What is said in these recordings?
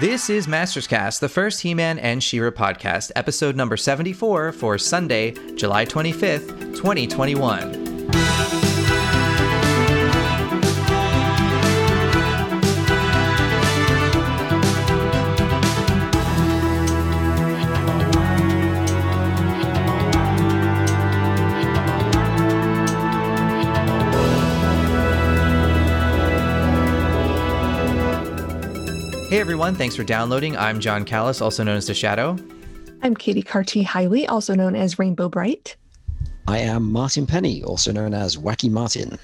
This is Masters Cast, the first He-Man and She-Ra podcast, episode number 74 for Sunday, July 25th, 2021. Everyone, thanks for downloading. I'm John Callis, also known as The Shadow. I'm Katie Carty Hiley, also known as Rainbow Brite. I am Martin Penny, also known as Wacky Martin.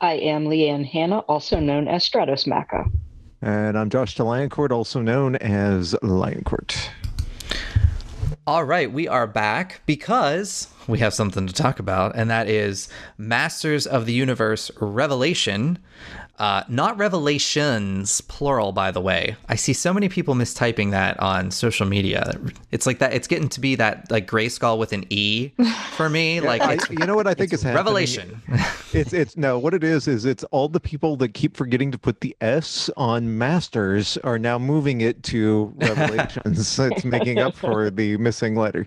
I am Leanne Hanna, also known as Stratosmacca. And I'm Josh DeLioncourt, also known as Lioncourt. All right, we are back because we have something to talk about, and that is Masters of the Universe Revelation. Uh, not revelations, plural, by the way. I see so many people mistyping that on social media. It's like that. It's getting to be that like gray skull with an e for me. like, I, you know what I think is happening? revelation. It's it's no. What it is is it's all the people that keep forgetting to put the S on Masters are now moving it to Revelations. it's making up for the missing letter.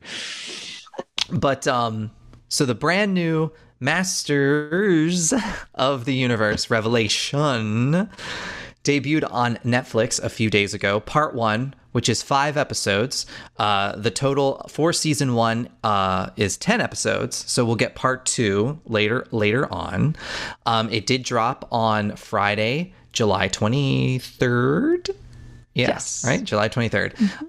But um, so the brand new Masters of the Universe Revelation debuted on Netflix a few days ago. Part one, which is five episodes. Uh, the total for season one uh, is ten episodes, so we'll get part two later later on. Um, it did drop on Friday, July twenty third. Yes. right, July twenty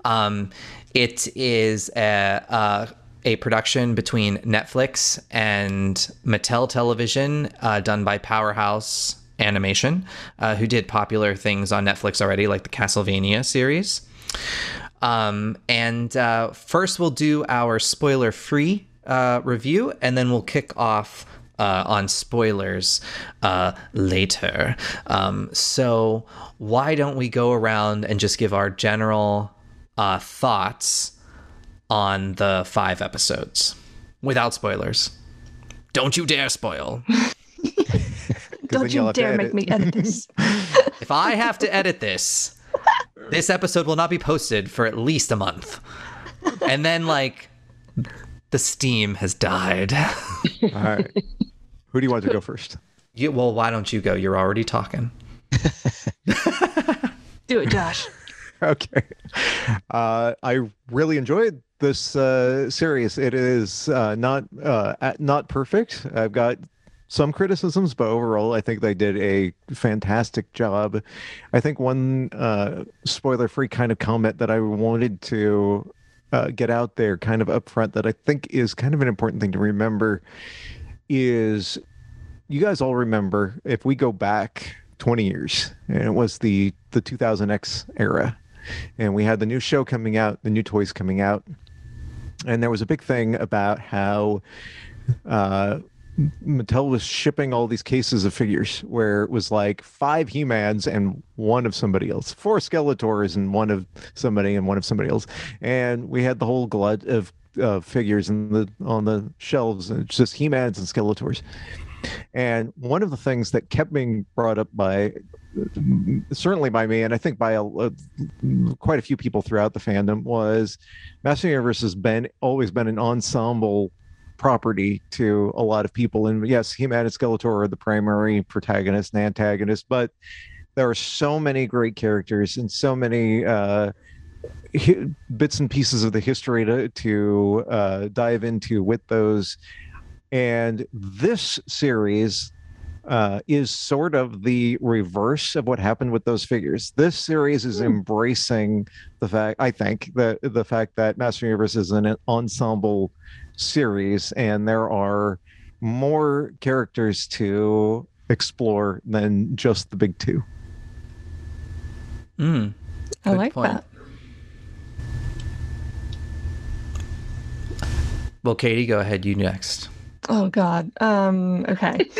Um, it is a, a a production between Netflix and Mattel Television, uh, done by Powerhouse Animation, uh, who did popular things on Netflix already, like the Castlevania series. Um, and uh, first, we'll do our spoiler free uh, review, and then we'll kick off. Uh, on spoilers uh, later. Um, so, why don't we go around and just give our general thoughts on the five episodes without spoilers. Don't you dare spoil. Don't you'll you have to dare make me edit this. If I have to edit this, this episode will not be posted for at least a month. And then, like, the steam has died. All right. Who do you want to go first? You, well, why don't you go? You're already talking. Do it, Josh. Okay. Uh, I really enjoyed this uh, series. It is uh, not uh, not perfect. I've got some criticisms, but overall, I think they did a fantastic job. I think one uh, spoiler-free kind of comment that I wanted to uh, get out there, kind of upfront, that I think is kind of an important thing to remember, is you guys all remember if we go back 20 years, and it was the the 2000X era and we had the new show coming out, the new toys coming out, and there was a big thing about how uh, Mattel was shipping all these cases of figures where it was like five He-Mans and one of somebody else, four Skeletors and one of somebody and one of somebody else, and we had the whole glut of uh, figures in the on the shelves, and it's just He-Mans and Skeletors. And one of the things that kept being brought up by certainly by me, and I think by a, a- quite a few people throughout the fandom, was Master Universe has been always been an ensemble property to a lot of people. And yes, He-Man and Skeletor are the primary protagonist and antagonist, but there are so many great characters and so many uh, bits and pieces of the history to, to uh, dive into with those. And this series uh, is sort of the reverse of what happened with those figures. This series is embracing the fact, I think, that the fact that Master Universe is an ensemble series, and there are more characters to explore than just the big two. Mm. I like point. that. Well, Katie, go ahead. You next. Oh God. Um. Okay.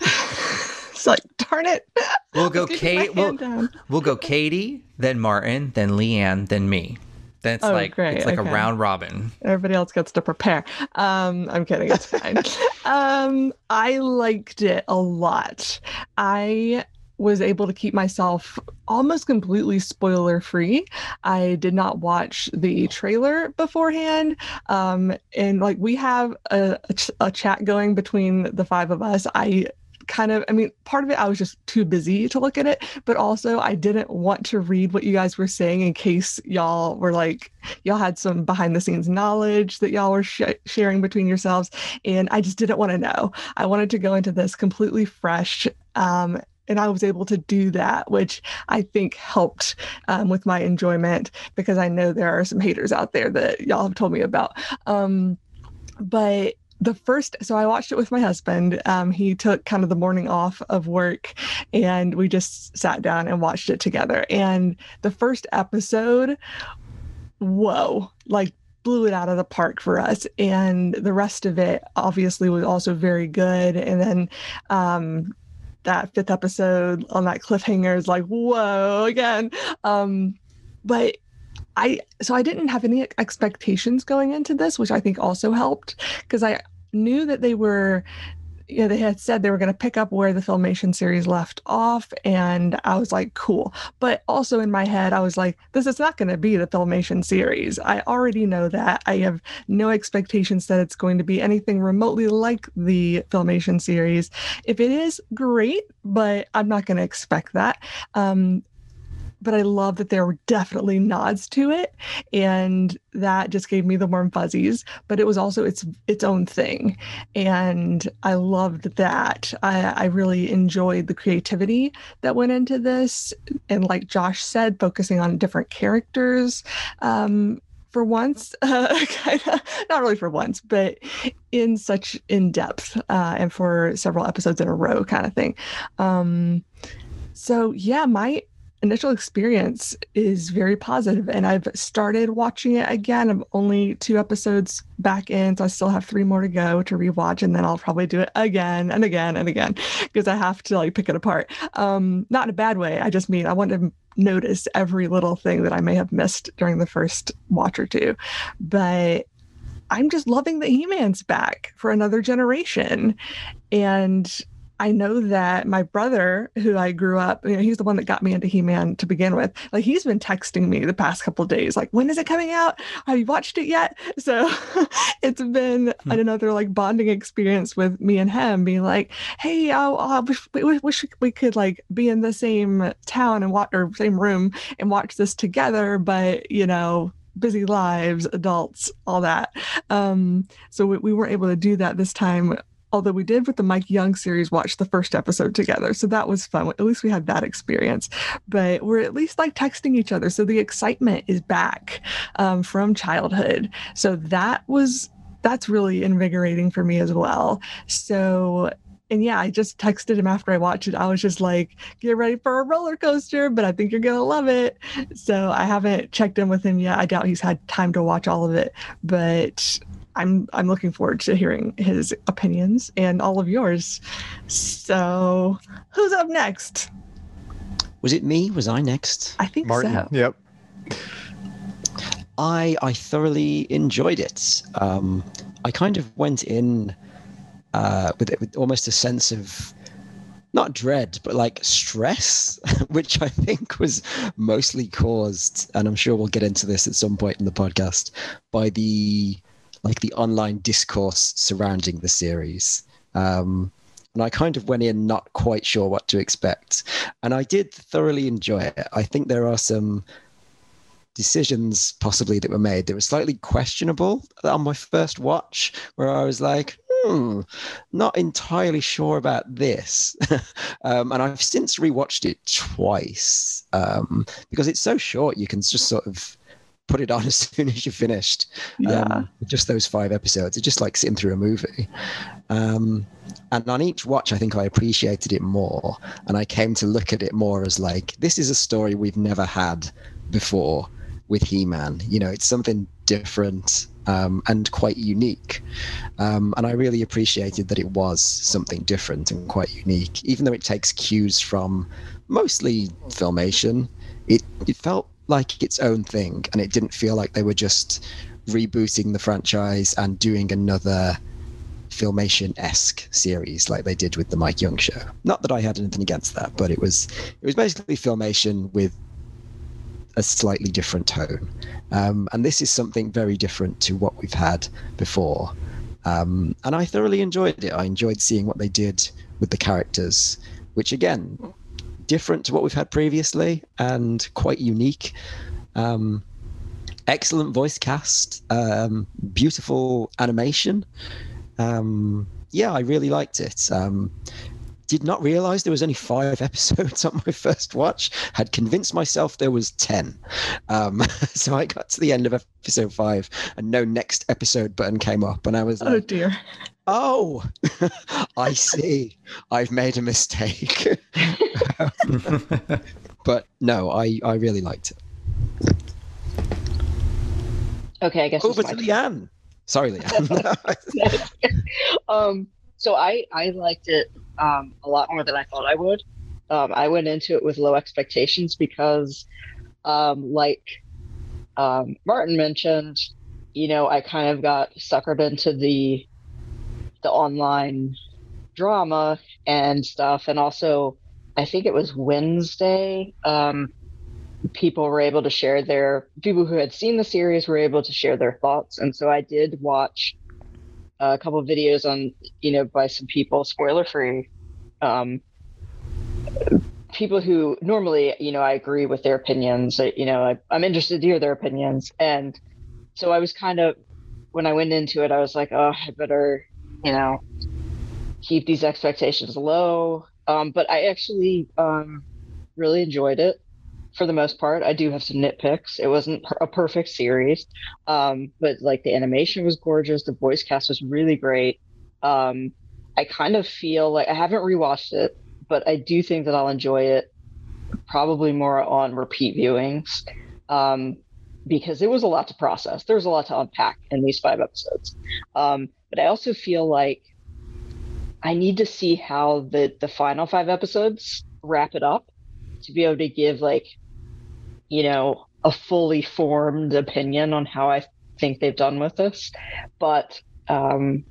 it's like darn it. We'll go Let's get my Kate. We'll, we'll go Katie, then Martin, then Leanne, then me. That's Oh, like great, it's like okay. a round robin. Everybody else gets to prepare. Um, I'm kidding. It's fine. um, I liked it a lot. I was able to keep myself almost completely spoiler free. I did not watch the trailer beforehand. Um, and like we have a, a, ch- a chat going between the five of us. I kind of, I mean, part of it, I was just too busy to look at it, but also I didn't want to read what you guys were saying in case y'all were like, y'all had some behind the scenes knowledge that y'all were sh- sharing between yourselves. And I just didn't want to know. I wanted to go into this completely fresh. Um, and I was able to do that, which I think helped um, with my enjoyment because I know there are some haters out there that y'all have told me about. Um, but the first so i watched it with my husband. Um, he took kind of the morning off of work and we just sat down and watched it together. And the first episode whoa like blew it out of the park for us. And the rest of it obviously was also very good. And then um, that fifth episode on that cliffhanger is like whoa again. Um, but I so I didn't have any expectations going into this, which I think also helped because I knew that they were know, they had said they were going to pick up where the filmation series left off and i was like cool. But also in my head i was like this is not going to be the filmation series. I already know that. I have no expectations that it's going to be anything remotely like the filmation series. If it is great but i'm not going to expect that. Um, but I love that there were definitely nods to it, and that just gave me the warm fuzzies. But it was also its its own thing, and I loved that. I, I really enjoyed the creativity that went into this, and like Josh said, focusing on different characters. Um, for once, uh, kind of, not really for once, but in such in depth uh, and for several episodes in a row, kind of thing. Um, so yeah, my initial experience is very positive and I've started watching it again. I'm only two episodes back in, so I still have three more to go to rewatch and then I'll probably do it again and again and again because I have to like pick it apart. Um, not in a bad way. I just mean I want to notice every little thing that I may have missed during the first watch or two. But I'm just loving that He-Man's back for another generation. And I know that my brother, who I grew up, you know, he's the one that got me into He Man to begin with. Like he's been texting me the past couple days, like, when is it coming out? Have you watched it yet? So it's been hmm. another like bonding experience with me and him, being like, hey, I, I wish, we wish we could like be in the same town and watch or same room and watch this together, but you know, busy lives, adults, all that. Um, so we, we weren't able to do that this time although we did with the Mike Young series watch the first episode together. So that was fun. At least we had that experience. But we're at least like texting each other. So the excitement is back um, from childhood. So that was that's really invigorating for me as well. So and yeah, I just texted him after I watched it. I was just like, get ready for a roller coaster, but I think you're going to love it. So I haven't checked in with him yet. I doubt he's had time to watch all of it, but I'm I'm looking forward to hearing his opinions and all of yours. So, who's up next? Was it me? Was I next? I think Martin. so. Yep. I I thoroughly enjoyed it. Um, I kind of went in uh, with, with almost a sense of not dread, but like stress, which I think was mostly caused, and I'm sure we'll get into this at some point in the podcast, by the like the online discourse surrounding the series. Um, and I kind of went in not quite sure what to expect. And I did thoroughly enjoy it. I think there are some decisions possibly that were made that were slightly questionable on my first watch, where I was like, hmm, not entirely sure about this. um, and I've since rewatched it twice um, because it's so short, you can just sort of put it on as soon as you finished. Yeah. Um, just those five episodes. It's just like sitting through a movie. Um, and on each watch, I think I appreciated it more. And I came to look at it more as like, this is a story we've never had before with He Man. You know, it's something different um, and quite unique. Um, and I really appreciated that it was something different and quite unique, even though it takes cues from mostly filmation. It, it felt like its own thing, and it didn't feel like they were just rebooting the franchise and doing another filmation esque series like they did with the Mike Young show. Not that I had anything against that, but it was it was basically filmation with a slightly different tone. Um, and this is something very different to what we've had before. Um, and I thoroughly enjoyed it. I enjoyed seeing what they did with the characters, which again, different to what we've had previously and quite unique. Um, excellent voice cast, um, beautiful animation. Um, yeah, I really liked it. Um, did not realize there was only five episodes on my first watch. Had convinced myself there was ten. Um, so I got to the end of episode five, and no next episode button came up, and I was like, Oh dear. "Oh, I see. I've made a mistake." but no, I I really liked it. Okay, I guess Over to my Leanne. Sorry, Leanne. um, so I I liked it um, a lot more than I thought I would. Um, I went into it with low expectations because, um, like um, Martin mentioned, you know, I kind of got suckered into the the online drama and stuff, and also I think it was Wednesday. Um, people were able to share their people who had seen the series were able to share their thoughts, and so I did watch a couple videos on you know by some people spoiler free. Um people who normally you know i agree with their opinions you know I, i'm interested to hear their opinions. And so i was kind of when i went into it i was like oh i better you know keep these expectations low um but i actually um really enjoyed it for the most part. I do have some nitpicks. It wasn't a perfect series, um, but like the animation was gorgeous. The voice cast was really great. Um, I kind of feel like I haven't rewatched it, but I do think that I'll enjoy it probably more on repeat viewings um, because it was a lot to process. There was a lot to unpack in these five episodes. Um, but I also feel like I need to see how the the final five episodes wrap it up to be able to give like you know a fully formed opinion on how i think they've done with this. But um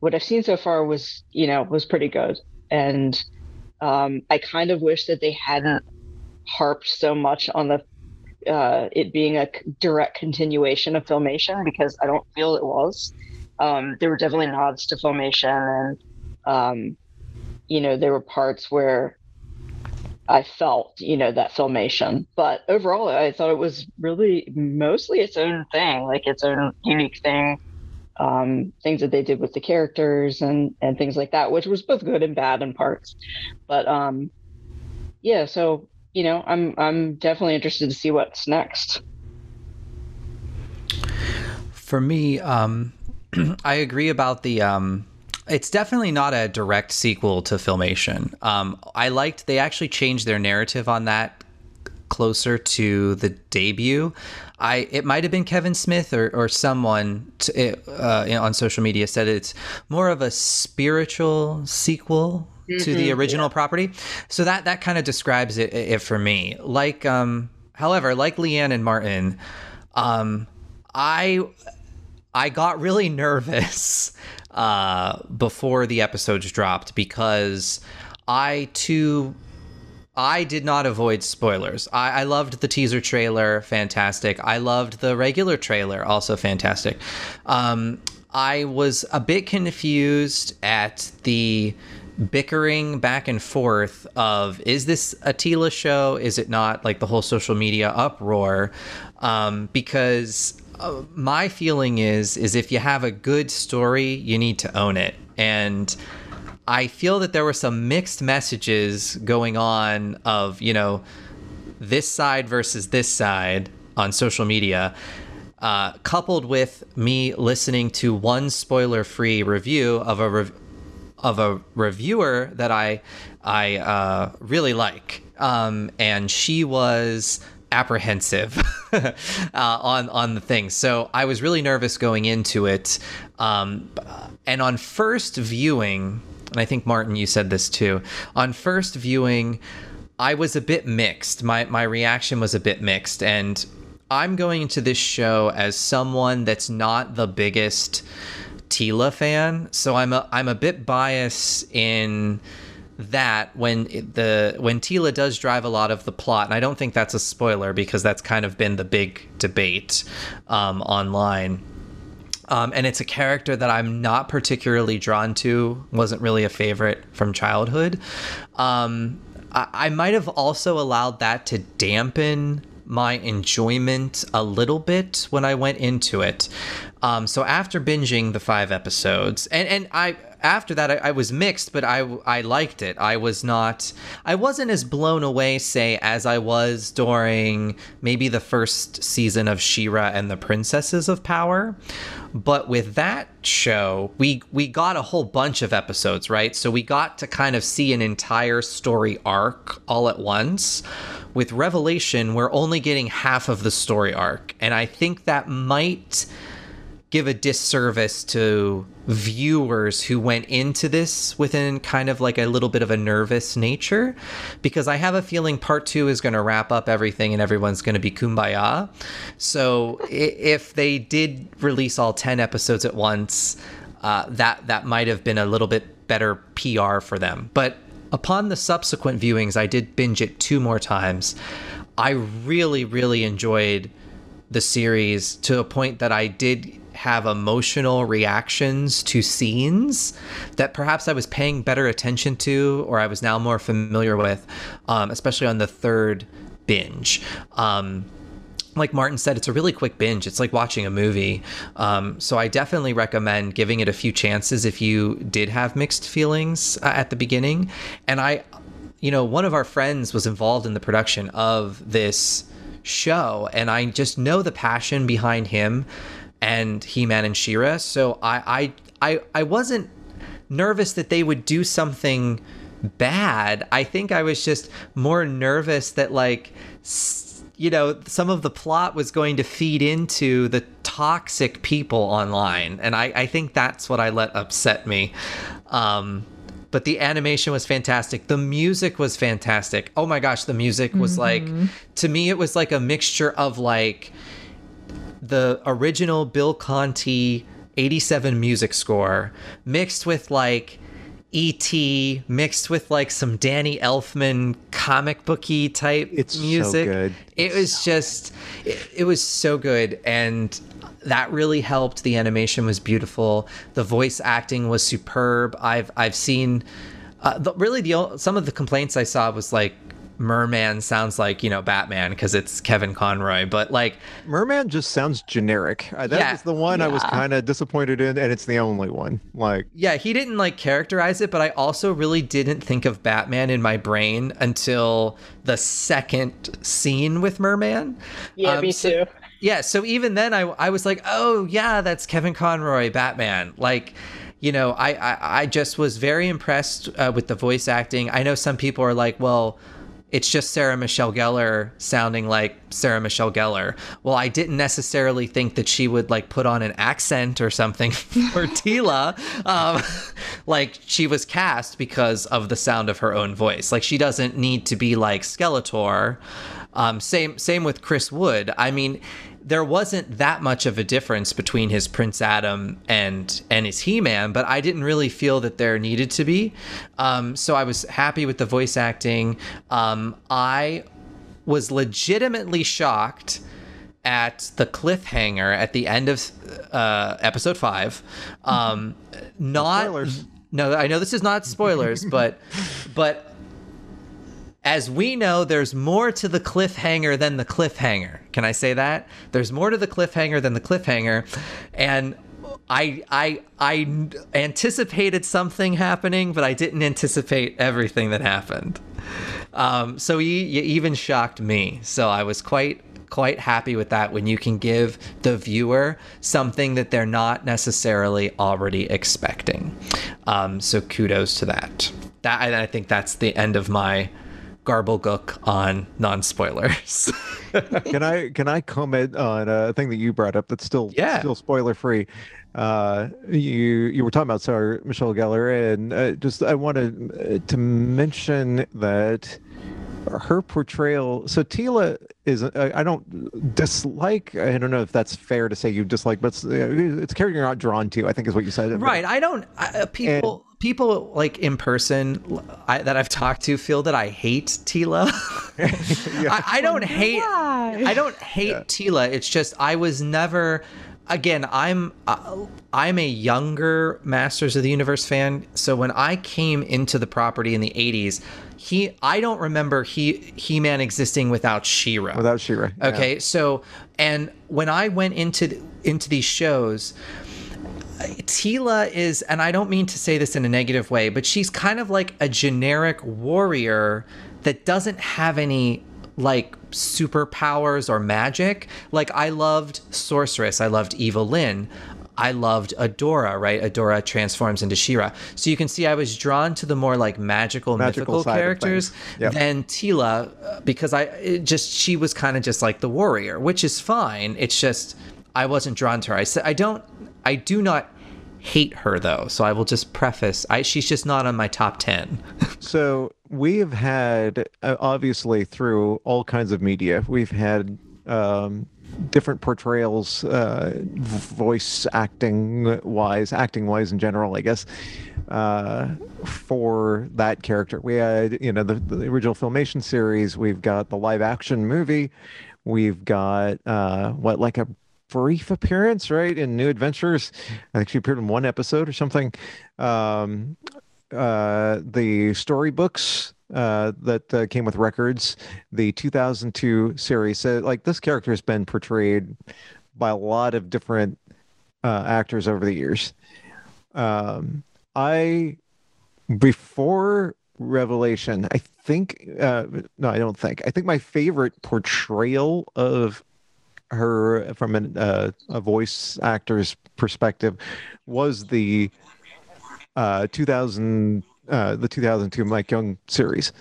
what i've seen so far was you know was pretty good. And um i kind of wish that they hadn't harped so much on the uh it being a direct continuation of filmation because i don't feel it was um there were definitely nods to filmation and um you know there were parts where I felt, you know, that filmation. But overall, I thought it was really mostly its own thing, like its own unique thing. Um, things that they did with the characters and and things like that, which was both good and bad in parts. But um, yeah, so you know, I'm I'm definitely interested to see what's next. For me, um, I agree about the. Um, it's definitely not a direct sequel to Filmation. Um, I liked they actually changed their narrative on that closer to the debut. I it might have been Kevin Smith or or someone to, uh, on social media said it's more of a spiritual sequel to the original property. So that that kind of describes it, it for me. Like, um, however, like Leanne and Martin, um, I I got really nervous uh, before the episodes dropped because I too I did not avoid spoilers. I, I loved the teaser trailer, fantastic. I loved the regular trailer, also fantastic. Um, I was a bit confused at the bickering back and forth of is this a Teela show? Is it not? Like the whole social media uproar, um, because my feeling is is if you have a good story, you need to own it, and I feel that there were some mixed messages going on of you know this side versus this side on social media. Uh, coupled with me listening to one spoiler-free review of a rev- of a reviewer that I I uh, really like, um, and she was apprehensive uh, on on the thing. So I was really nervous going into it, um, and on first viewing, and I think Martin, you said this too. On first viewing, I was a bit mixed. My my reaction was a bit mixed, and I'm going into this show as someone that's not the biggest Teela fan, so I'm a I'm a bit biased in that when it- the when Teela does drive a lot of the plot, and I don't think that's a spoiler because that's kind of been the big debate um, online. Um, and it's a character that I'm not particularly drawn to. wasn't really a favorite from childhood. Um, I, I might have also allowed that to dampen my enjoyment a little bit when I went into it. Um, so after binging the five episodes, and and I after that I, I was mixed, but I I liked it. I was not I wasn't as blown away, say, as I was during maybe the first season of She-Ra and the Princesses of Power. But with that show, we we got a whole bunch of episodes, right? So we got to kind of see an entire story arc all at once. With Revelation, we're only getting half of the story arc, and I think that might give a disservice to viewers who went into this within kind of like a little bit of a nervous nature because I have a feeling part 2 is going to wrap up everything and everyone's going to be kumbaya. So if they did release all 10 episodes at once, uh, that that might have been a little bit better PR for them. But upon the subsequent viewings, I did binge it two more times. I really really enjoyed the series to a point that I did have emotional reactions to scenes that perhaps I was paying better attention to or I was now more familiar with, um, especially on the third binge. Um, like Martin said, it's a really quick binge. It's like watching a movie. Um, so I definitely recommend giving it a few chances if you did have mixed feelings uh, at the beginning. And I, you know, one of our friends was involved in the production of this show, and I just know the passion behind him and He-Man and She-Ra. So I, I, I, I wasn't nervous that they would do something bad. I think I was just more nervous that like you know some of the plot was going to feed into the toxic people online and I, I think that's what I let upset me. Um but the animation was fantastic. The music was fantastic. Oh my gosh, the music was like to me it was like a mixture of like the original Bill Conti 87 music score mixed with like E.T. mixed with like some Danny Elfman comic booky type music. It's so music. good. It was just it, it was so good and that really helped. The animation was beautiful. The voice acting was superb. I've I've seen uh, the, really the some of the complaints I saw was like Merman sounds like you know Batman because it's Kevin Conroy, but like Merman just sounds generic. That Yeah. was the one I was kind of disappointed in, and it's the only one. Like, Yeah, he didn't like characterize it, but I also really didn't think of Batman in my brain until the second scene with Merman. Yeah, Um, me so- too. Yeah, so even then I I was like, "Oh, yeah, that's Kevin Conroy, Batman." Like, you know, I I, I just was very impressed uh, with the voice acting. I know some people are like, "Well, it's just Sarah Michelle Gellar sounding like Sarah Michelle Gellar." Well, I didn't necessarily think that she would like put on an accent or something for Teela. Um, like she was cast because of the sound of her own voice. Like she doesn't need to be like Skeletor. Um, same same with Chris Wood. I mean, there wasn't that much of a difference between his Prince Adam and and his He Man, but I didn't really feel that there needed to be. Um, so I was happy with the voice acting. Um, I was legitimately shocked at the cliffhanger at the end of uh, episode five. Um, not spoilers. no, I know this is not spoilers, but but as we know, there's more to the cliffhanger than the cliffhanger. Can I say that? There's more to the cliffhanger than the cliffhanger, and I I I anticipated something happening, but I didn't anticipate everything that happened. Um, so you, you even shocked me. So I was quite quite happy with that when you can give the viewer something that they're not necessarily already expecting. Um, so kudos to that. That I think that's the end of my garble-gook on non-spoilers. can I can I comment on a thing that you brought up that's still Yeah. still spoiler free? Uh, you you were talking about Sarah Michelle Gellar, and uh, just I wanted uh, to mention that her portrayal. So Teela is I, I don't dislike. I don't know if that's fair to say you dislike, but it's, it's a character you're not drawn to. I think is what you said. Right. I don't. I, uh, people. people like in person I, that I've talked to feel that I hate Teela. I, I, don't hate. Why? I don't hate Yeah. Teela. It's just I was never. Again, I'm uh, I'm a younger Masters of the Universe fan, so when I came into the property in the '80s, he I don't remember he He Man existing without She-Ra. Without She-Ra. Okay, so and when I went into into these shows, Teela is, and I don't mean to say this in a negative way, but she's kind of like a generic warrior that doesn't have any like superpowers or magic. Like I loved Sorceress, I loved Evil Lyn. I loved Adora, right? Adora transforms into She-Ra. So you can see I was drawn to the more like magical, Magical mythical characters. Yep. than Teela because I it just she was kind of just like the warrior, which is fine. It's just I wasn't drawn to her. I said I don't I do not hate her though. So I will just preface I she's just not on my top 10. So we have had, uh, obviously, through all kinds of media, we've had um, different portrayals, uh, voice acting wise, acting wise in general, I guess, uh, for that character. We had, you know, the, the original Filmation series, we've got the live action movie, we've got, uh, what, like a brief appearance, right, in New Adventures. I think she appeared in one episode or something. Um, uh, the storybooks uh, that uh, came with records, the 2002 series. So, like, this character has been portrayed by a lot of different uh, actors over the years. Um, I, before Revelation, I think, uh, no, I don't think. I think my favorite portrayal of her from an, uh, a voice actor's perspective was the uh, 2000 uh, the 2002 Mike Young series,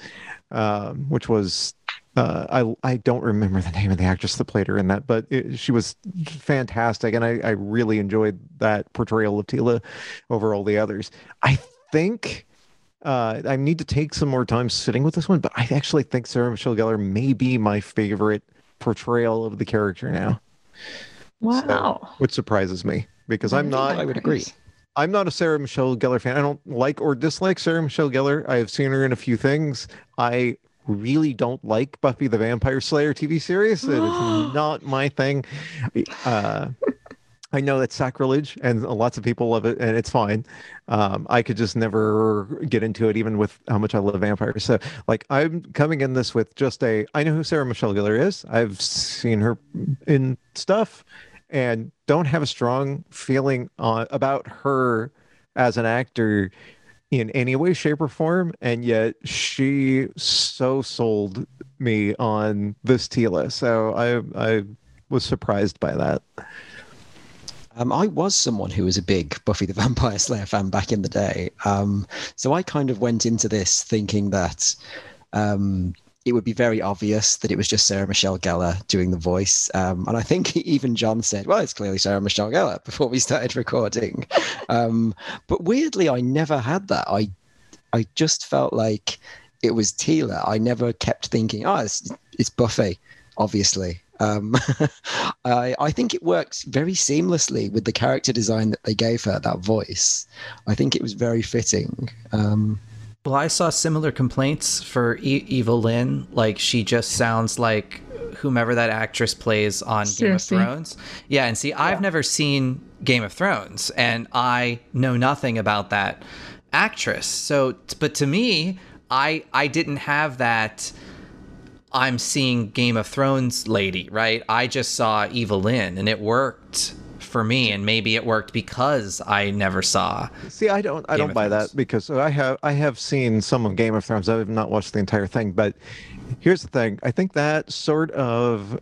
um, which was uh, I I don't remember the name of the actress that played her in that, but it, she was fantastic, and I I really enjoyed that portrayal of Teela over all the others. I think. Uh, I need to take some more time sitting with this one, but I actually think Sarah Michelle Gellar may be my favorite portrayal of the character now, Wow. which surprises me because I'm not I would agree. I'm not a Sarah Michelle Gellar fan. I don't like or dislike Sarah Michelle Gellar. I have seen her in a few things. I really don't like Buffy the Vampire Slayer TV series. It is not my thing. Uh, I know that's sacrilege, and lots of people love it, and it's fine. Um, I could just never get into it, even with how much I love vampires. So, like, I'm coming in this with just a I know who Sarah Michelle Gellar is. I've seen her in stuff, and don't have a strong feeling on, about her as an actor in any way, shape, or form. And yet, she so sold me on this Teela. So I I was surprised by that. Um, I was someone who was a big Buffy the Vampire Slayer fan back in the day. Um, so I kind of went into this thinking that um, it would be very obvious that it was just Sarah Michelle Gellar doing the voice. Um, and I think even John said, well, it's clearly Sarah Michelle Gellar before we started recording. Um, but weirdly, I never had that. I, I just felt like it was Teela. I never kept thinking, oh, it's, it's Buffy, obviously. Um, I, I think it works very seamlessly with the character design that they gave her, that voice. I think it was very fitting. Um, Well, I saw similar complaints for e- Evil Lyn. Like she just sounds like whomever that actress plays on Seriously. Game of Thrones. Yeah, and see, I've never seen Game of Thrones, and I know nothing about that actress. So, but to me, I I didn't have that. I'm seeing Game of Thrones lady, right? I just saw Evil Lyn, and it worked for me, and maybe it worked because I never saw. See, I don't, I Game don't buy Thrones. that because I have, I have seen some of Game of Thrones. I have not watched the entire thing, but here's the thing: I think that sort of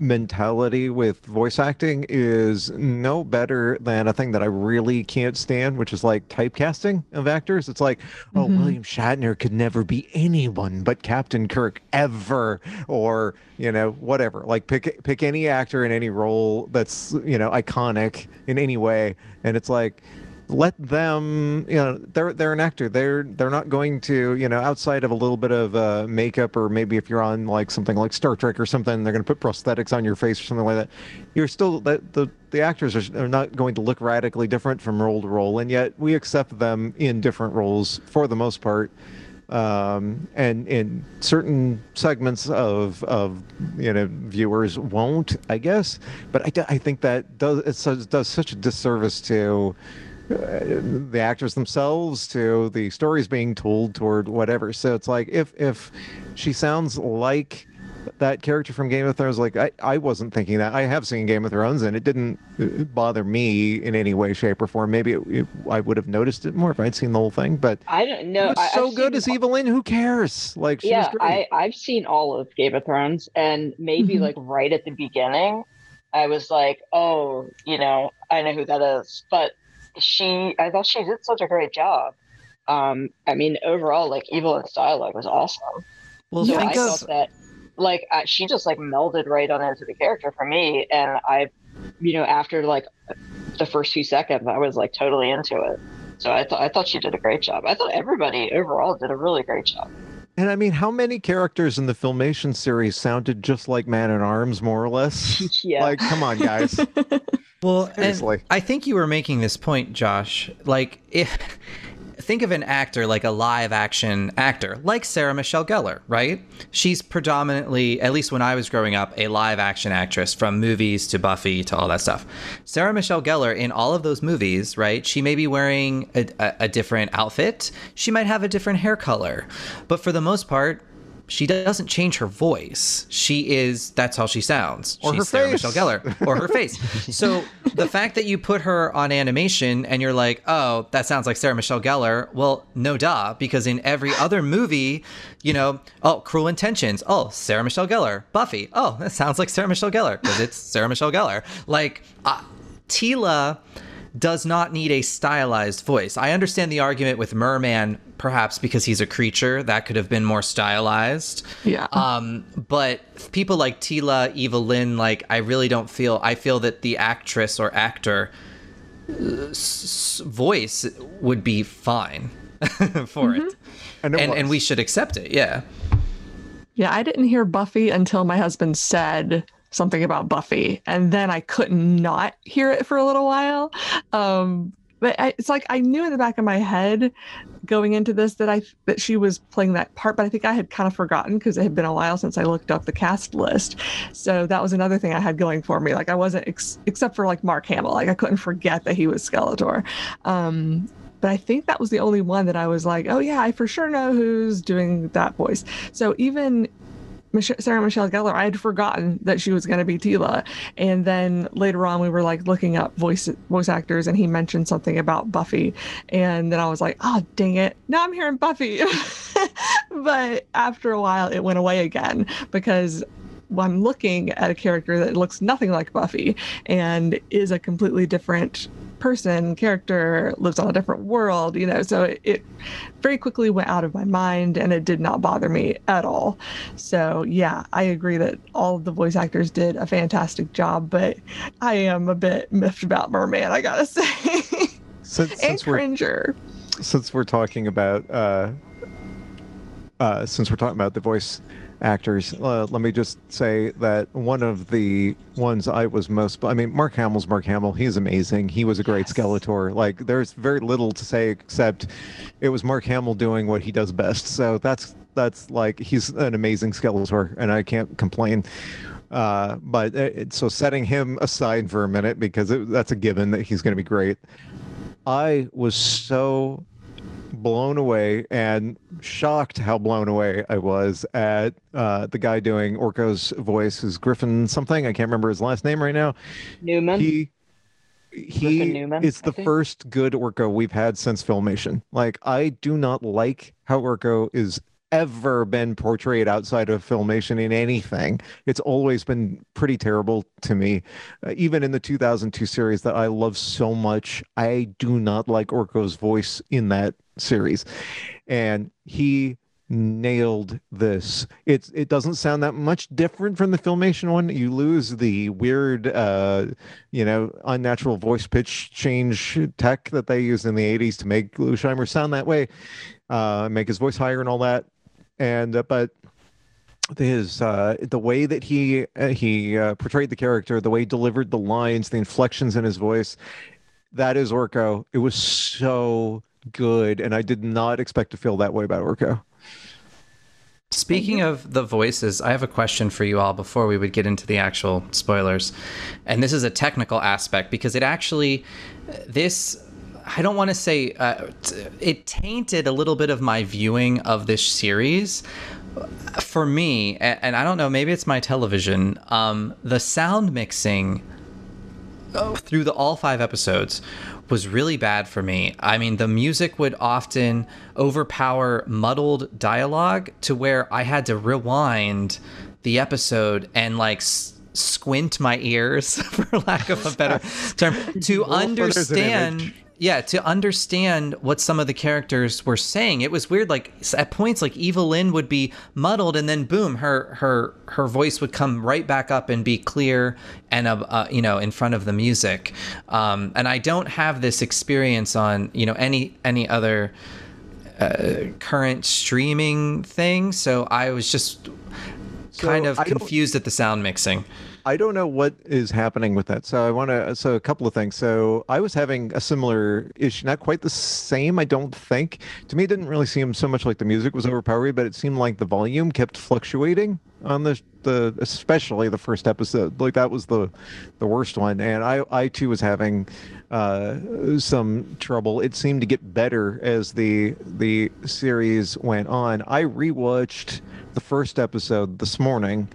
mentality with voice acting is no better than a thing that I really can't stand, which is like typecasting of actors. It's like, oh, mm-hmm. William Shatner could never be anyone but Captain Kirk ever, or you know, whatever. Like pick pick any actor in any role that's you know iconic in any way, and it's like let them you know they're they're an actor they're they're not going to you know outside of a little bit of uh, makeup or maybe if you're on like something like star trek or something they're going to put prosthetics on your face or something like that you're still the the, the actors are, are not going to look radically different from role to role and yet we accept them in different roles for the most part um, and in certain segments of of you know viewers won't, I guess. But I, I think that does it does such a disservice to the actors themselves, to the stories being told, toward whatever. So it's like if if she sounds like that character from Game of Thrones, like I, I wasn't thinking that. I have seen Game of Thrones, and it didn't uh, bother me in any way, shape, or form. Maybe it, it, I would have noticed it more if I'd seen the whole thing. But I don't know. It so I've good as Evil Lyn. Who cares? Like, yeah, I I've seen all of Game of Thrones, and maybe mm-hmm. like right at the beginning, I was like, oh, you know, I know who that is. But she, I thought she did such a great job. Um, I mean, overall, like Evil Evelyn's dialogue was awesome. Well, so I of... thought that like uh, she just like melded right on into the character for me and i you know after like the first few seconds i was like totally into it so i thought i thought she did a great job i thought everybody overall did a really great job and I mean, how many characters in the Filmation series sounded just like Man at Arms, more or less? yeah. Like, come on, guys. well, I think you were making this point, Josh. Like, if think of an actor like a live action actor, like Sarah Michelle Gellar, right? She's predominantly, at least when I was growing up, a live action actress from movies to Buffy to all that stuff. Sarah Michelle Gellar, in all of those movies, right? She may be wearing a, a, a different outfit, she might have a different hair color, but for the most part, she doesn't change her voice. She is that's how she sounds. Or She's her Sarah face. Michelle Gellar. Or her face. so the fact that you put her on animation and you're like, oh, that sounds like Sarah Michelle Gellar. Well, no duh, because in every other movie, you know, oh, Cruel Intentions. Oh, Sarah Michelle Gellar. Buffy. Oh, that sounds like Sarah Michelle Gellar because it's Sarah Michelle Gellar. Like uh, Teela does not need a stylized voice. I understand the argument with Merman, perhaps because he's a creature that could have been more stylized. Yeah. Um, but people like Teela, Evil-Lyn, like I really don't feel. I feel that the actress or actor uh, s- voice would be fine for mm-hmm. it, and, it and, and we should accept it. Yeah. Yeah, I didn't hear Buffy until my husband said something about Buffy, and then I couldn't not hear it for a little while. Um, but I, it's like I knew in the back of my head going into this that I that she was playing that part, but I think I had kind of forgotten because it had been a while since I looked up the cast list. So that was another thing I had going for me. Like I wasn't ex- except for like Mark Hamill, like I couldn't forget that he was Skeletor. Um, but I think that was the only one that I was like, oh yeah, I for sure know who's doing that voice. So even Sarah Michelle Gellar, I had forgotten that she was going to be Teela. And then later on, we were like looking up voice voice actors, and he mentioned something about Buffy. And then I was like, oh, dang it. Now I'm hearing Buffy. but after a while, it went away again because I'm looking at a character that looks nothing like Buffy and is a completely different person, character, lives on a different world, you know. So it, it, very quickly went out of my mind and it did not bother me at all. So yeah, I agree that all of the voice actors did a fantastic job, but I am a bit miffed about Merman, I gotta say. Since, and since Cringer. We're, since we're talking about uh, uh, since we're talking about the voice actors. Uh, let me just say that one of the ones I was most, I mean, Mark Hamill's Mark Hamill. He's amazing. He was a great yes. Skeletor. Like, there's very little to say except it was Mark Hamill doing what he does best. So that's that's like he's an amazing Skeletor, and I can't complain. Uh, but it, uh, so setting him aside for a minute because it, that's a given that he's going to be great. I was so blown away and shocked how blown away I was at uh, the guy doing Orko's voice, who's Griffin something. I can't remember his last name right now. Newman. He he Newman, is the first good Orko we've had since Filmation. Like I do not like how Orko is ever been portrayed outside of filmation in anything. It's always been pretty terrible to me. Uh, even in the 2002 series that I love so much, I do not like Orko's voice in that series. And he nailed this. It's it doesn't sound that much different from the filmation one. You lose the weird, uh, you know, unnatural voice pitch change tech that they used in the '80s to make Lou Scheimer sound that way, uh, make his voice higher and all that. And uh, but his uh, the way that he uh, he uh, portrayed the character, the way he delivered the lines, the inflections in his voice, that is Orko. It was so good, and I did not expect to feel that way about Orko. Speaking of the voices, I have a question for you all before we would get into the actual spoilers. And this is a technical aspect because it actually, this, I don't want to say, uh, it tainted a little bit of my viewing of this series. For me, and I don't know, maybe it's my television, um, the sound mixing oh, through the all five episodes was really bad for me. I mean, the music would often overpower muddled dialogue to where I had to rewind the episode and like s- squint my ears, for lack of a better term, to understand yeah to understand what some of the characters were saying it was weird like at points like Evil Lyn would be muddled and then boom her her her voice would come right back up and be clear and uh, uh, you know in front of the music. Um, and i don't have this experience on you know any any other uh, current streaming thing so i was just So kind of confused at the sound mixing I don't know what is happening with that. So I want to. So a couple of things. So I was having a similar issue, not quite the same. I don't think. To me, it didn't really seem so much like the music was overpowering, but it seemed like the volume kept fluctuating on the the especially the first episode. Like that was the the worst one, and I I too was having uh, some trouble. It seemed to get better as the the series went on. I rewatched the first episode this morning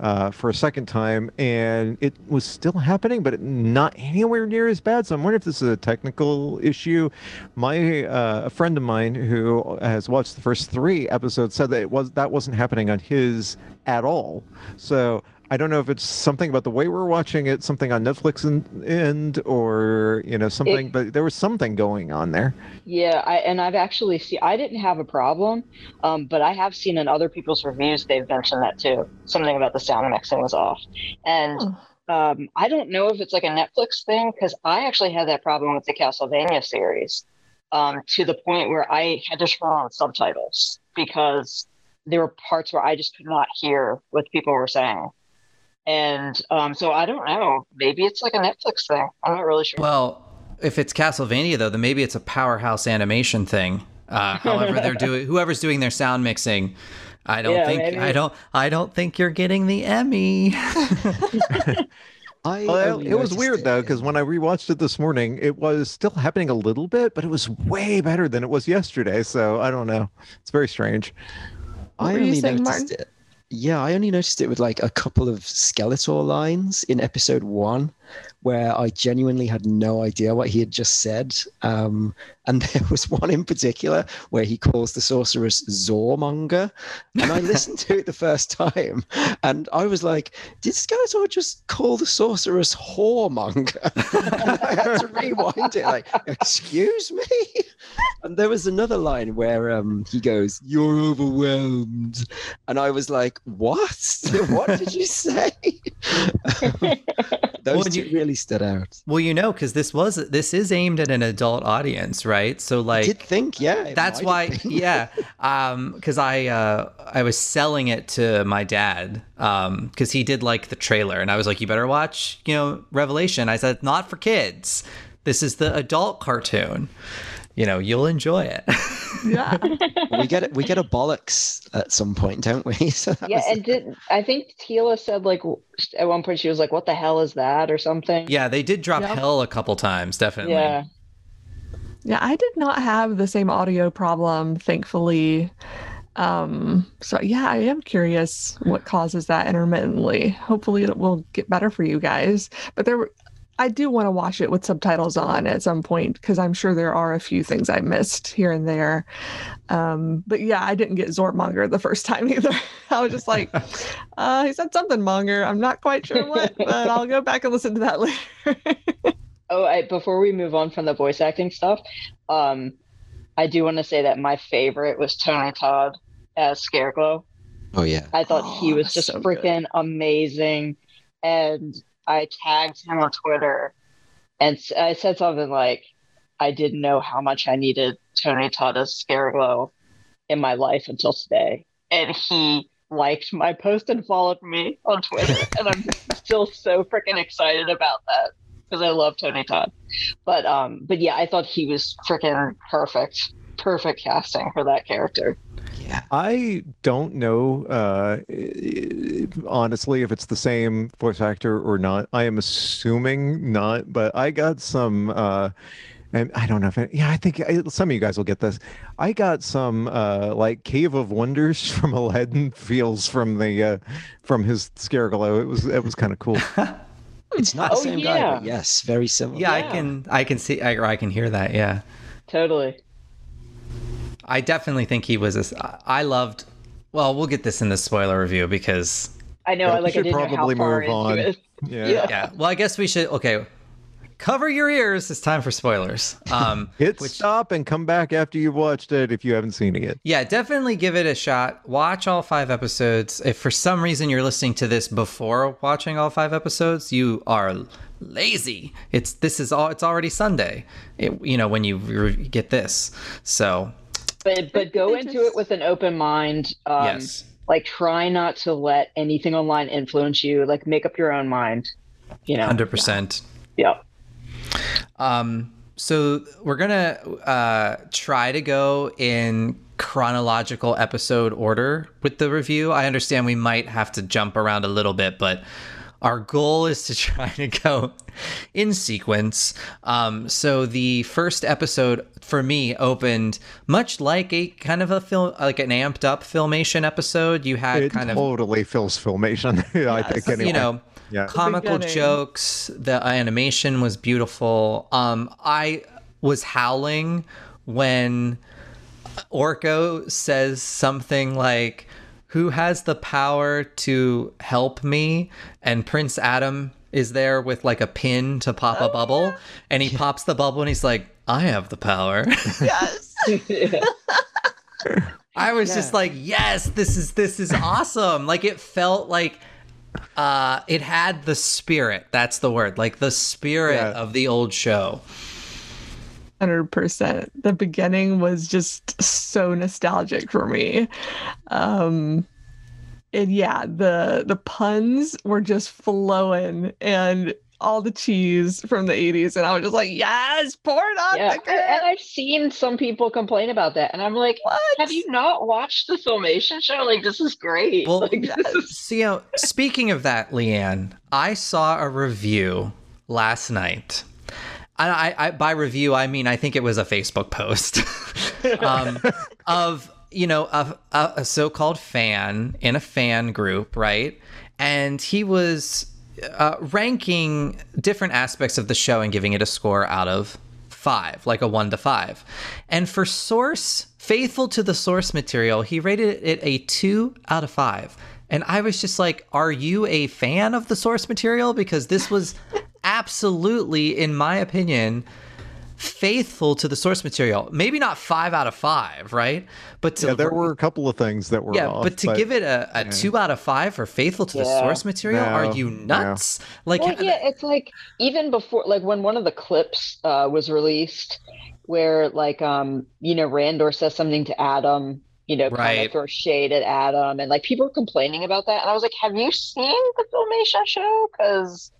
uh, for a second time, and it was still happening, but not anywhere near as bad. So I'm wondering if this is a technical issue. My uh, a friend of mine who has watched the first three episodes said that it was that wasn't happening on his at all. So. I don't know if it's something about the way we're watching it, something on Netflix and, and or you know something, but there was something going on there. Yeah, I, and I've actually seen. I didn't have a problem, um, but I have seen in other people's reviews they've mentioned that too. Something about the sound mixing was off, and um, I don't know if it's like a Netflix thing because I actually had that problem with the Castlevania series, um, to the point where I had to turn on subtitles because there were parts where I just could not hear what people were saying. And um, so I don't know. Maybe it's like a Netflix thing. I'm not really sure. Well, if it's Castlevania though, then maybe it's a powerhouse animation thing. Uh, however, they're doing whoever's doing their sound mixing. I don't Yeah, think maybe. I don't I don't think you're getting the Emmy. I Well, only it was noticed weird though because when I rewatched it this morning, it was still happening a little bit, but it was way better than it was yesterday. So I don't know. It's very strange. What I were you only saying, noticed it. Yeah, I only noticed it with like a couple of Skeletor lines in episode one, where I genuinely had no idea what he had just said. Um, and there was one in particular where he calls the sorceress Zormonger, and I listened to it the first time, and I was like, "Did Skeletor just call the sorceress Whoremonger?" and I had to rewind it, like, "Excuse me." And there was another line where um, he goes, "You're overwhelmed," and I was like, "What? what did you say?" Those Well, two you- really stood out. well, you know, because this was this is aimed at an adult audience, right? So I like did think, yeah. that's why have yeah um because i uh i was selling it to my dad um because he did like the trailer and i was like you better watch you know revelation i said not for kids this is the adult cartoon you know you'll enjoy it Yeah. we get we get a bollocks at some point, don't we? So yeah, and did I think Teela said like at one point she was like, "What the hell is that?" or something. yeah they did drop Yep. hell a couple times definitely Yeah. Yeah, I did not have the same audio problem, thankfully. Um, so yeah, I am curious what causes that intermittently. Hopefully it will get better for you guys. But there I do want to watch it with subtitles on at some point because I'm sure there are a few things I missed here and there. Um, but yeah, I didn't get Zortmonger the first time either. I was just like, uh, he said something monger. I'm not quite sure what, but I'll go back and listen to that later. Oh, I, before we move on from the voice acting stuff, um, I do want to say that my favorite was Tony Todd as Scareglow. Oh yeah. I thought he Oh, was just so good. freaking amazing. And I tagged him on Twitter and I said something like, I didn't know how much I needed Tony Todd as Scareglow in my life until today. And he liked my post and followed me on Twitter. and I'm still so freaking excited about that because I love Tony Todd. But um, but yeah, I thought he was freaking perfect. Perfect casting for that character. Yeah. I don't know, uh, honestly, if it's the same voice actor or not. I am assuming not, but I got some, uh, and I don't know if, it, yeah, I think I, some of you guys will get this. I got some, uh, like Cave of Wonders from Aladdin feels from the, uh, from his Scareglow. It was, it was kind of cool. It's not the Oh, same guy, but yes, very similar. Yeah, I can I can see I, or I can hear that. Yeah, Totally. I definitely think he was. A, I loved. Well, we'll get this in the spoiler review because I know. Yeah, I we like. I should didn't know how probably far move into on. Yeah. Yeah. yeah. Well, I guess we should. Okay, cover your ears. It's time for spoilers. Um, Hit which- stop and come back after you've watched it if you haven't seen it yet. Yeah, definitely give it a shot. Watch all five episodes. If for some reason you're listening to this before watching all five episodes, you are lazy. It's this is all. It's already Sunday. It, you know when you re- get this. So But but go They into just- it with an open mind. Um, yes, Like try not to let anything online influence you. Like make up your own mind. You know. hundred percent. Yeah. Um, so we're gonna uh, try to go in chronological episode order with the review. I understand we might have to jump around a little bit, but our goal is to try to go in sequence. Um, so the first episode for me opened much like a kind of a film, like an amped up filmation episode. You had It kind of totally feels filmation. I think anyway. you know Yeah. comical beginning. jokes the animation was beautiful um i was howling when orko says something like who has the power to help me and prince adam is there with like a pin to pop a bubble and he pops the bubble and he's like i have the power Yes. I was just like, yes, this is this is awesome. like it felt like uh it had the spirit. That's the word. Like the spirit Yeah. of the old show. Hundred percent. The beginning was just so nostalgic for me. Um and yeah, the the puns were just flowing and all the cheese from the 80s and I was just like, yes, pour it on yeah. the And, and I've seen some people complain about that, and I'm like, What? have you not watched the filmation show? Like this is great. Well, like, this uh, is- So, you uh, know, speaking of that, Leanne, I saw a review last night. I, I, I by review I mean I think it was a Facebook post um, of you know a, a, uh, a so-called fan in a fan group, right? And he was uh, ranking different aspects of the show and giving it a score out of five, like a one to five. And for source, faithful to the source material, he rated it a two out of five. And I was just like, are you a fan of the source material? Because this was absolutely, in my opinion, faithful to the source material. Maybe not five out of five, right? But to yeah, there were a couple of things that were yeah, off, but to give it a, a two out of five for faithful to the source material, No, are you no. nuts? Like, well, yeah, it's like even before, like when one of the clips uh, was released, where like um, you know, Randor says something to Adam, you know, kind Right. of throw shade at Adam, and like people were complaining about that, and I was like, have you seen the Filmation show? Because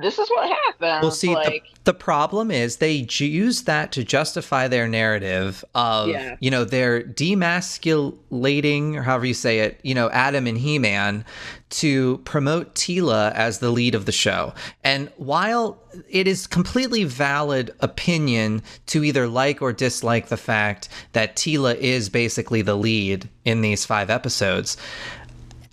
this is what happened. Well, see, like, the, the problem is they use that to justify their narrative of, Yeah. you know, they're demasculating, or however you say it, you know, Adam and He Man to promote Teela as the lead of the show. And while it is completely valid opinion to either like or dislike the fact that Teela is basically the lead in these five episodes,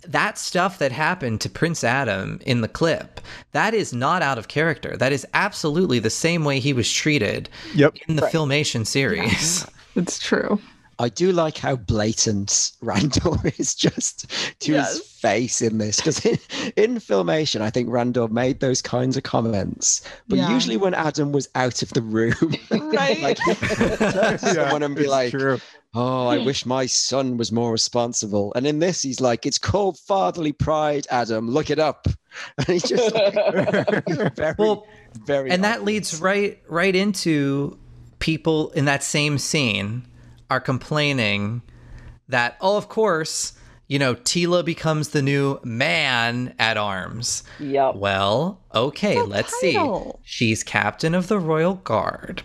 that stuff that happened to Prince Adam in the clip, that is not out of character. That is absolutely the same way he was treated Yep. in the Filmation series. It's true. I do like how blatant Randor is just to Yes. his face in this because in, in filmation, I think Randor made those kinds of comments, but Yeah. usually when Adam was out of the room, Right. like he turn to someone and be like, true. "Oh, I wish my son was more responsible." And in this, he's like, "It's called fatherly pride, Adam. Look it up." And he's just like, very, Well, very, and that leads right right into people in that same scene are complaining that oh of course you know Teela becomes the new man at arms. Yep. well okay The let's see. she's captain of the royal guard.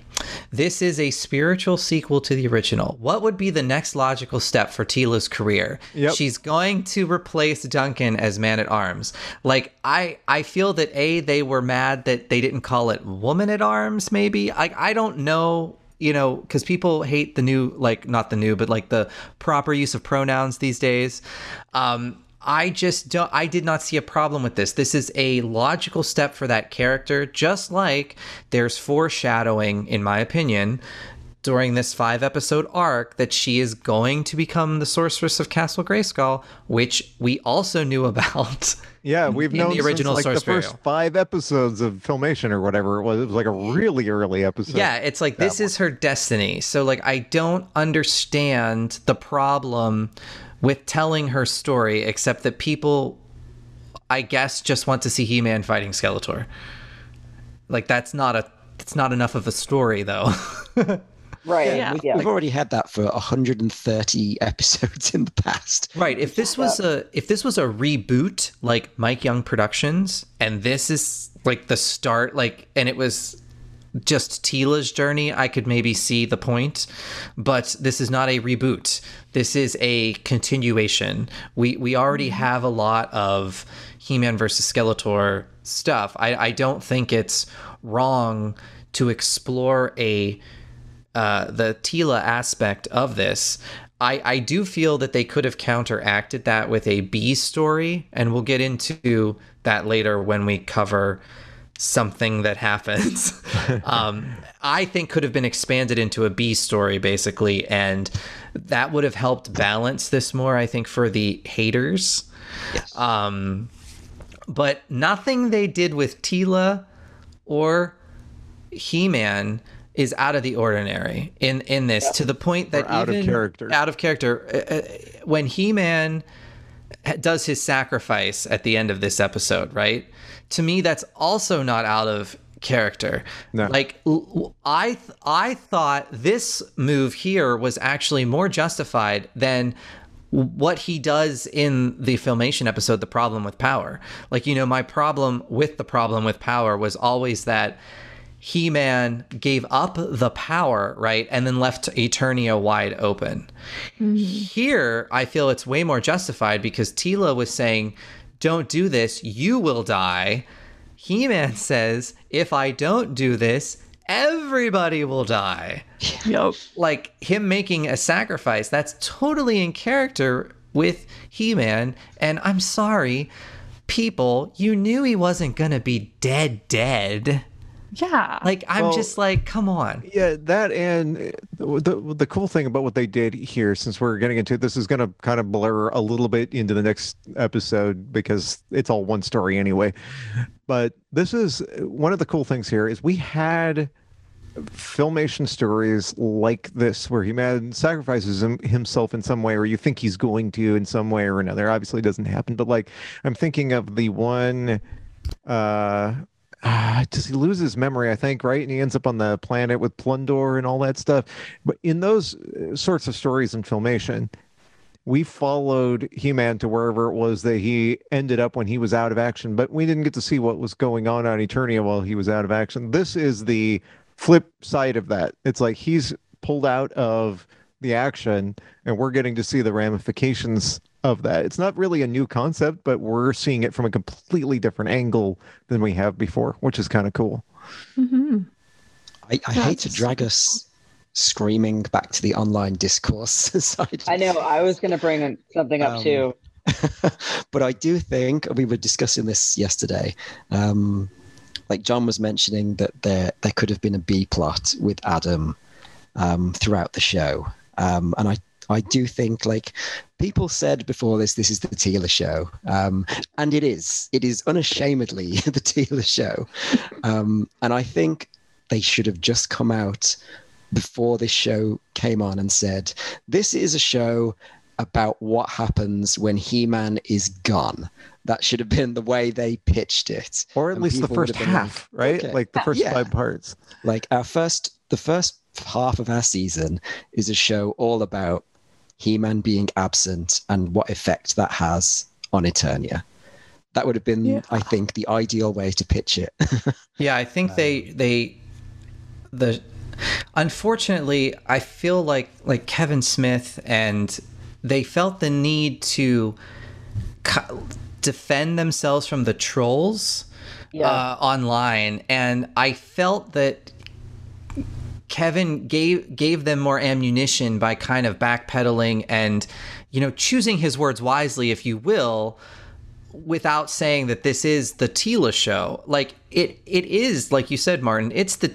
This is a spiritual sequel to the original. What would be the next logical step for Teela's career? Yep. she's going to replace duncan as man at arms. Like i i feel that a they were mad that they didn't call it woman at arms maybe. I i don't know you know because people hate the new like not the new but like the proper use of pronouns these days um I just don't I did not see a problem with this. This is a logical step for that character, just like there's foreshadowing, in my opinion, during this five episode arc that she is going to become the sorceress of Castle Grayskull, which we also knew about. Yeah, we've in known the original since, like source the first material. five episodes of Filmation or whatever it was. It was like a really early episode. Yeah, it's like this is her destiny. So like I don't understand the problem with telling her story except that people I guess just want to see He-Man fighting Skeletor. Like that's not a it's not enough of a story though. Right. Yeah. Yeah. We've already had that for 130 episodes in the past. Right. If this was a if this was a reboot like Mike Young Productions, and this is like the start, like, and it was just Teela's journey, I could maybe see the point. But this is not a reboot. This is a continuation. We we already mm-hmm. have a lot of He-Man versus Skeletor stuff. I, I don't think it's wrong to explore a uh, the Teela aspect of this. I, I do feel that they could have counteracted that with a B story, and we'll get into that later when we cover something that happens. um, I think could have been expanded into a B story basically, and that would have helped balance this more. I think for the haters. Yes. Um, but nothing they did with Teela or He-Man is out of the ordinary in in this to the point that Or out of character. out of character uh, uh, when He-Man does his sacrifice at the end of this episode, right? To me, that's also not out of character. No. Like i th- I thought this move here was actually more justified than what he does in the filmation episode, The Problem with Power. Like, you know, my problem with the problem with power was always that He Man gave up the power, right? And then left Eternia wide open. Mm-hmm. Here, I feel it's way more justified because Teela was saying, Don't do this, you will die. He Man says, If I don't do this, everybody will die Yep. like him making a sacrifice that's totally in character with he-man and i'm sorry people you knew he wasn't gonna be dead dead Yeah. like i'm Well- just like come on Yeah, that and uh, the the cool thing about what they did here, since we're getting into this, is going to kind of blur a little bit into the next episode because it's all one story anyway. But this is one of the cool things here is we had filmation stories like this where he man sacrifices him, himself in some way or you think he's going to in some way or another obviously it doesn't happen but like i'm thinking of the one uh ah, does he lose his memory i think right and he ends up on the planet with plundor and all that stuff but in those uh, sorts of stories in filmation we followed He-Man to wherever it was that he ended up when he was out of action, but we didn't get to see what was going on on Eternia while he was out of action. This is the flip side of that. It's like he's pulled out of the action and we're getting to see the ramifications of that. It's not really a new concept, but we're seeing it from a completely different angle than we have before, which is kind of cool. hmm I, I hate to drag us screaming back to the online discourse side. I know. I was going to bring something up Um, too. but I do think we were discussing this yesterday. Um, like John was mentioning that there there could have been a B plot with Adam um, throughout the show, um, and I I do think like people said before this, this is the Teela show, um, and it is. It is unashamedly the Teela show, um, and I think they should have just come out before this show came on and said, "This is a show." About what happens when He Man is gone. That should have been the way they pitched it. Or at And least the first been like, half, right? okay. Like the first Yeah. five parts. like our first the first half of our season is a show all about he-man being absent and what effect that has on eternia that would have been Yeah. i think the ideal way to pitch it Yeah, I think they they the unfortunately I feel like like Kevin Smith and they felt the need to co- defend themselves from the trolls Yeah. uh, online and I felt that Kevin gave gave them more ammunition by kind of backpedaling and you know choosing his words wisely if you will without saying that this is the Teela show. Like it it is like you said Martin, it's the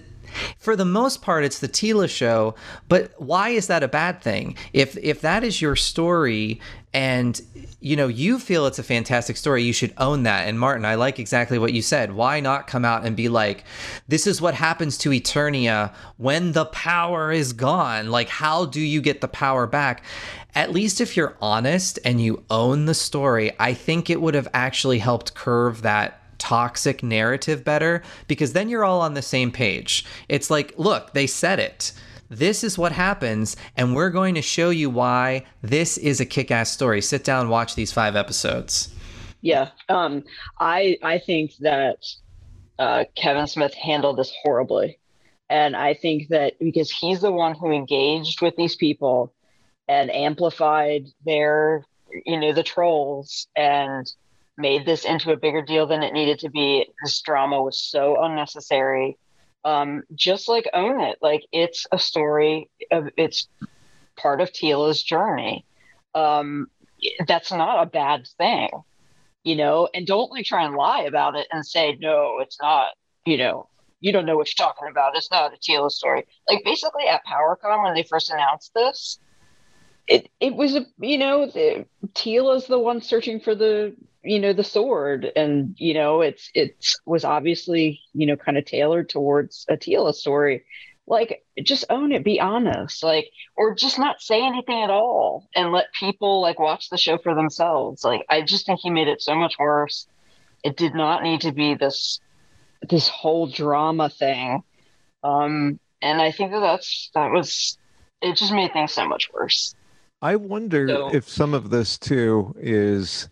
for the most part it's the Teela show, but why is that a bad thing? If if that is your story and you know you feel it's a fantastic story, you should own that. And Martin, I like exactly what you said. Why not come out and be like this is what happens to Eternia when the power is gone? Like how do you get the power back? at least if you're honest and you own the story, I think it would have actually helped curve that toxic narrative better because then you're all on the same page. It's like, look, they said it. This is what happens, and we're going to show you why this is a kick ass story. Sit down, watch these five episodes. Yeah, um, I I think that uh, Kevin Smith handled this horribly, and I think that because he's the one who engaged with these people and amplified their, you know, the trolls and made this into a bigger deal than it needed to be. This drama was so unnecessary. Um, just like own it, like it's a story of it's part of Teela's journey. Um, that's not a bad thing you know, and don't like try and lie about it and say, no, it's not, you know, you don't know what you're talking about. It's not a Teela story. Like basically at PowerCon when they first announced this, it it was a you know, the is the one searching for the you know the sword. And you know it's it was obviously you know kind of tailored towards a Teela story. Like just own it be honest like or just not say anything at all and let people like watch the show for themselves. Like i just think he made it so much worse. It did not need to be this this whole drama thing. Um and i think that that's that was it just made things so much worse I wonder So- if some of this too is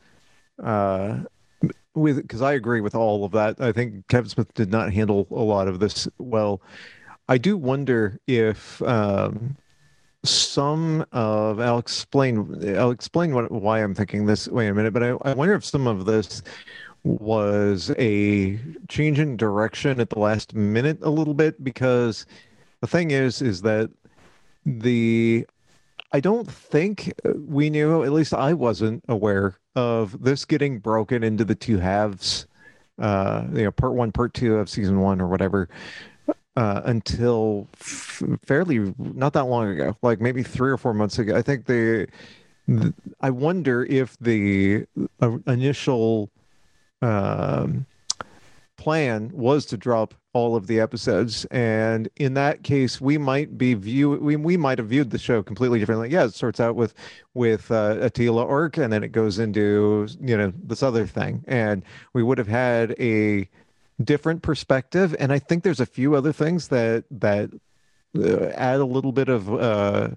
uh with because I agree with all of that. I think Kevin Smith did not handle a lot of this well. I do wonder if um some of I'll explain I'll explain what why I'm thinking this wait a minute, but I, I wonder if some of this was a change in direction at the last minute a little bit because the thing is is that the I don't think we knew, at least I wasn't aware of this getting broken into the two halves, uh, you know, part one, part two of season one or whatever, uh, until f- fairly not that long ago, like maybe three or four months ago. I think the, the I wonder if the uh, initial um, plan was to drop all of the episodes and in that case we might be view we, we might have viewed the show completely differently. Yeah it starts out with with uh, Attila Orc and then it goes into you know this other thing. And we would have had a different perspective and I think there's a few other things that that uh, add a little bit of uh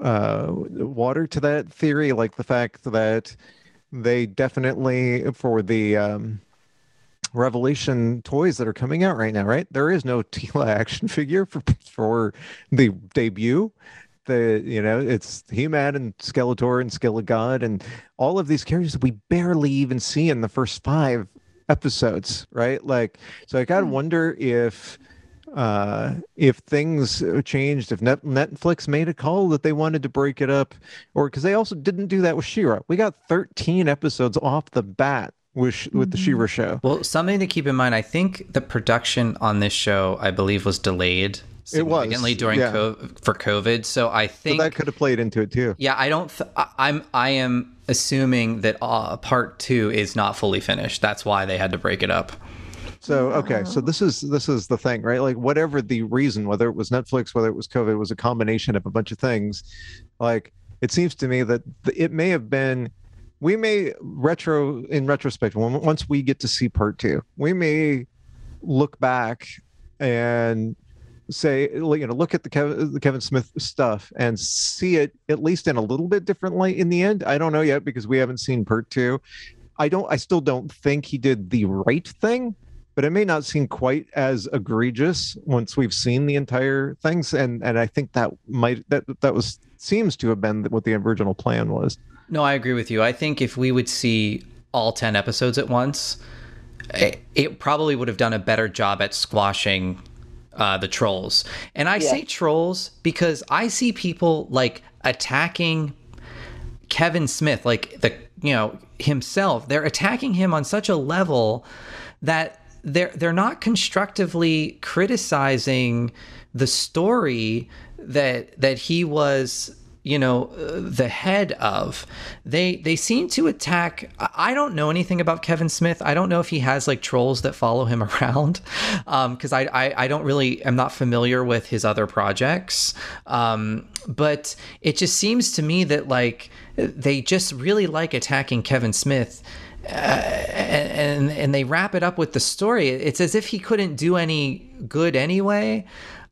uh water to that theory like the fact that they definitely for the um Revelation toys that are coming out right now, right? There is no Teela action figure for for the debut. The you know it's He-Man and Skeletor and Skelegod and all of these characters we barely even see in the first five episodes, right? Like, so I gotta wonder if uh if things changed if Net- netflix made a call that they wanted to break it up or because they also didn't do that with She-Ra we got 13 episodes off the bat with with the She-Ra show Well, something to keep in mind, I think the production on this show, I believe, was delayed It was, significantly during yeah. COVID, for COVID. So I So think that could have played into it too. yeah, I don't. Th- I- I'm. I am assuming that uh, part two is not fully finished. That's why they had to break it up. So okay, so this is this is the thing, right? Like whatever the reason, whether it was Netflix, whether it was COVID, it was a combination of a bunch of things. Like it seems to me that th- it may have been. We may retro in retrospect when once we get to see part two, we may look back and say you know look at the Kevin, the Kevin Smith stuff and see it at least in a little bit different light in the end. I don't know yet because we haven't seen part two. I don't I still don't think he did the right thing, but it may not seem quite as egregious once we've seen the entire things and and I think that might that that was seems to have been what the original plan was. No, I agree with you. I think if we would see all 10 episodes at once, it, it probably would have done a better job at squashing uh, the trolls. And I Yeah. say trolls because I see people like attacking Kevin Smith, like the, you know, himself. They're attacking him on such a level that they're they're not constructively criticizing the story that that he was you know uh, the head of they they seem to attack I- don't know anything about kevin smith. I don't know if he has like trolls that follow him around um because I, I i don't really am not familiar with his other projects. Um but it just seems to me that like they just really like attacking kevin smith uh, and and they wrap it up with the story. It's as if he couldn't do any good anyway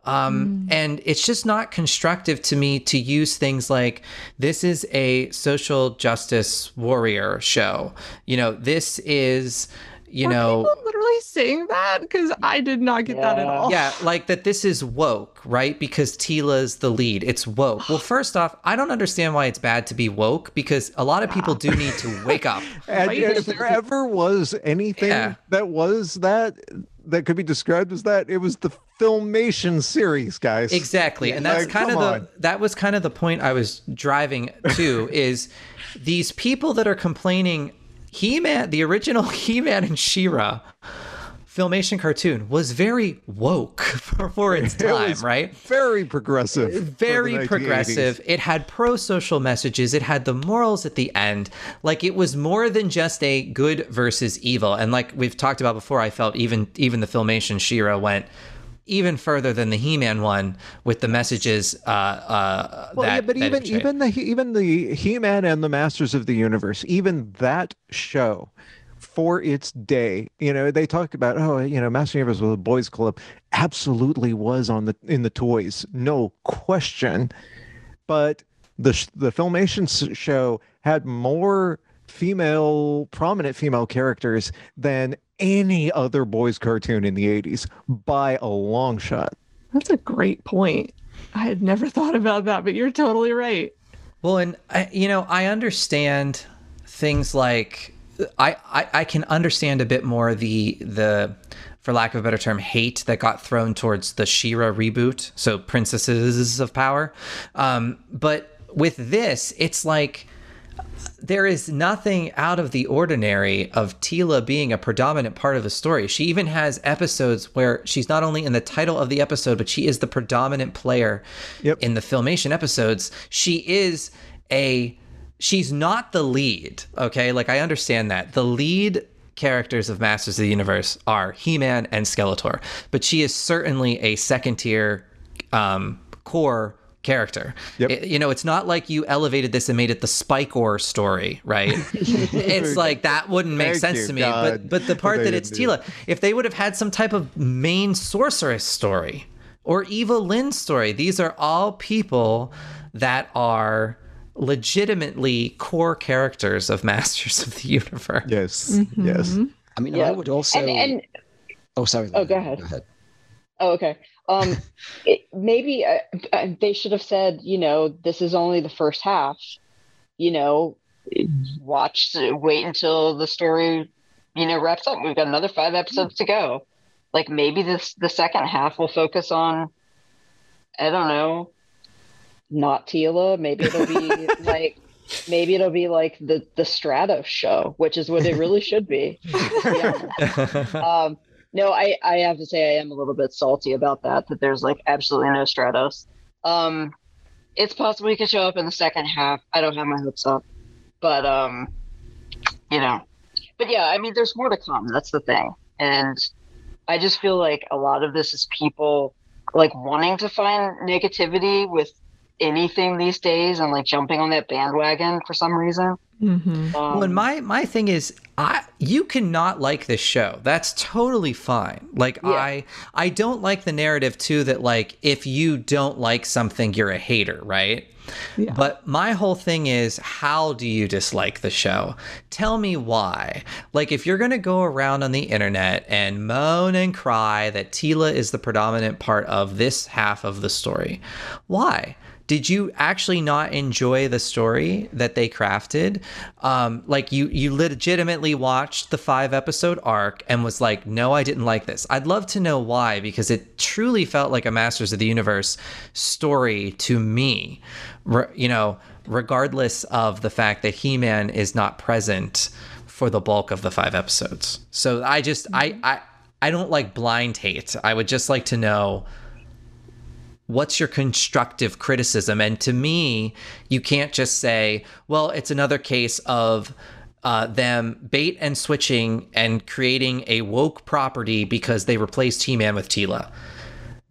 um, and it's just not constructive to me to use things like this is a social justice warrior show you know this is you Were know people literally saying that because I did not get that at all. yeah, like that this is woke, right? Because Teela's the lead. It's woke. Well, first off, I don't understand why it's bad to be woke because a lot of people do need to wake up. And, Right? and if there ever was anything Yeah. that was that that could be described as that, it was the filmation series, guys. Exactly. And that's Like, kind of the on. that was kind of the point I was driving to is these people that are complaining He-Man, the original He-Man and She-Ra filmation cartoon was very woke for, for its It time, was right? Very progressive. very 1980s. progressive. It had pro social messages. It had the morals at the end. Like it was more than just a good versus evil. And like we've talked about before, I felt even even the filmation She-Ra went even further than the He-Man one with the messages. Uh, uh, Well, that, yeah, but even even the even the He-Man and the Masters of the Universe, even that show for its day, you know, they talk about oh, you know, Master Universe was a boys' club. Absolutely was on the in the toys, no question. But the the filmation show had more female prominent female characters than any other boys cartoon in the 80s by a long shot. That's a great point. I had never thought about that, but you're totally right. Well, and I, you know, I understand things like I, I I can understand a bit more the the for lack of a better term hate that got thrown towards the She-Ra reboot, so Princesses of Power. Um, but with this, it's like there is nothing out of the ordinary of Teela being a predominant part of the story. She even has episodes where she's not only in the title of the episode, but she is the predominant player Yep. in the filmation episodes. She is a she's not the lead, okay? Like I understand that. The lead characters of Masters of the Universe are He-Man and Skeletor, but she is certainly a second tier um core character. Yep. It- you know, it's not like you elevated this and made it the Spikor story, right? it's like that wouldn't make Thank sense you, to me. God, But but the part that it's do Teela, if they would have had some type of main sorceress story or Evil Lyn story, these are all people that are legitimately core characters of Masters of the Universe. Yes. Mm-hmm. Yes. Mm-hmm. I mean, Yeah. I would also. And and oh, sorry. Oh, go ahead. Go ahead. Oh, okay. Um, it, maybe uh, uh, they should have said, you know, this is only the first half. You know, watch, wait until the story, you know, wraps up. We've got another five episodes to go. Like maybe this the second half will focus on, I don't know, not Teela. Maybe it'll be like, maybe it'll be like the the Stratos show, which is what it really should be. to be um, No, I, I have to say I am a little bit salty about that, that there's like absolutely no Stratos. Um, it's possible he could show up in the second half. I don't have my hopes up. But um, you know. But yeah, I mean there's more to come. That's the thing. And I just feel like a lot of this is people like wanting to find negativity with anything these days and like jumping on that bandwagon for some reason. Mm-hmm. Um, well, and my my thing is, I you cannot like this show. That's totally fine. Like Yeah. I I don't like the narrative too that like if you don't like something, you're a hater, right? Yeah. But my whole thing is, how do you dislike the show? Tell me why. Like, if you're going to go around on the internet and moan and cry that Teela is the predominant part of this half of the story, why? Did you actually not enjoy the story that they crafted? Um, like you, you legitimately watched the five episode arc and was like, "No, I didn't like this." I'd love to know why because it truly felt like a Masters of the Universe story to me. Re- you know, regardless of the fact that He Man is not present for the bulk of the five episodes. So I just, I, I, I don't like blind hate. I would just like to know what's your constructive criticism? And to me you can't just say well it's another case of uh, them bait and switching and creating a woke property because they replaced he-man with Teela.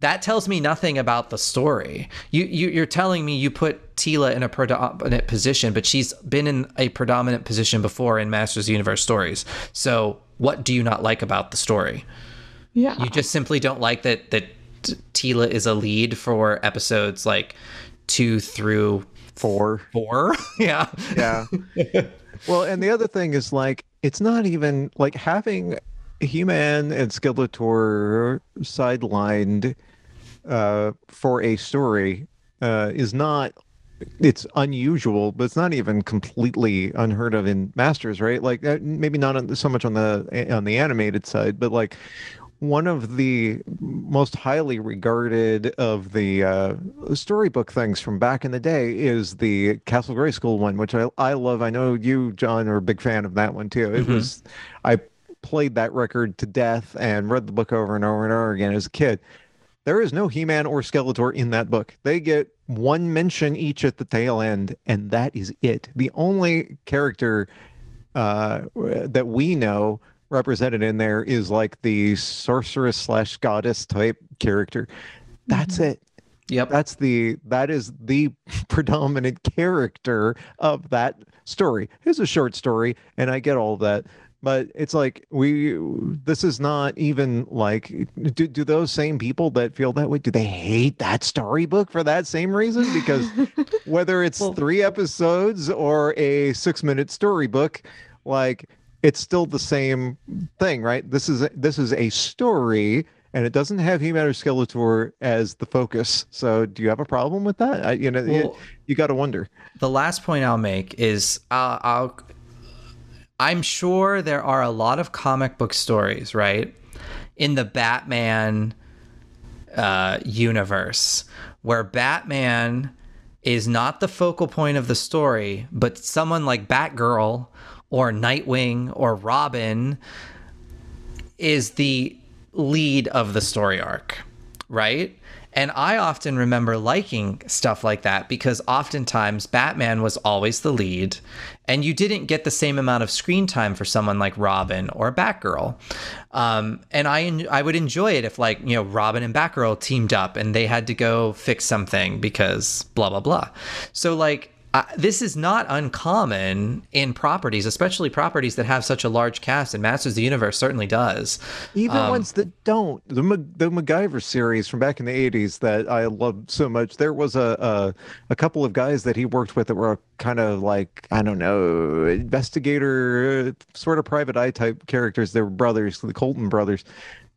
That tells me nothing about the story. You, you you're telling me you put Teela in a predominant position but she's been in a predominant position before in masters of universe stories. So what do you not like about the story? Yeah. you just simply don't like that that Teela is a lead for episodes like two through Four. four. yeah. Yeah. well, and the other thing is like it's not even like having He-Man and Skeletor sidelined uh, for a story uh, is not. It's unusual, but it's not even completely unheard of in Masters, right? Like uh, maybe not on, so much on the on the animated side, but like one of the most highly regarded of the uh, storybook things from back in the day is the Castle Grayskull one, which I, I love. I know you, John, are a big fan of that one too. It Mhm. was, I played that record to death and read the book over and over and over again as a kid. There is no He Man or Skeletor in that book. They get one mention each at the tail end, and that is it. The only character uh, that we know represented in there is like the sorceress slash goddess type character. That's mm-hmm. it. Yep. That's the that is the predominant character of that story. It's a short story, and I get all of that. But it's like we this is not even like do, do those same people that feel that way do they hate that storybook for that same reason because whether it's Well- three episodes or a six minute storybook like it's still the same thing right? This is this is a story and it doesn't have He-Man or Skeletor as the focus. So do you have a problem with that? I, you know you, you got to wonder. the last point I'll make is uh, I'll I'm sure there are a lot of comic book stories, right, in the Batman uh, universe where Batman is not the focal point of the story, but someone like Batgirl or Nightwing or Robin is the lead of the story arc, right? And I often remember liking stuff like that because oftentimes Batman was always the lead, and you didn't get the same amount of screen time for someone like Robin or Batgirl. Um, and I I would enjoy it if like you know Robin and Batgirl teamed up and they had to go fix something because blah blah blah. So like uh, this is not uncommon in properties, especially properties that have such a large cast, and Masters of the Universe certainly does. even Um, ones that don't. The Ma- the MacGyver series from back in the 80s that I loved so much there was a, a a couple of guys that he worked with that were kind of like I don't know investigator sort of private eye type characters. They were brothers the Colton brothers.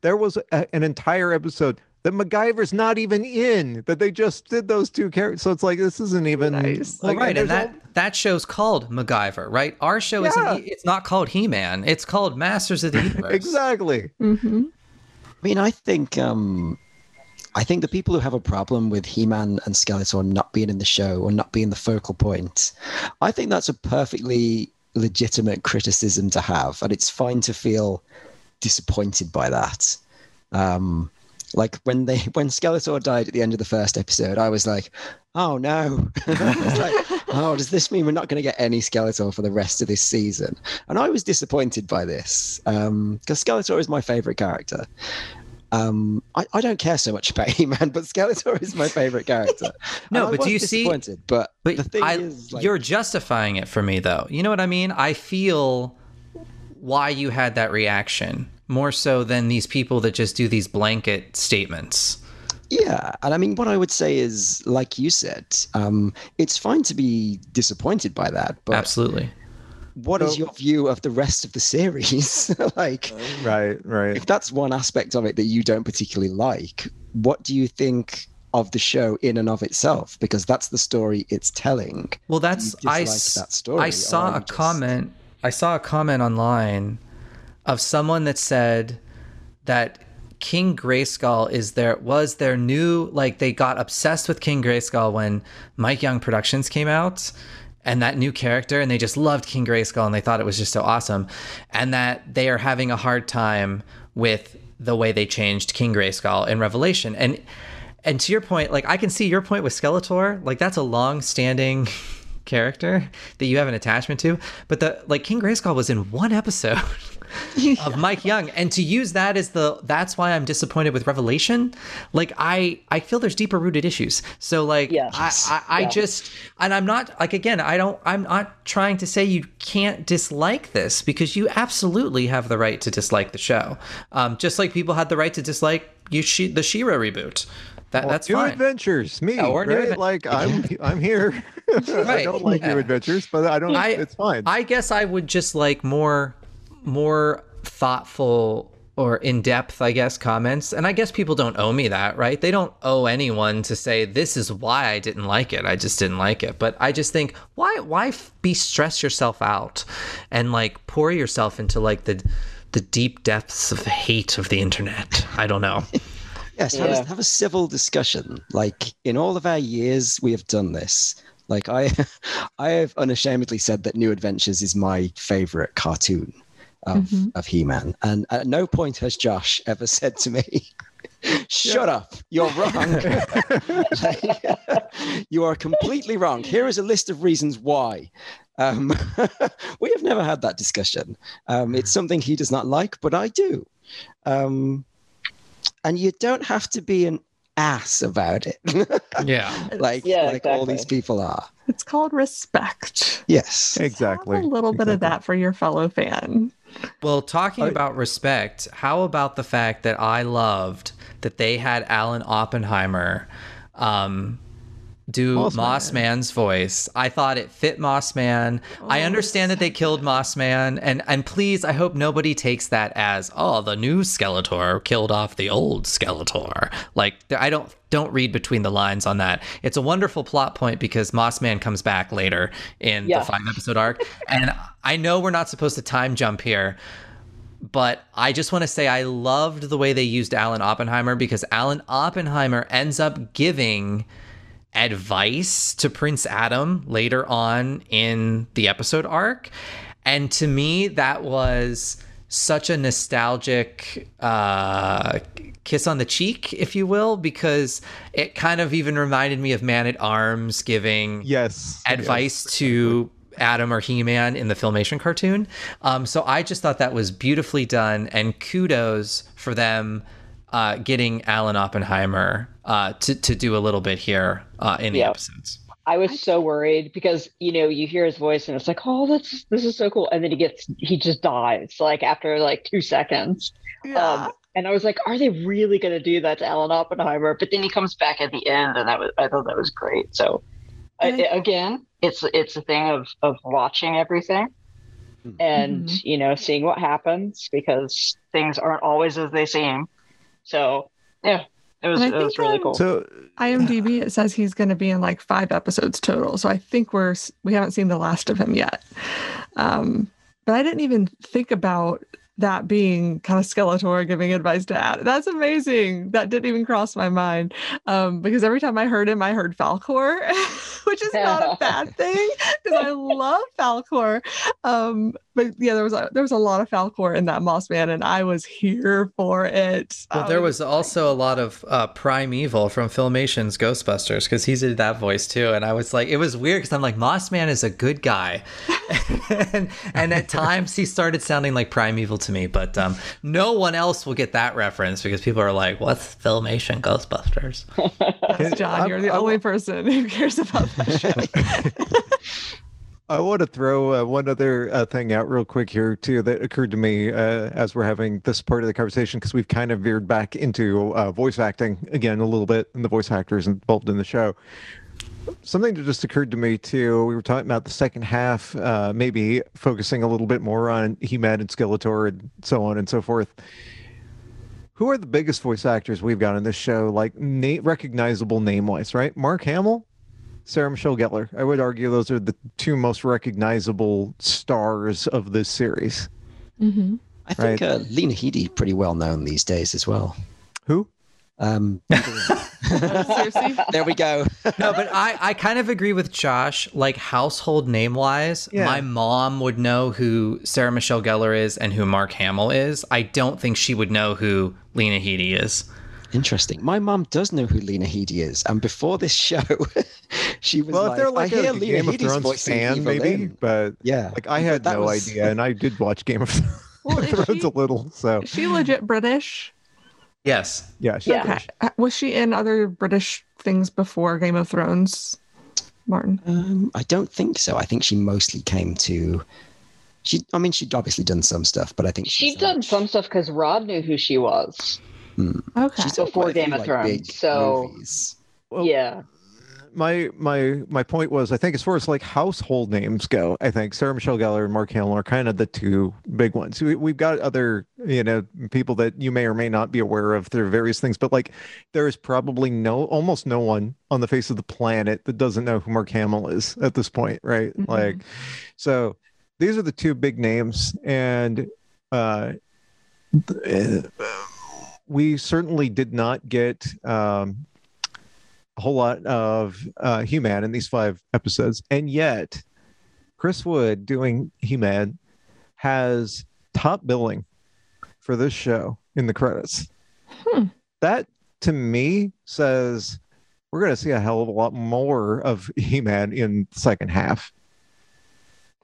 There was a, an entire episode that MacGyver's not even in that they just did those two characters so it's like this isn't even Nice. Well, right, and there's that that show's called MacGyver, right? Our show Yeah. isn't. It's not called He-Man. It's called Masters of the all- Universe. exactly hmm I mean, I think um, I think the people who have a problem with He-Man and Skeletor not being in the show or not being the focal point, I think that's a perfectly legitimate criticism to have, and it's fine to feel disappointed by that. Um, like when they when Skeletor died at the end of the first episode, I was like, "Oh no!" like, "Oh, does this mean we're not going to get any Skeletor for the rest of this season?" And I was disappointed by this because um, Skeletor is my favorite character. Um, I, I don't care so much about He-Man, but Skeletor is my favorite character. no, but do you see? But, But the thing I, is, like, you're justifying it for me, though. You know what I mean? I feel why you had that reaction more so than these people that just do these blanket statements. Yeah, and I mean, what I would say is, like you said, um, it's fine to be disappointed by that, but Absolutely. what is So- your view of the rest of the series? like, Right, right. if that's one aspect of it that you don't particularly like, what do you think of the show in and of itself? Because that's the story it's telling. Well, that's you I. that story, I saw a just- comment. I saw a comment online of someone that said that King Grayskull is their was their new like they got obsessed with King Grayskull when Mike Young Productions came out and that new character and they just loved King Grayskull and they thought it was just so awesome and that they are having a hard time with the way they changed King Grayskull in Revelation. And and to your point like I can see your point with Skeletor. Like that's a long standing character that you have an attachment to. But the like King Grayskull was in one episode of Mike Young, and to use that as the that's why I'm disappointed with Revelation. Like I I feel there's deeper rooted issues. So like Yeah. I I, I Yeah. just and I'm not like again I don't I'm not trying to say you can't dislike this because you absolutely have the right to dislike the show. Um, just like people had the right to dislike you she, the She-Ra reboot. That that's new fine. adventures, me, Yeah, or right? adven- like I'm, I'm here. I don't like yeah. new adventures, but I don't. I- it's fine. I guess I would just like more more thoughtful or in depth, I guess, comments. And I guess people don't owe me that, right? They don't owe anyone to say this is why I didn't like it. I just didn't like it. But I just think why why be stress yourself out and like pour yourself into like the the deep depths of the hate of the internet. I don't know. Yes, have, Yeah. a, have a civil discussion. Like in all of our years, we have done this. Like I, I have unashamedly said that New Adventures is my favorite cartoon of Mhm. of He-Man, and at no point has Josh ever said to me, "Shut up, you're wrong." You are completely wrong. Here is a list of reasons why. Um, we have never had that discussion. Um, it's something he does not like, but I do. Um, and you don't have to be an ass about it, Yeah. like Yeah, like all these people are. It's called respect. Yes. exactly. Have a little bit of that for your fellow fan. Well, talking I- about respect, how about the fact that I loved that they had Alan Oppenheimer um, do Moss Moss, Man's voice? I thought it fit Moss Man. I Oh, understand that they killed Moss Man, and and please, I hope nobody takes that as oh, the new Skeletor killed off the old Skeletor. Like I don't don't read between the lines on that. It's a wonderful plot point because Moss Man comes back later in Yeah. the five episode arc, and I know we're not supposed to time jump here, but I just want to say I loved the way they used Alan Oppenheimer because Alan Oppenheimer ends up giving advice to Prince Adam later on in the episode arc. And to me, that was such a nostalgic uh, kiss on the cheek, if you will, because it kind of even reminded me of Man at Arms giving Yes. advice to Adam or He Man in the Filmation cartoon. Um, so I just thought that was beautifully done, and kudos for them uh, getting Alan Oppenheimer uh, to to do a little bit here uh, in the Yeah. episodes. I was so worried because you know you hear his voice and it's like, oh, that's this is so cool, and then he gets he just dies like after like two seconds. Um, and I was like, are they really going to do that to Alan Oppenheimer? But then he comes back at the end, and that was I thought that was great. So I, I- again, it's it's a thing of of watching everything and Mhm. you know seeing what happens because things aren't always as they seem. So yeah, it was And I it was think, really um, cool. So IMDb it says he's going to be in like five episodes total. So I think we're we haven't seen the last of him yet. Um, but I didn't even think about that being kind of Skeletor giving advice to Ad. That's amazing. That didn't even cross my mind. Um, because every time I heard him, I heard Falkor, which is not a bad thing because I love Falkor. Um, but yeah, there was a, there was a lot of Falkor in that Moss Man, and I was here for it. Well, there was also a lot of uh, Primeval from Filmation's Ghostbusters because he did that voice too, and I was like, it was weird because I'm like, Moss Man is a good guy, and, and at times he started sounding like Primeval to me, but um, no one else will get that reference because people are like, what's Filmation Ghostbusters? Yes, John, you're the only person who cares about that show. I want to throw uh, one other uh, thing out real quick here too that occurred to me uh, as we're having this part of the conversation because we've kind of veered back into uh, voice acting again a little bit and the voice actors involved in the show. Something that just occurred to me too. We were talking about the second half, uh, maybe focusing a little bit more on He-Man and Skeletor and so on and so forth. Who are the biggest voice actors we've got in this show? Like na- recognizable name-wise, right? Mark Hamill, Sarah Michelle Gellar. I would argue those are the two most recognizable stars of this series. Mm-hmm. I think Right. uh, Lena Headey pretty well known these days as well. Who? Um, there we go. no, but I, I kind of agree with Josh. Like household name wise, Yeah. my mom would know who Sarah Michelle Gellar is and who Mark Hamill is. I don't think she would know who Lena Headey is. Interesting. My mom does know who Lena Headey is, and before this show, she was Well, like, if they're like "I hear a Lena Game of Headey's Thrones voicing fan, Evil maybe, Lyn." but Yeah, like I had no was- idea, and I did watch Game of Well, is Thrones she, a little. So is she legit British? Yes. yeah, she, Yeah. Okay. Was she in other British things before Game of Thrones, Martin? Um, I don't think so. I think she mostly came to. She, I mean, she'd obviously done some stuff, but I think She'd she's, uh, done some stuff because Rod knew who she was. Okay. she's Before a few, Game of like, Thrones, so- movies. Well, yeah. My my my point was, I think as far as like household names go, I think Sarah Michelle Gellar and Mark Hamill are kind of the two big ones. We, we've got other, you know, people that you may or may not be aware of through various things, but like there is probably no, almost no one on the face of the planet that doesn't know who Mark Hamill is at this point, right? Mhm. Like, so these are the two big names, and uh, uh, we certainly did not get um, a whole lot of uh, He-Man in these five episodes, and yet Chris Wood doing He-Man has top billing for this show in the credits. Hmm. That to me says we're going to see a hell of a lot more of He-Man in the second half.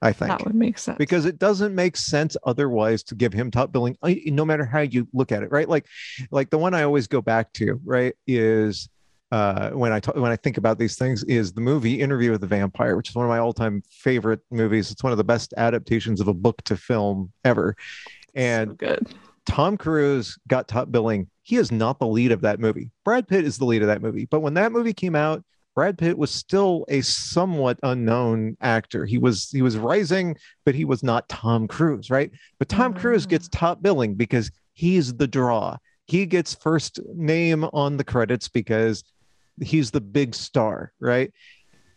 I think That would make sense. because it doesn't make sense otherwise to give him top billing no matter how you look at it right like like the one i always go back to right is uh when i talk when i think about these things is the movie interview with the vampire which is one of my all-time favorite movies it's one of the best adaptations of a book to film ever and so good. Tom Cruise got top billing. He is not the lead of that movie. Brad Pitt is the lead of that movie. But when that movie came out, Brad Pitt was still a somewhat unknown actor. He was he was rising, but he was not Tom Cruise, right? But Tom Cruise Ah. gets top billing because he's the draw. He gets first name on the credits because he's the big star, right?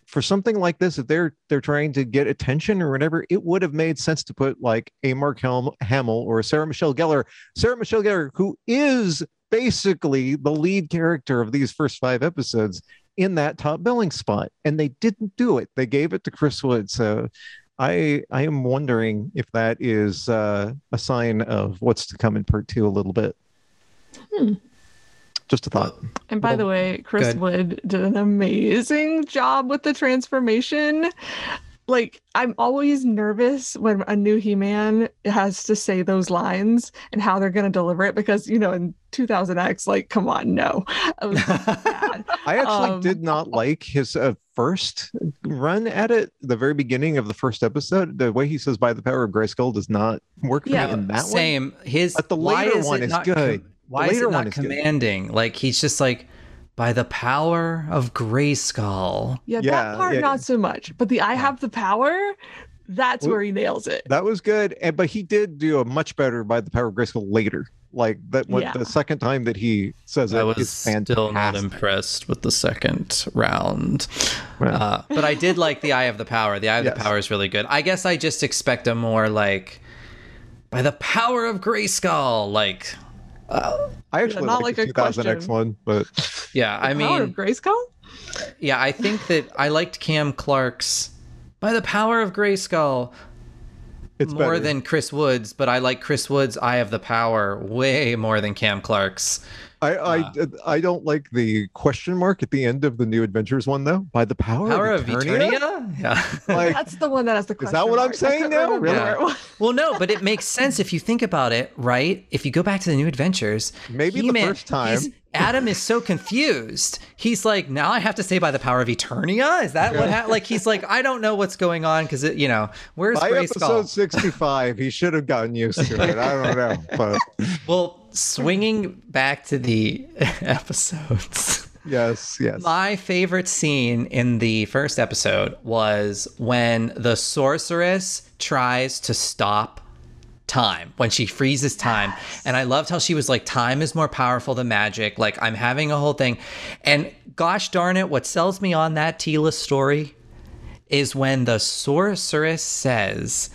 For something like this, if they're they're trying to get attention or whatever, it would have made sense to put like a Mark Helm, Hamill or Sarah Michelle Gellar Sarah Michelle Gellar, who is basically the lead character of these first five episodes, in that top billing spot, and they didn't do it. They gave it to Chris Wood. So, I I am wondering if that is uh, a sign of what's to come in part two a little bit. Hmm. Just a thought. And by Well, the way, Chris good. Wood did an amazing job with the transformation. Like, I'm always nervous when a new He Man has to say those lines and how they're going to deliver it because, you know, in 2000X, like, come on, no. I was bad. I actually Um, did not like his uh, first run at it. The very beginning of the first episode, the way he says "by the power of Grayskull" does not work for Yeah, me in that one. Same. His But the later is one is good. The why is later it one not is good. commanding? Like he's just like by the power of Grayskull. Yeah, Yeah, that part, yeah. not so much. But the I have the power, that's Well, where he nails it. That was good, and but he did do a much better by the power of Grayskull later. Like that, when Yeah. the second time that he says it, I was still not impressed with the second round. Well, Uh, but I did like the Eye of the Power. The Eye of Yes. the Power is really good. I guess I just expect a more like by the power of Grayskull. Like, uh, I actually not like, like the a 2000X question. one, but yeah, I The power of mean, Grayskull. yeah, I think that I liked Cam Clark's by the power of Grayskull it's more better. than Chris Woods, but I like Chris Woods' Eye of the Power way more than Cam Clark's. I, I Uh, I don't like the question mark at the end of the New Adventures one though. By the power, Power of of Eternia? Eternia? Yeah. Like, That's the one that has the question. Is that what I'm saying couldn't now? Really? where it was. Well, no, but it makes sense if you think about it, right? If you go back to the New Adventures, Maybe the He-Man- first time. Adam is so confused. He's like, now I have to say by the power of Eternia. Is that what? Ha-? Like he's like, I don't know what's going on because you know, where's by episode 65, he should have gotten used to it. I don't know, but Well, swinging back to the episodes. yes, yes. My favorite scene in the first episode was when the sorceress tries to stop time, when she freezes time. And I loved how she was like, time is more powerful than magic. Like, I'm having a whole thing. And gosh darn it, what sells me on that Teela story is when the sorceress says,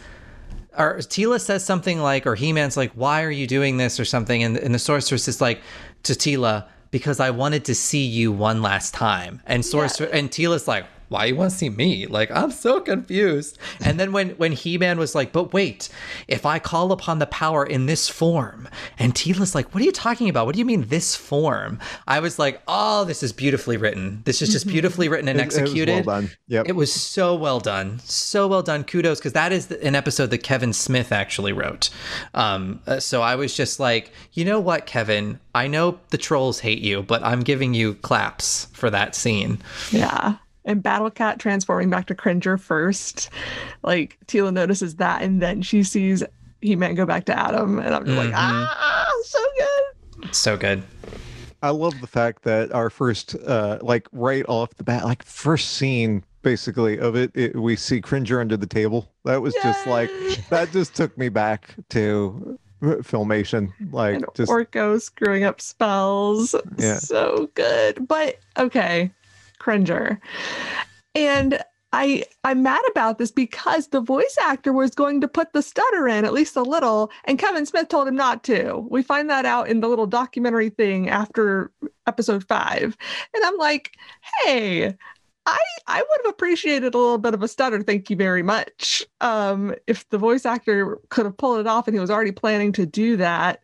or Teela says something like, or He Man's like, why are you doing this or something? And, and the sorceress is like, to Teela, because I wanted to see you one last time. And sorcerer and Teela's like, why you want to see me? Like, I'm so confused. And then when when He-Man was like, but wait, if I call upon the power in this form, and Teela's like, what are you talking about? What do you mean this form? I was like, oh, this is beautifully written. This is just beautifully written and It- it was well executed. done. Yep. It was so well done, so well done. Kudos, because that is an episode that Kevin Smith actually wrote. Um, uh, so I was just like, you know what, Kevin? I know the trolls hate you, but I'm giving you claps for that scene. Yeah. And Battle Cat transforming back to Cringer first. Like Teela notices that and then she sees He Man go back to Adam. And I'm just like, Mhm. ah, so good. So good. I love the fact that our first, uh, like right off the bat, like first scene basically of it, it we see Cringer under the table. That was just like that. Just took me back to filmation. Like and just Orko screwing up spells. Yeah. So good. But okay, Cringer. And I I'm mad about this because the voice actor was going to put the stutter in at least a little, and Kevin Smith told him not to. We find that out in the little documentary thing after episode five. And I'm like, hey, I I would have appreciated a little bit of a stutter, thank you very much. Um, if the voice actor could have pulled it off and he was already planning to do that,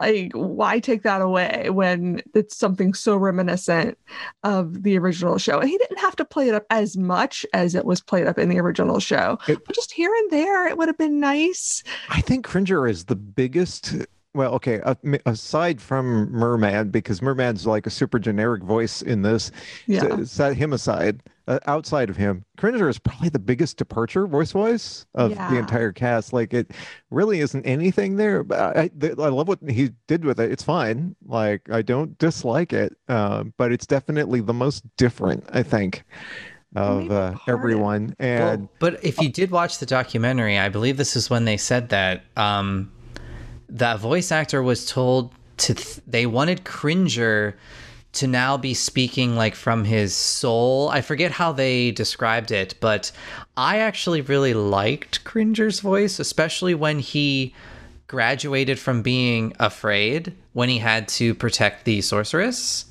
like why take that away when it's something so reminiscent of the original show? And he didn't have to play it up as much as it was played up in the original show. It- but just here and there, it would have been nice. I think Cringer is the biggest. Well, okay, uh, aside from Merman, because Merman's like a super generic voice in this. Yeah. Set him aside. Uh, outside of him, Cringer is probably the biggest departure voice-wise of Yeah. the entire cast. Like it really isn't anything there. But I, I, I love what he did with it. It's fine. Like I don't dislike it, um, but it's definitely the most different. I think of uh, everyone. And Well, but if you did watch the documentary, I believe this is when they said that um, that voice actor was told to th- they wanted Cringer to now be speaking like from his soul. I forget how they described it, but I actually really liked Cringer's voice, especially when he graduated from being afraid when he had to protect the sorceress.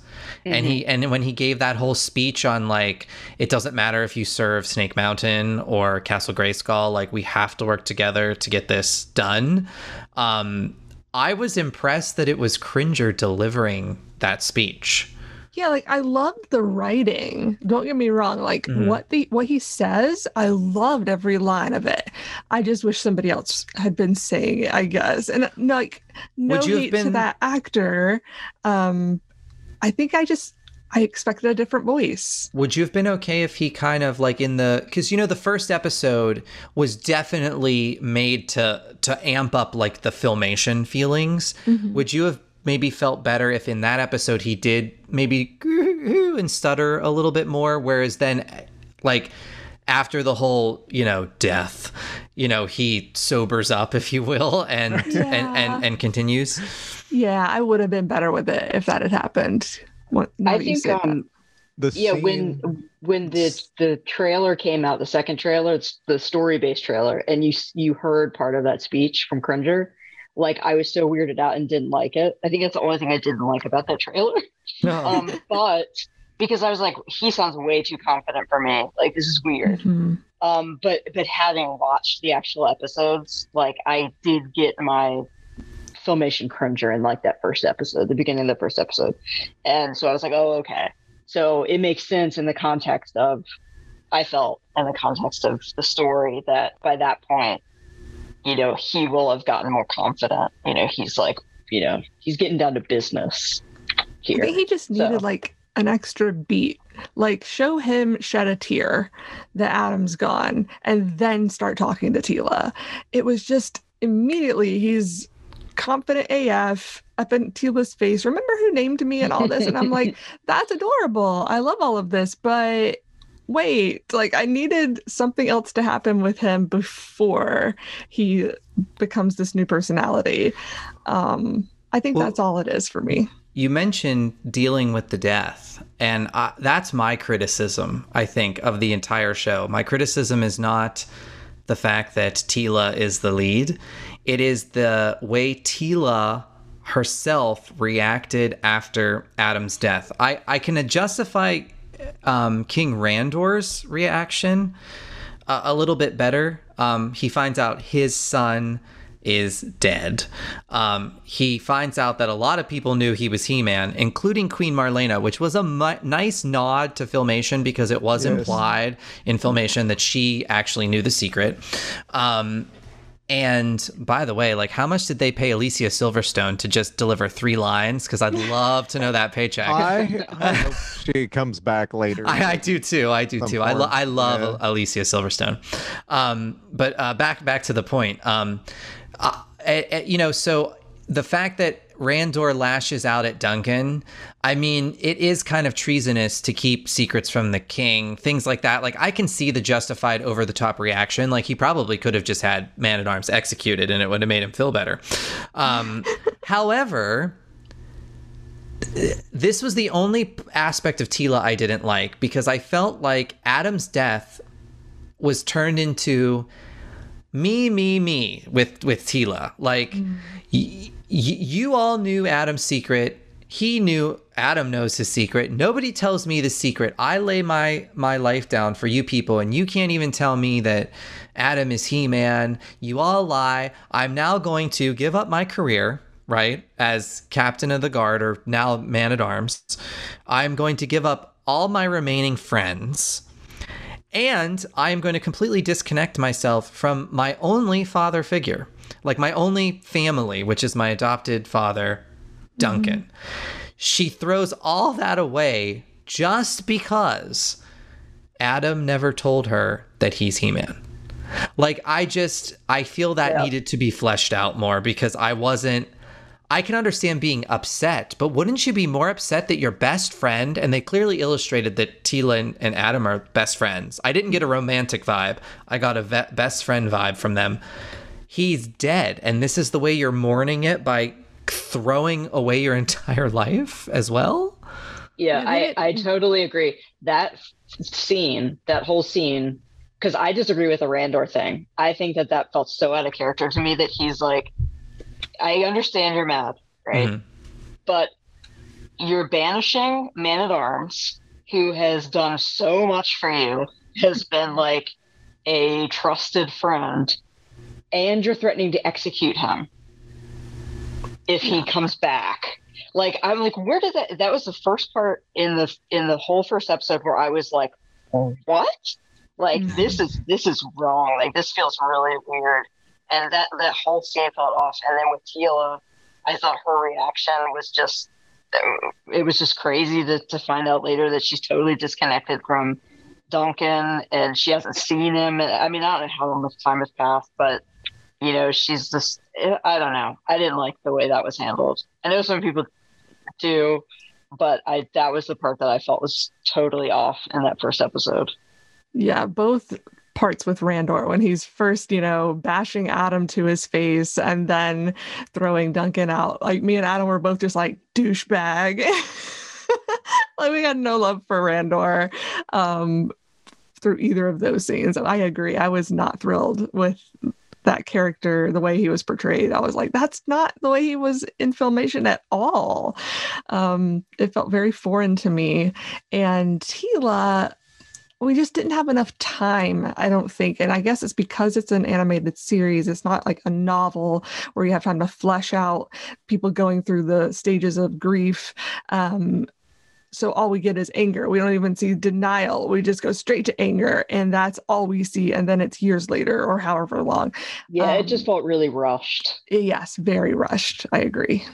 And he and when he gave that whole speech on like it doesn't matter if you serve snake mountain or castle grayskull like we have to work together to get this done. Um i was impressed that it was cringer delivering that speech Yeah, like I loved the writing. Don't get me wrong. Like Mhm. what the what he says, I loved every line of it. I just wish somebody else had been saying it, I guess. And like no Would you have hate to that actor. Um I think I just I expected a different voice. would you have been okay if he kind of like in the because you know the first episode was definitely made to to amp up like the filmation feelings would you have maybe felt better if in that episode he did maybe and stutter a little bit more whereas then like after the whole you know death you know he sobers up if you will and and, Yeah. and and continues Yeah, I would have been better with it if that had happened. What, I think say that. um, the yeah scene, when when the the trailer came out the second trailer it's the story based trailer and you you heard part of that speech from cringer like i was so weirded out and didn't like it i think that's the only thing i didn't like about that trailer um but because i was like he sounds way too confident for me. Like this is weird. Mhm. um but but having watched the actual episodes like i did get my filmation cringer in like that first episode the beginning of the first episode. And so i was like oh okay. So it makes sense in the context of i felt in the context of the story that by that point you know he will have gotten more confident. You know he's like you know he's getting down to business I here think he just needed So- like an extra beat. Like show him shed a tear that Adam's gone and then start talking to Teela. It was just immediately he's confident AF up in Teela's face. Remember who named me and all this? And I'm like, that's adorable. I love all of this, but wait, like I needed something else to happen with him before he becomes this new personality. Um I think Well- that's all it is for me. You mentioned dealing with the death, and I, that's my criticism, I think, of the entire show. My criticism is not the fact that Teela is the lead, it is the way Teela herself reacted after Adam's death. I, I can justify um, King Randor's reaction a, a little bit better. Um, he finds out his son is dead. Um, he finds out that a lot of people knew he was He Man, including Queen Marlena, which was a mu- nice nod to Filmation because it was Yes. implied in Filmation that she actually knew the secret. Um, and by the way, like, how much did they pay Alicia Silverstone to just deliver three lines? Because I'd love to know that paycheck. I, I hope she comes back later. I, I do too. I do too. I, lo- I love Yeah. Alicia Silverstone. Um, but uh, back back to the point. Um, uh, you know, so the fact that Randor lashes out at Duncan, I mean, it is kind of treasonous to keep secrets from the king, things like that. Like, I can see the justified over the top reaction. Like, he probably could have just had Man at Arms executed and it would have made him feel better. Um, however, this was the only aspect of Teela I didn't like because I felt like Adam's death was turned into me, me, me with with Teela. Like mm. y- y- you all knew Adam's secret. He knew Adam knows his secret. Nobody tells me the secret. I lay my my life down for you people, and you can't even tell me that Adam is He Man. You all lie. I'm now going to give up my career right, as captain of the guard or now man at arms, I'm going to give up all my remaining friends. And I am going to completely disconnect myself from my only father figure, like my only family, which is my adopted father, Duncan. Mm-hmm. She throws all that away just because Adam never told her that he's He Man. Like, I just, I feel that Yeah. needed to be fleshed out more because I wasn't. I can understand being upset, but wouldn't you be more upset that your best friend, and they clearly illustrated that Teela and, and Adam are best friends. I didn't get a romantic vibe. I got a ve- best friend vibe from them. He's dead, and this is the way you're mourning it by throwing away your entire life as well? Yeah, Yeah, I, I totally agree. That scene, that whole scene, because I disagree with the Randor thing. I think that that felt so out of character to me that he's like, I understand you're mad, right? Mhm. But you're banishing Man at Arms, who has done so much for you, has been like a trusted friend, and you're threatening to execute him if he comes back. Like I'm like, where did that? That was the first part in the in the whole first episode where I was like, what? Like this is this is wrong. Like this feels really weird. And that that whole scene felt off. And then with Teela, I thought her reaction was just it was just crazy to, to find out later that she's totally disconnected from Duncan and she hasn't seen him. I mean, I don't know how much time has passed, but you know, she's just I don't know. I didn't like the way that was handled. I know some people do, but I that was the part that I felt was totally off in that first episode. Yeah, both parts with Randor when he's first, you know, bashing Adam to his face and then throwing Duncan out. Like me and Adam were both just like douchebag. like we had no love for Randor um, through either of those scenes. And I agree. I was not thrilled with that character, the way he was portrayed. I was like, that's not the way he was in filmation at all. Um, it felt very foreign to me. And Teela, we just didn't have enough time, I don't think. And I guess it's because it's an animated series. It's not like a novel where you have time to flesh out people going through the stages of grief. Um, so all we get is anger. We don't even see denial. We just go straight to anger, and that's all we see. And then it's years later or however long. Yeah, um, it just felt really rushed. Yes, very rushed. I agree.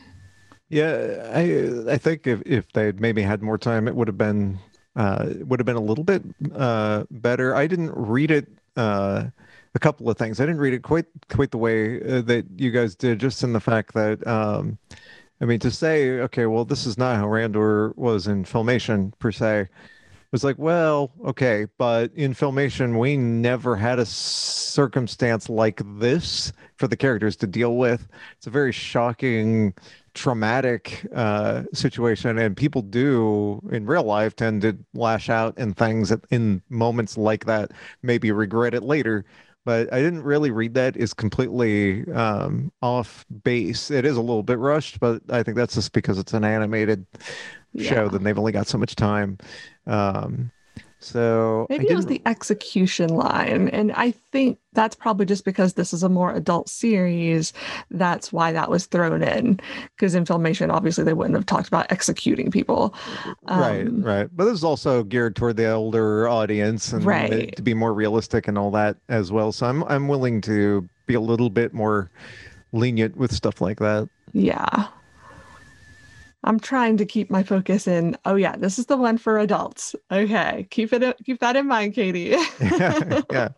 Yeah, I I think if if they'd maybe had more time, it would have been uh, would have been a little bit uh, better. I didn't read it. Uh, a couple of things. I didn't read it quite quite the way uh, that you guys did, just in the fact that um, I mean, to say, okay, well, this is not how Randor was in Filmation per se, was like, well, okay, but in Filmation, we never had a circumstance like this for the characters to deal with. It's a very shocking traumatic uh, situation, and people do in real life tend to lash out and things in moments like that, maybe regret it later. But I didn't really read that is completely um, off base. It is a little bit rushed, but I think that's just because it's an animated yeah. show. Then they've only got so much time. Um, so maybe it was the execution line. And I think that's probably just because this is a more adult series. That's why that was thrown in. Because in filmation, obviously, they wouldn't have talked about executing people. Um, right, right. But this is also geared toward the older audience and right. to be more realistic and all that as well. So I'm I'm willing to be a little bit more lenient with stuff like that. Yeah. I'm trying to keep my focus in. Oh yeah, this is the one for adults. Okay, keep it keep that in mind, Katie. yeah, yeah.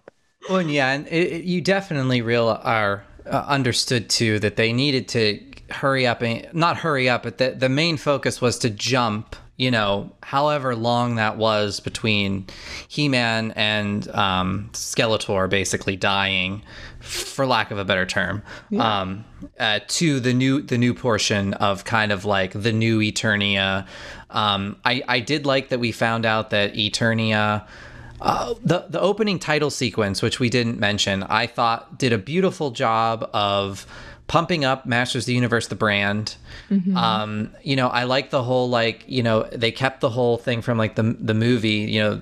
Well, yeah, and it, it, you definitely real are uh, understood too that they needed to hurry up and not hurry up, but the the main focus was to jump. You know, however long that was between He-Man and um, Skeletor basically dying for lack of a better term, yeah. um, uh, to the new the new portion of kind of like the new Eternia. Um, I I did like that we found out that Eternia. Uh, the the opening title sequence, which we didn't mention, I thought did a beautiful job of pumping up Masters of the Universe, the brand. Mm-hmm. Um, you know, I like the whole like you know they kept the whole thing from like the the movie. You know,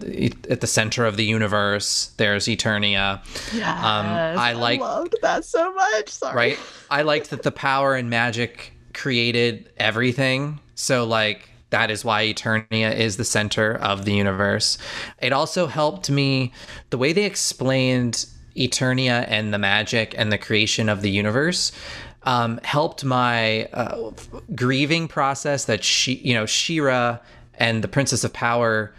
at the center of the universe, there's Eternia. Yes, um, I like loved that so much. Sorry. Right, I liked that the power and magic created everything. So like that is why Eternia is the center of the universe. It also helped me the way they explained Eternia and the magic and the creation of the universe um, helped my uh, grieving process that she, you know, She-Ra and the Princess of Power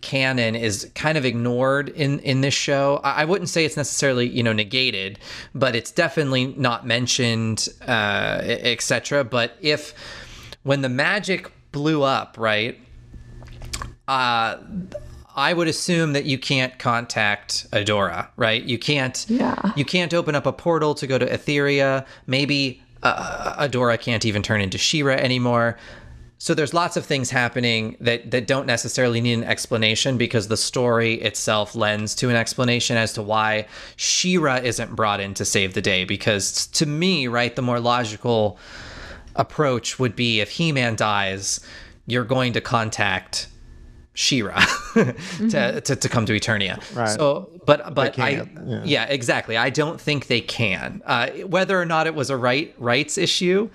canon is kind of ignored in in this show. I, wouldn't say it's necessarily you know negated, but it's definitely not mentioned, uh, etc. But if when the magic blew up, right? Uh, I would assume that you can't contact Adora, right? You can't. Yeah. You can't open up a portal to go to Etheria. Maybe uh, Adora can't even turn into She-Ra anymore. So there's lots of things happening that that don't necessarily need an explanation because the story itself lends to an explanation as to why She-Ra isn't brought in to save the day. Because to me, right, the more logical approach would be if He-Man dies, you're going to contact She-Ra mm-hmm. to, to, to come to Eternia. Right. So, but but I yeah. yeah. exactly. I don't think they can. Uh, whether or not it was a right rights issue,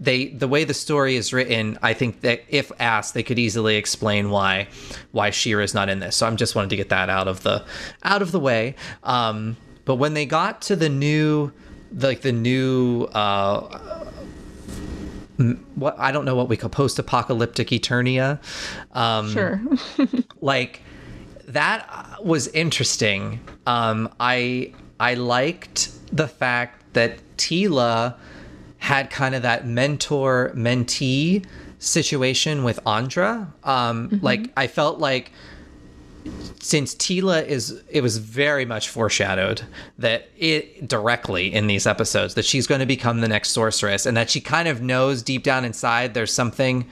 they the way the story is written, I think that if asked, they could easily explain why why She-Ra is not in this. So I'm just wanted to get that out of the out of the way. Um, but when they got to the new like the new uh, what I don't know what we call post-apocalyptic Eternia. Um, sure. like that was interesting. Um, I I liked the fact that Teela had kind of that mentor mentee situation with Andra. Um, mm-hmm. Like I felt like since Teela is it was very much foreshadowed that it directly in these episodes that she's going to become the next sorceress and that she kind of knows deep down inside there's something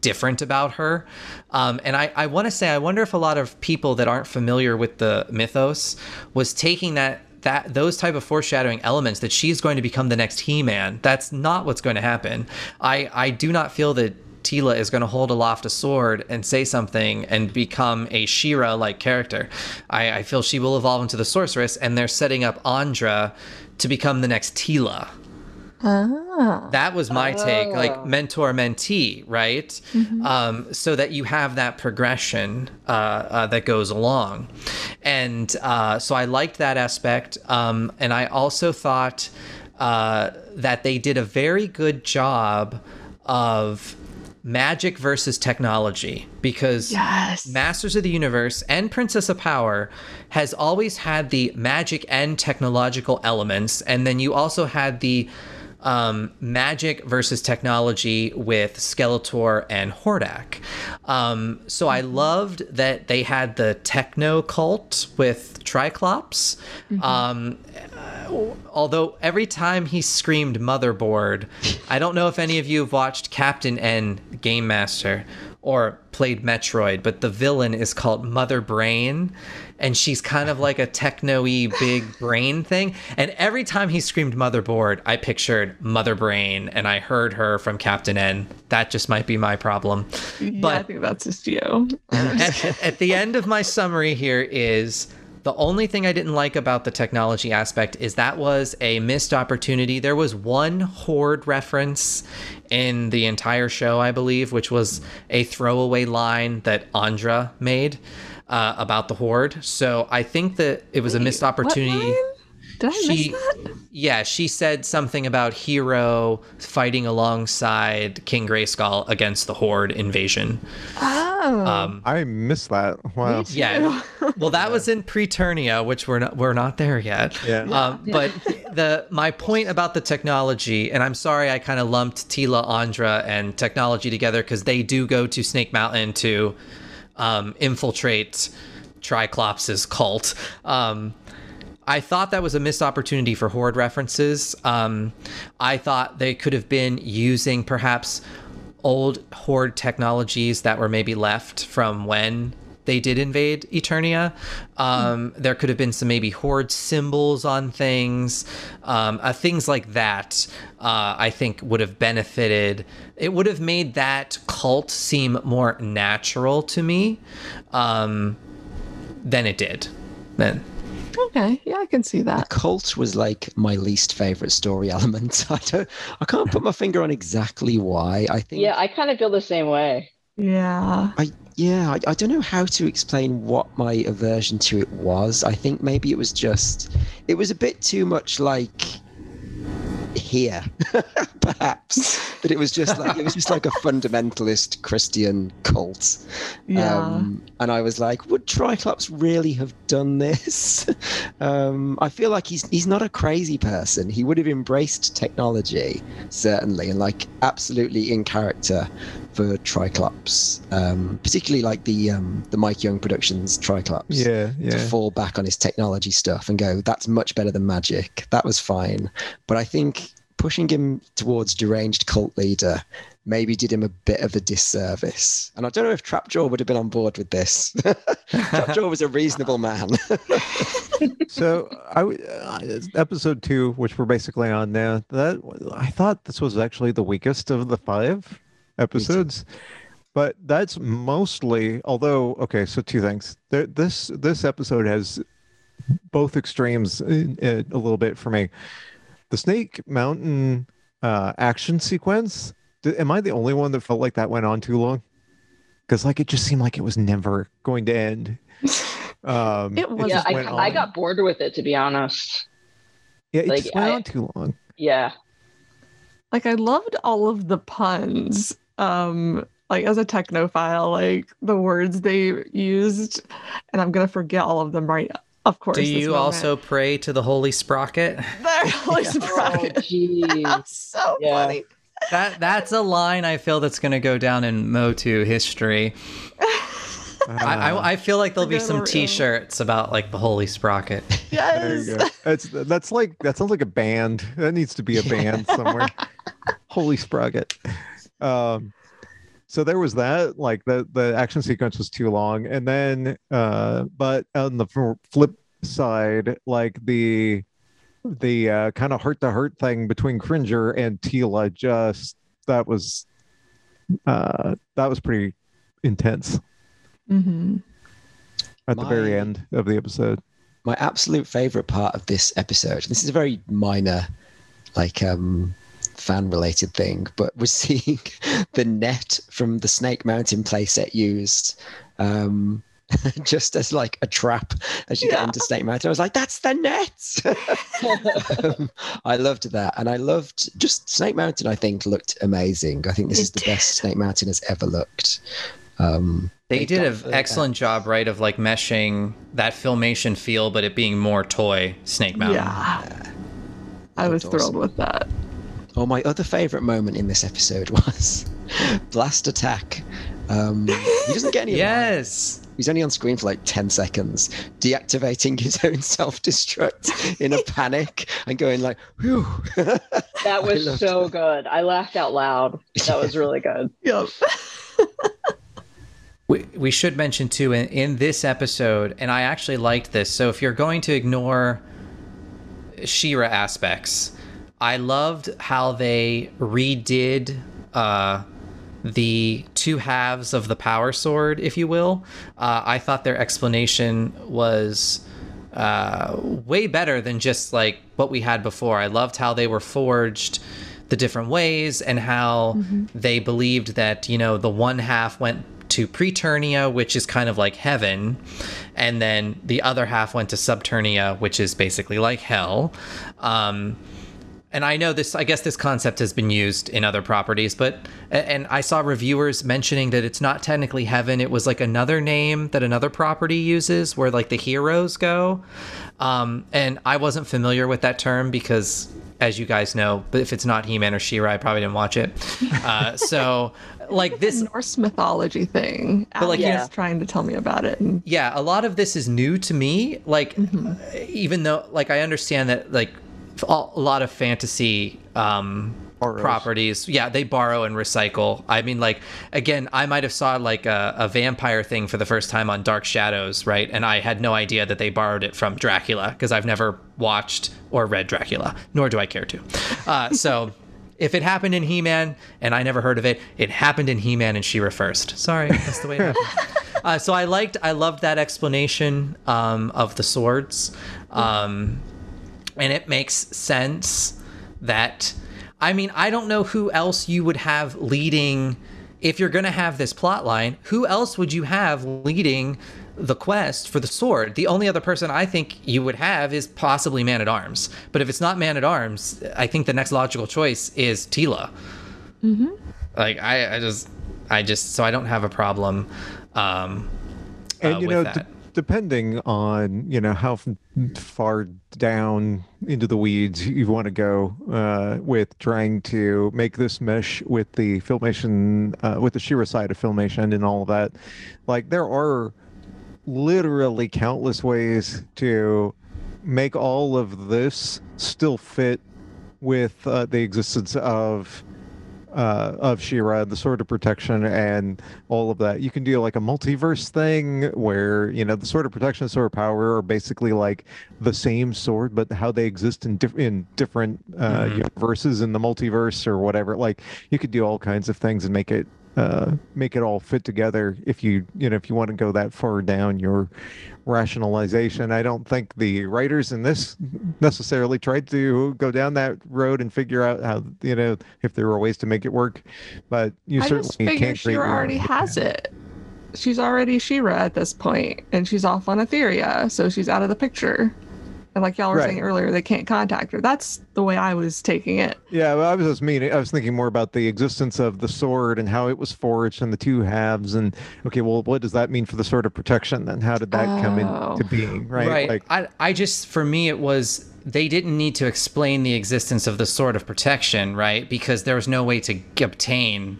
different about her. Um, and I, I want to say, I wonder if a lot of people that aren't familiar with the mythos was taking that that those type of foreshadowing elements that she's going to become the next He-Man. That's not what's going to happen. I I do not feel that Teela is going to hold aloft a sword and say something and become a She-Ra like character. I, I feel she will evolve into the sorceress, and they're setting up Andra to become the next Teela. Ah. That was my take, like Oh. mentor mentee, right? Um, so that you have that progression uh, uh, that goes along. And uh, so I liked that aspect. Um, and I also thought uh, that they did a very good job of magic versus technology because Yes. Masters of the Universe and Princess of Power has always had the magic and technological elements, and then you also had the um, magic versus technology with Skeletor and Hordak. Um, so I loved that they had the techno cult with Triclops. Um, although every time he screamed motherboard, I don't know if any of you have watched Captain N Game Master or played Metroid, but the villain is called Mother Brain, and she's kind of like a techno-y big brain thing. And every time he screamed motherboard, I pictured Mother Brain, and I heard her from Captain N. That just might be my problem. yeah, I think that's just you. at- at the end of my summary here is the only thing I didn't like about the technology aspect is that was a missed opportunity. There was one horde reference in the entire show, I believe, which was a throwaway line that Andra made uh, about the horde. So I think that it was a missed What opportunity. line? Did I She- miss that? Yeah, she said something about He-Ro fighting alongside King Grayskull against the horde invasion. Oh. Um, I missed that. Wow. Yeah. Well, that was in Preternia, which we're not we're not there yet. Yeah. Um, but the my point about the technology, and I'm sorry I kind of lumped Teela, Andra, and technology together because they do go to Snake Mountain to um, infiltrate Triclops's cult. Um, I thought that was a missed opportunity for Horde references. Um, I thought they could have been using perhaps old Horde technologies that were maybe left from when they did invade Eternia. Um, there could have been some maybe Horde symbols on things, um, uh, things like that. Uh, I think would have benefited. It would have made that cult seem more natural to me um, than it did. Then. okay. Yeah, I can see that. Cult was like my least favorite story element. I don't, I can't put my finger on exactly why. I think, Yeah, I kind of feel the same way. Yeah. I yeah, I, I don't know how to explain what my aversion to it was. I think maybe it was just, it was a bit too much like here, perhaps. But it was just like it was just like a fundamentalist Christian cult. Yeah. Um, and I was like, would Triclops really have done this? um, I feel like he's he's not a crazy person. He would have embraced technology, certainly, and like absolutely in character for Triclops, um, particularly like the um, the Mike Young Productions Triclops. Yeah. To Yeah. fall back on his technology stuff and go, that's much better than magic. That was fine. But I think pushing him towards deranged cult leader maybe did him a bit of a disservice. And I don't know if Trapjaw would have been on board with this. Trapjaw was a reasonable man. so I uh, episode two, which we're basically on now. That I thought this was actually the weakest of the five episodes, but that's mostly. Although, okay, so two things. There, this this episode has both extremes a little bit for me. The Snake Mountain uh, action sequence. d- Am I the only one that felt like that went on too long? Because like it just seemed like it was never going to end. Um, It was- Yeah, I, I got bored with it to be honest. Yeah, it like, just went I- on too long. Yeah. like I loved all of the puns. Um, like as a technophile, like the words they used, and I'm gonna forget all of them right. Of course. Do you moment. also pray to the Holy Sprocket? They're Holy Oh, Sprocket. jeez. That's so Yeah. funny. That that's a line I feel that's going to go down in Motu history. I, Uh, I, I feel like there'll be some T-shirts about like the Holy Sprocket. There Yes. you go. That's that's like that sounds like a band. That needs to be a band somewhere. Holy Sprocket. Um, so there was that like the the action sequence was too long. And then uh but on the flip side like the the uh, kind of heart to heart thing between Cringer and Teela just that was uh that was pretty intense. Hmm at the very end of the episode. my absolute favorite part of this episode this is a very minor like um fan related thing but was seeing the net from the snake mountain playset used um just as like a trap as you get into snake mountain i was like that's the net um, i loved that and i loved just snake mountain i think looked amazing i think this It is the did. best snake mountain has ever looked um They Thank did an for that. excellent job, right, of like meshing that filmation feel, but it being more toy Snake Mountain. Yeah. I was Looked thrilled with that. Oh, my other favorite moment in this episode was Blast-Attak. Um, he doesn't get any. lines. Yes. He's only on screen for like 10 seconds, deactivating his own self destruct in a panic and going like, whew. That was loved so good. I laughed out loud. That was really good. Yep. We, we should mention too in, in this episode, and I actually liked this. So if you're going to ignore She-Ra aspects, I loved how they redid uh, the two halves of the power sword, if you will. Uh, I thought their explanation was uh, way better than just like what we had before. I loved how they were forged the different ways and how they believed that, you know, the one half went to Preternia, which is kind of like heaven, and then the other half went to Subternia, which is basically like hell. Um, and I know this, I guess this concept has been used in other properties, but, and I saw reviewers mentioning that it's not technically heaven. It was like another name that another property uses where like the heroes go. Um, and I wasn't familiar with that term because, as you guys know, but if it's not He Man or She Ra, I probably didn't watch it. Uh, so, like this, Norse mythology thing. But like, yeah. was trying to tell me about it. And yeah a lot of this is new to me like even though like i understand that like a a lot of fantasy um Borrows. properties. Yeah they borrow and recycle. I mean like again i might have saw like a, a vampire thing for the first time on dark shadows right? And i had no idea that they borrowed it from dracula because i've never watched or read dracula nor do i care to. Uh, so if it happened in he-man and i never heard of it it happened in he-man and she-ra first. Sorry that's the way it happened. Uh, so I liked, I loved that explanation um, of the swords, um, and it makes sense that. I mean, I don't know who else you would have leading if you're going to have this plot line. Who else would you have leading the quest for the sword? The only other person I think you would have is possibly Man at Arms. But if it's not Man at Arms, I think the next logical choice is Teela. Like I, I just, I just, so I don't have a problem. Um, and uh, you with know that. Depending on you know how far down into the weeds you want to go uh, with trying to make this mesh with the filmation uh, with the She-Ra side of filmation and all of that like there are literally countless ways to make all of this still fit with uh, the existence of uh, of She-Ra, the Sword of Protection, and all of that. You can do like a multiverse thing where you know the Sword of Protection and Sword of Power are basically like the same sword, but how they exist in diff- in different uh, Mhm. universes in the multiverse or whatever. Like you could do all kinds of things and make it uh, make it all fit together if you you know if you want to go that far down your rationalization. I don't think the writers in this necessarily tried to go down that road and figure out how you know if there were ways to make it work. But you I certainly can't create She-Ra your own. already has it. She's already She-Ra at this point, and she's off on Etheria, so she's out of the picture. And like y'all were Right. saying earlier, they can't contact her. That's the way I was taking it. Yeah, well, I was just meaning. I was thinking more about the existence of the sword and how it was forged and the two halves. And okay, well, what does that mean for the sword of protection? Then how did that come Oh. into being? Right. right. Like, I, I just, for me, it was they didn't need to explain the existence of the sword of protection, right? Because there was no way to obtain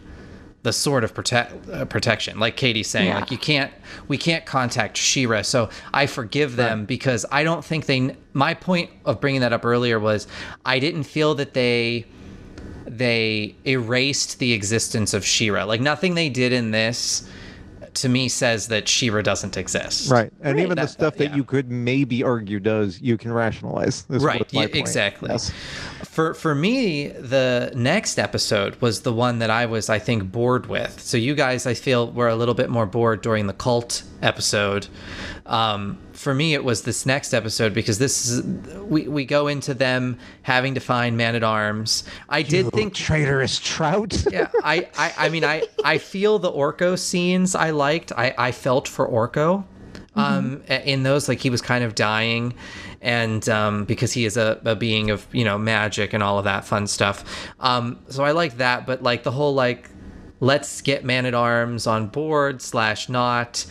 the sword of prote- uh, protection. Like Katie's saying, Yeah. like you can't, we can't contact She-Ra. So I forgive them because I don't think they. My point of bringing that up earlier was I didn't feel that they they erased the existence of She-Ra. Like nothing they did in this to me says that She-Ra doesn't exist. Right. And Right. even the stuff that yeah. you could maybe argue does, you can rationalize. This Right, was my yeah, point. exactly. Yes. For for me, the next episode was the one that I was, I think, bored with. So you guys, I feel, were a little bit more bored during the cult episode. Um, for me, it was this next episode because this is we, we go into them having to find man at arms. I did think traitorous trout. yeah, I, I, I mean, I, I feel the Orko scenes I liked. I, I felt for Orko, um, a- in those like he was kind of dying, and um, because he is a, a being of you know magic and all of that fun stuff. Um, so I like that, but like the whole like, let's get Man at Arms on board slash not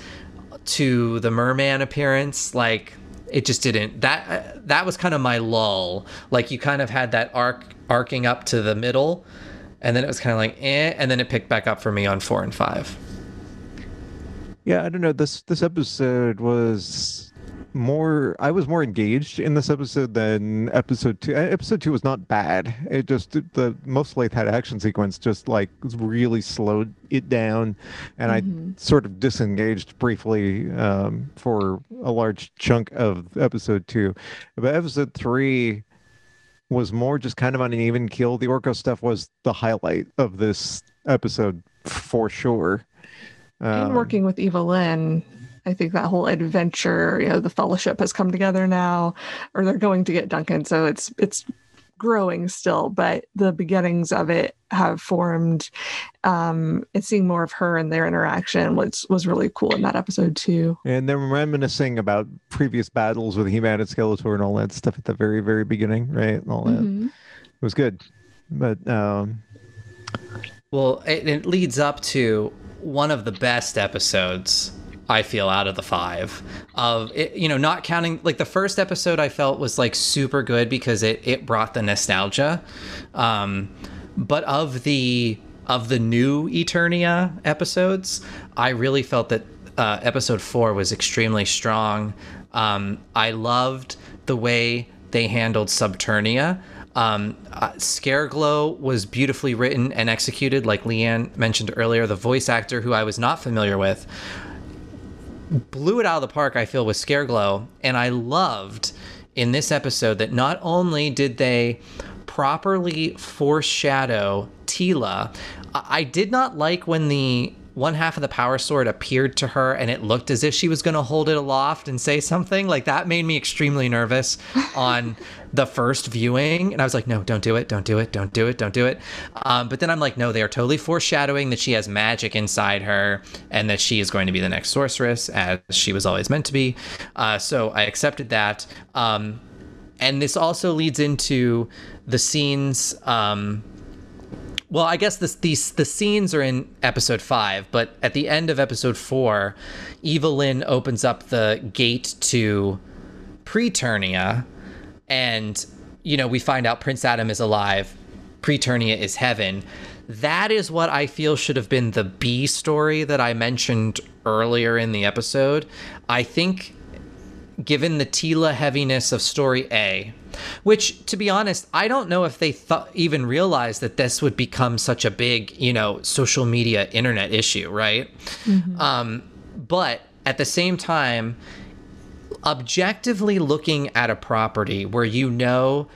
to the merman appearance like it just didn't that that was kind of my lull like you kind of had that arc arcing up to the middle and then it was kind of like eh and then it picked back up for me on four and five Yeah, I don't know. This this episode was more. I was more engaged in this episode than episode two. Uh, Episode two was not bad. It just the most mostly had action sequence just like really slowed it down, and I sort of disengaged briefly um, for a large chunk of episode two. But episode three was more just kind of on an even keel. The Orko stuff was the highlight of this episode for sure. and Um, working with Evil Lyn, I think that whole adventure, you know, the fellowship has come together now, or they're going to get Duncan. So it's it's growing still, but the beginnings of it have formed. Um, and seeing more of her and their interaction was was really cool in that episode too. And then reminiscing about previous battles with He-Man and Skeletor and all that stuff at the very, very beginning, right? And all that. Mhm. It was good. But um well it, it leads up to one of the best episodes I feel out of the five of it, you know not counting like the first episode I felt was like super good because it it brought the nostalgia. Um but of the of the new Eternia episodes I really felt that uh, episode four was extremely strong. Um I loved the way they handled Subternia. Um, uh, Scareglow was beautifully written and executed, like Leanne mentioned earlier. The voice actor, who I was not familiar with, blew it out of the park, I feel, with Scareglow. And I loved in this episode that not only did they properly foreshadow Teela, I I did not like when the one half of the power sword appeared to her and it looked as if she was going to hold it aloft and say something. Like that made me extremely nervous on the first viewing. And I was like, no, don't do it. Don't do it. Don't do it. Don't do it. Um, but then I'm like, no, they are totally foreshadowing that she has magic inside her and that she is going to be the next sorceress as she was always meant to be. Uh, so I accepted that. Um, and this also leads into the scenes. Um, well, I guess this, these the scenes are in episode five, but at the end of episode four, Evil Lyn opens up the gate to Preternia, and you know we find out Prince Adam is alive. Preternia is heaven. That is what I feel should have been the B story that I mentioned earlier in the episode. I think given the Teela heaviness of story A, which to be honest, I don't know if they thought even realized that this would become such a big, you know, social media internet issue, right? Um, but at the same time, objectively looking at a property where you know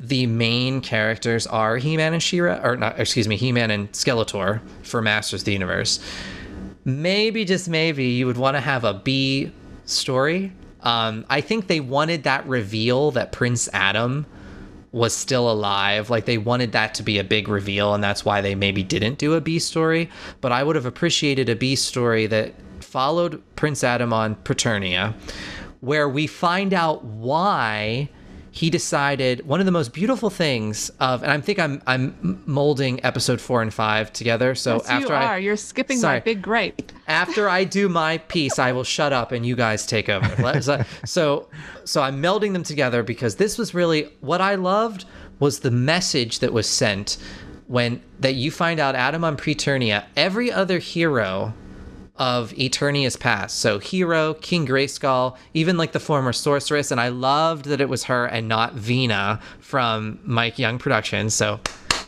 the main characters are He-Man and She-Ra, or not, excuse me, He-Man and Skeletor for Masters of the Universe. Maybe just maybe you would want to have a B story. Um, I think they wanted that reveal that Prince Adam was still alive. Like they wanted that to be a big reveal, and that's why they maybe didn't do a B story. But I would have appreciated a B story that followed Prince Adam on Preternia, where we find out why he decided one of the most beautiful things of and I think I'm I'm molding episode 4 and 5 together so Yes, after you I are. You're skipping Sorry. my big gripe. after I do my piece, I will shut up and you guys take over. So, so, so I'm melding them together because this was really what I loved was the message that was sent when that you find out Adam on Preternia, every other hero of Eternia's past. So He-Ro, King Grayskull, even like the former sorceress, and I loved that it was her and not Veena from Mike Young Productions. So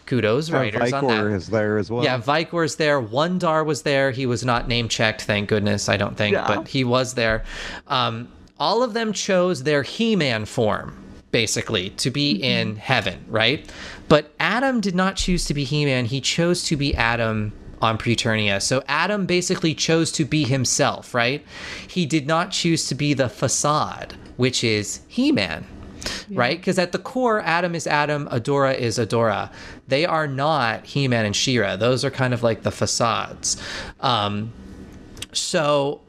Kudos, writers on that. Is there as well. Yeah, Vikor's there. Wondar was there. He was not name checked, thank goodness, I don't think, Yeah. but he was there. Um, all of them chose their He Man form, basically, to be in heaven, right? But Adam did not choose to be He Man. He chose to be Adam on Preternia. So Adam basically chose to be himself, right? He did not choose to be the facade, which is He Man right? Because at the core, Adam is Adam, Adora is Adora. They are not He Man and She-Ra. Those are kind of like the facades. Um, so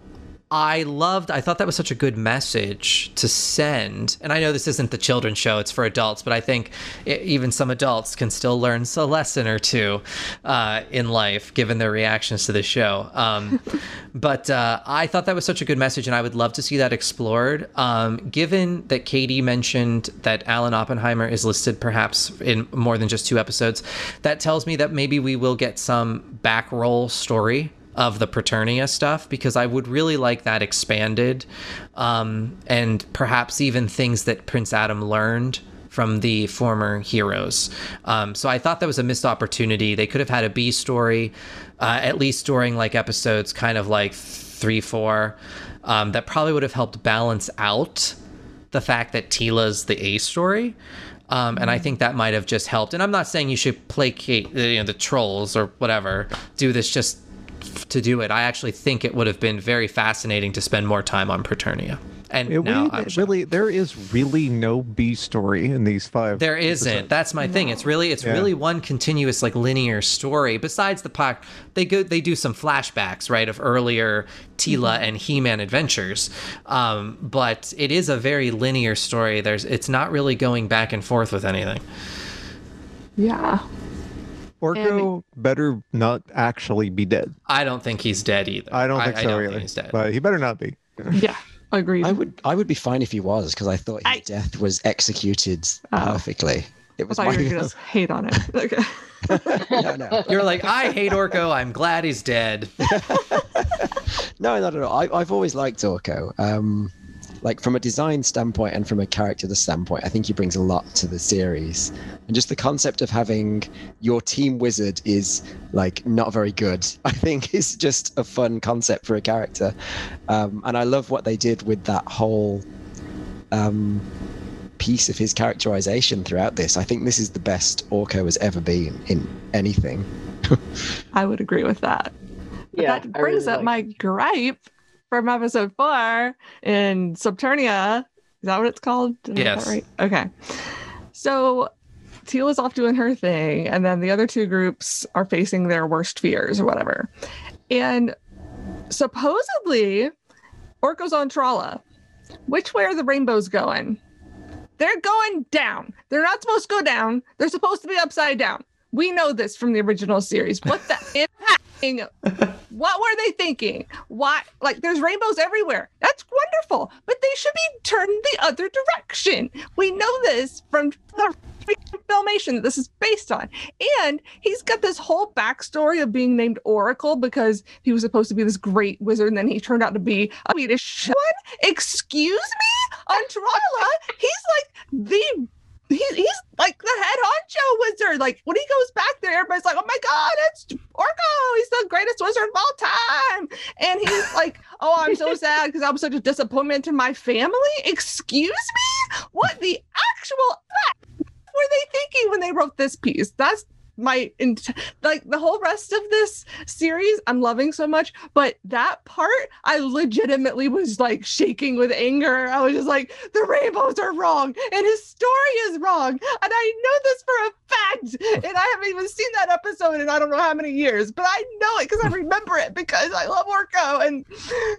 I loved, I thought that was such a good message to send. And I know this isn't the children's show, it's for adults, but I think i even some adults can still learn a lesson or two uh, in life given their reactions to the show. Um, but uh, I thought that was such a good message, and I would love to see that explored. Um, given that Katie mentioned that Alan Oppenheimer is listed perhaps in more than just two episodes, that tells me that maybe we will get some back roll story of the Preternia stuff because I would really like that expanded, um, and perhaps even things that Prince Adam learned from the former heroes. Um, so I thought that was a missed opportunity. They could have had a B story, uh, at least during like episodes kind of like three, four, um, that probably would have helped balance out the fact that Teela's the A story. Um, and I think that might have just helped. And I'm not saying you should placate you know, the trolls or whatever, do this just to do it. I actually think it would have been very fascinating to spend more time on Preternia. And It now really, I'm it shocked. really, there is really no B story in these five. There isn't. That's my thing. It's really it's Yeah. really one continuous like linear story. Besides the pack, they go they do some flashbacks right of earlier Teela and He-Man adventures. Um, but it is a very linear story. There's it's not really going back and forth with anything. Yeah. Orko better not actually be dead. I don't think he's dead either. I don't think so don't either. think he's dead. But he better not be. Yeah. Agreed. I would I would be fine if he was because I thought his I- death was executed Oh. perfectly. It I was thought my you were gonna hate on it. Okay. no no You're like, I hate Orko. I'm glad he's dead. no not at all. I, I've always liked Orko. Um, like from a design standpoint and from a character standpoint, I think he brings a lot to the series. And just the concept of having your team wizard is like not very good. I think is just a fun concept for a character. Um, and I love what they did with that whole um, piece of his characterization throughout this. I think this is the best Orko has ever been in anything. I would agree with that. But Yeah, that brings really up my gripe from episode four in Subternia. Is that what it's called? Did I get that Yes. right? Okay. So Teela's off doing her thing, and then the other two groups are facing their worst fears or whatever. And supposedly, Orko's on Trolla. Which way are the rainbows going? They're going down. They're not supposed to go down. They're supposed to be upside down. We know this from the original series. What the? What were they thinking? Why? Like, there's rainbows everywhere. That's wonderful, but they should be turned the other direction. We know this from the filmation that this is based on. And he's got this whole backstory of being named Oracle because he was supposed to be this great wizard, and then he turned out to be a Swedish one. Excuse me? On Trolla, he's like the he's, like the head honcho wizard. Like when he goes back there, everybody's like, "Oh my god, it's Orko! He's the greatest wizard of all time!" And he's like, "Oh, I'm so sad because I was such a disappointment to my family." Excuse me, what the actual heck were they thinking when they wrote this piece? That's my int- like the whole rest of this series i'm loving so much but that part i legitimately was like shaking with anger i was just like the rainbows are wrong and his story is wrong and i know this for a fact and i haven't even seen that episode in i don't know how many years but i know it because i remember it because i love orko and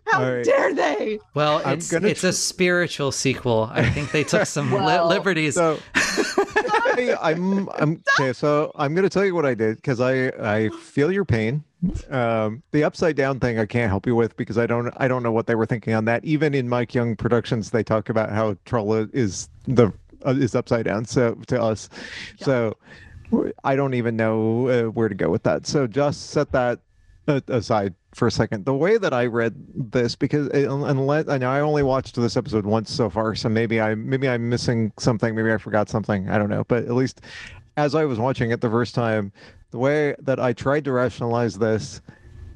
how All right. dare they Well, I'm it's gonna it's a spiritual sequel. I think they took some li- liberties. So I, I'm I'm okay. So I'm gonna tell you what I did because I I feel your pain. Um, the upside down thing I can't help you with because I don't I don't know what they were thinking on that. Even in Mike Young Productions, they talk about how Trolla is the uh, is upside down. So to us, so I don't even know uh, where to go with that. So just set that aside for a second. The way that I read this, because it, unless I know I only watched this episode once so far, so maybe I maybe I'm missing something, maybe I forgot something. I don't know, but at least as I was watching it the first time, the way that I tried to rationalize this,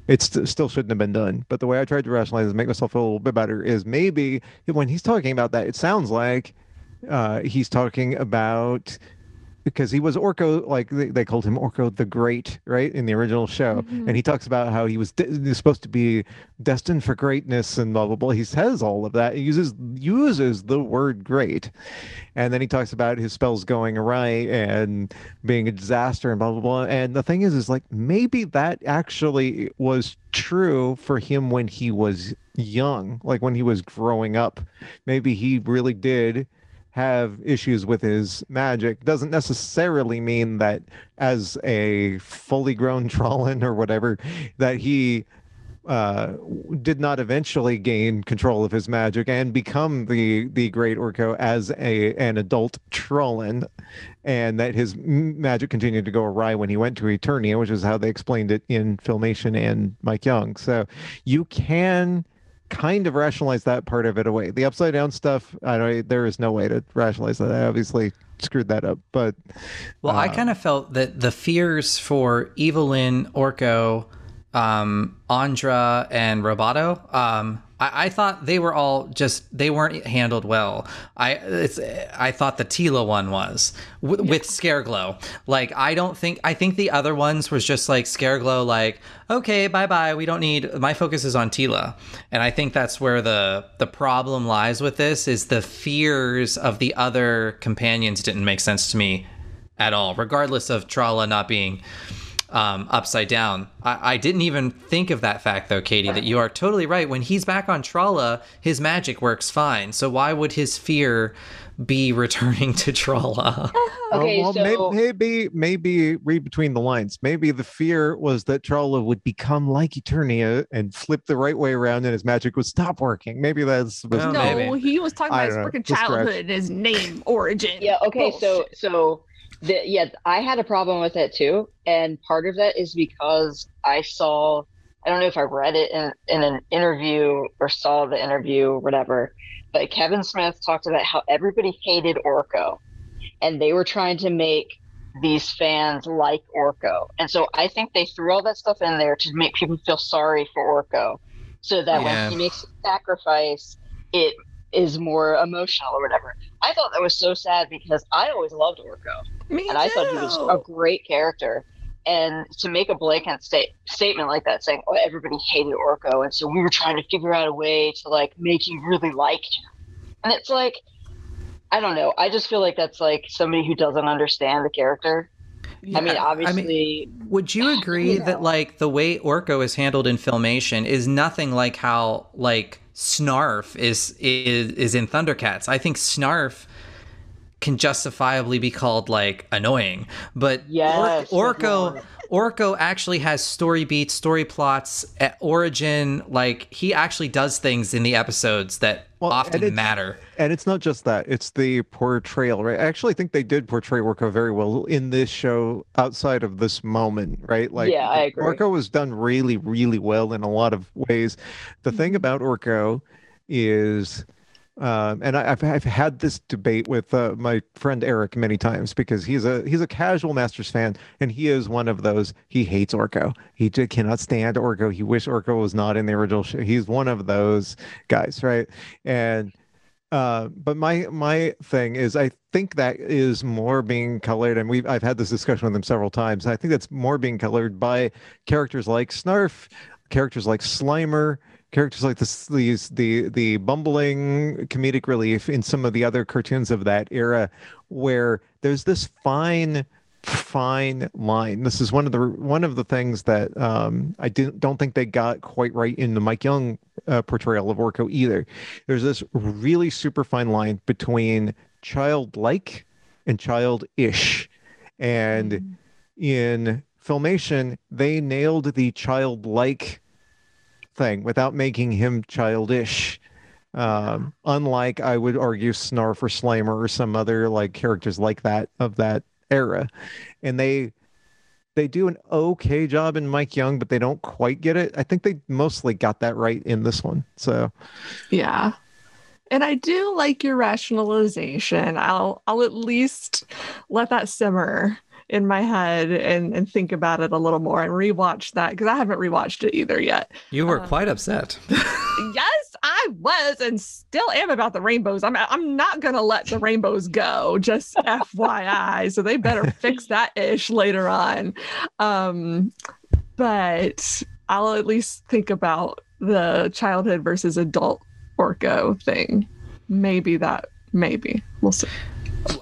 it st- still shouldn't have been done. But the way I tried to rationalize it, make myself feel a little bit better, is maybe when he's talking about that, it sounds like uh, he's talking about because he was Orko, like they, they called him Orko the Great, right, in the original show. Mhm. And he talks about how he was de- he was supposed to be destined for greatness and blah blah blah. He says all of that. He uses uses the word great, and then he talks about his spells going awry and being a disaster and blah blah blah. And the thing is, is like maybe that actually was true for him when he was young, like when he was growing up. Maybe he really did have issues with his magic doesn't necessarily mean that as a fully grown Trollan or whatever that he uh, did not eventually gain control of his magic and become the the great Orko as a an adult Trollan, and that his magic continued to go awry when he went to Eternia, which is how they explained it in Filmation and Mike Young. So you can kind of rationalize that part of it away. The upside down stuff, I don't. There is no way to rationalize that. I obviously screwed that up, but Well, I Uh, kind of felt that the fears for Evil Lyn, Orko, um, Andra, and Roboto, um, I, I thought they were all just they weren't handled well. I it's I thought the Teela one was w- with Scareglow. Like I don't think I think the other ones was just like Scareglow. Like okay, bye bye. We don't need. My focus is on Teela, and I think that's where the the problem lies with this is the fears of the other companions didn't make sense to me at all, regardless of Trolla not being um, upside down. I, I didn't even think of that fact, though, Katie, that you are totally right. When he's back on Trolla, his magic works fine. So why would his fear be returning to Trolla? Okay, Oh, well, may- so maybe, maybe read between the lines. Maybe the fear was that Trolla would become like Eternia and flip the right way around, and his magic would stop working. Maybe that's was Oh, no, maybe. he was talking about his don't know. freaking It's childhood, his name, origin. yeah, okay, so so the yeah, I had a problem with it too, and part of that is because I saw I don't know if I read it in, in an interview or saw the interview or whatever, but Kevin Smith talked about how everybody hated Orko, and they were trying to make these fans like Orko, and so I think they threw all that stuff in there to make people feel sorry for Orko, so that Yeah. when he makes a sacrifice, it is more emotional or whatever. I thought that was so sad because I always loved Orko Me and I thought he was a great character. And to make a blanket state statement like that, saying, "Oh, everybody hated Orko," and so we were trying to figure out a way to like make you really like him, and it's like, I don't know. I just feel like that's like somebody who doesn't understand the character. I mean, Yeah, obviously, Would you agree You that like the way Orko is handled in filmation is nothing like how like Snarf is is is in Thundercats? I think Snarf can justifiably be called like annoying, but Yes, Or- Orko. Orko actually has story beats, story plots, at origin. Like he actually does things in the episodes that Well, often it's- matter. and it's not just that; it's the portrayal, right? I actually think they did portray Orko very well in this show, outside of this moment, right? Like, Yeah, I agree. Orko was done really, really well in a lot of ways. The thing mm-hmm. about Orko is. Um, and I, I've, I've had this debate with uh, my friend Eric many times because he's a he's a casual Masters fan and he is one of those he hates Orko. He just cannot stand Orko. He wish Orko was not in the original show he's one of those guys right? And uh, but my my thing is, I think that is more being colored, and we've I've had this discussion with him several times. I think that's more being colored by characters like Snarf, characters like Slimer, characters like this, these the the bumbling comedic relief in some of the other cartoons of that era, where there's this fine fine line. This is one of the one of the things that um, I didn't don't think they got quite right in the Mike Young uh, portrayal of Orko either. There's this really super fine line between childlike and childish, and in filmation they nailed the childlike thing without making him childish. Um, unlike I would argue Snarf or Slimer or some other like characters like that of that era and they they do an okay job in Mike Young but they don't quite get it. I think they mostly got that right in this one. So Yeah. And I do like your rationalization. I'll I'll at least let that simmer in my head and and think about it a little more and rewatch that because I haven't rewatched it either yet. You were Uh, quite upset. yes, I was and still am about the rainbows. I'm I'm not gonna let the rainbows go, just FYI. So they better fix that ish later on. Um, but I'll at least think about the childhood versus adult Orko thing. Maybe that maybe. We'll see.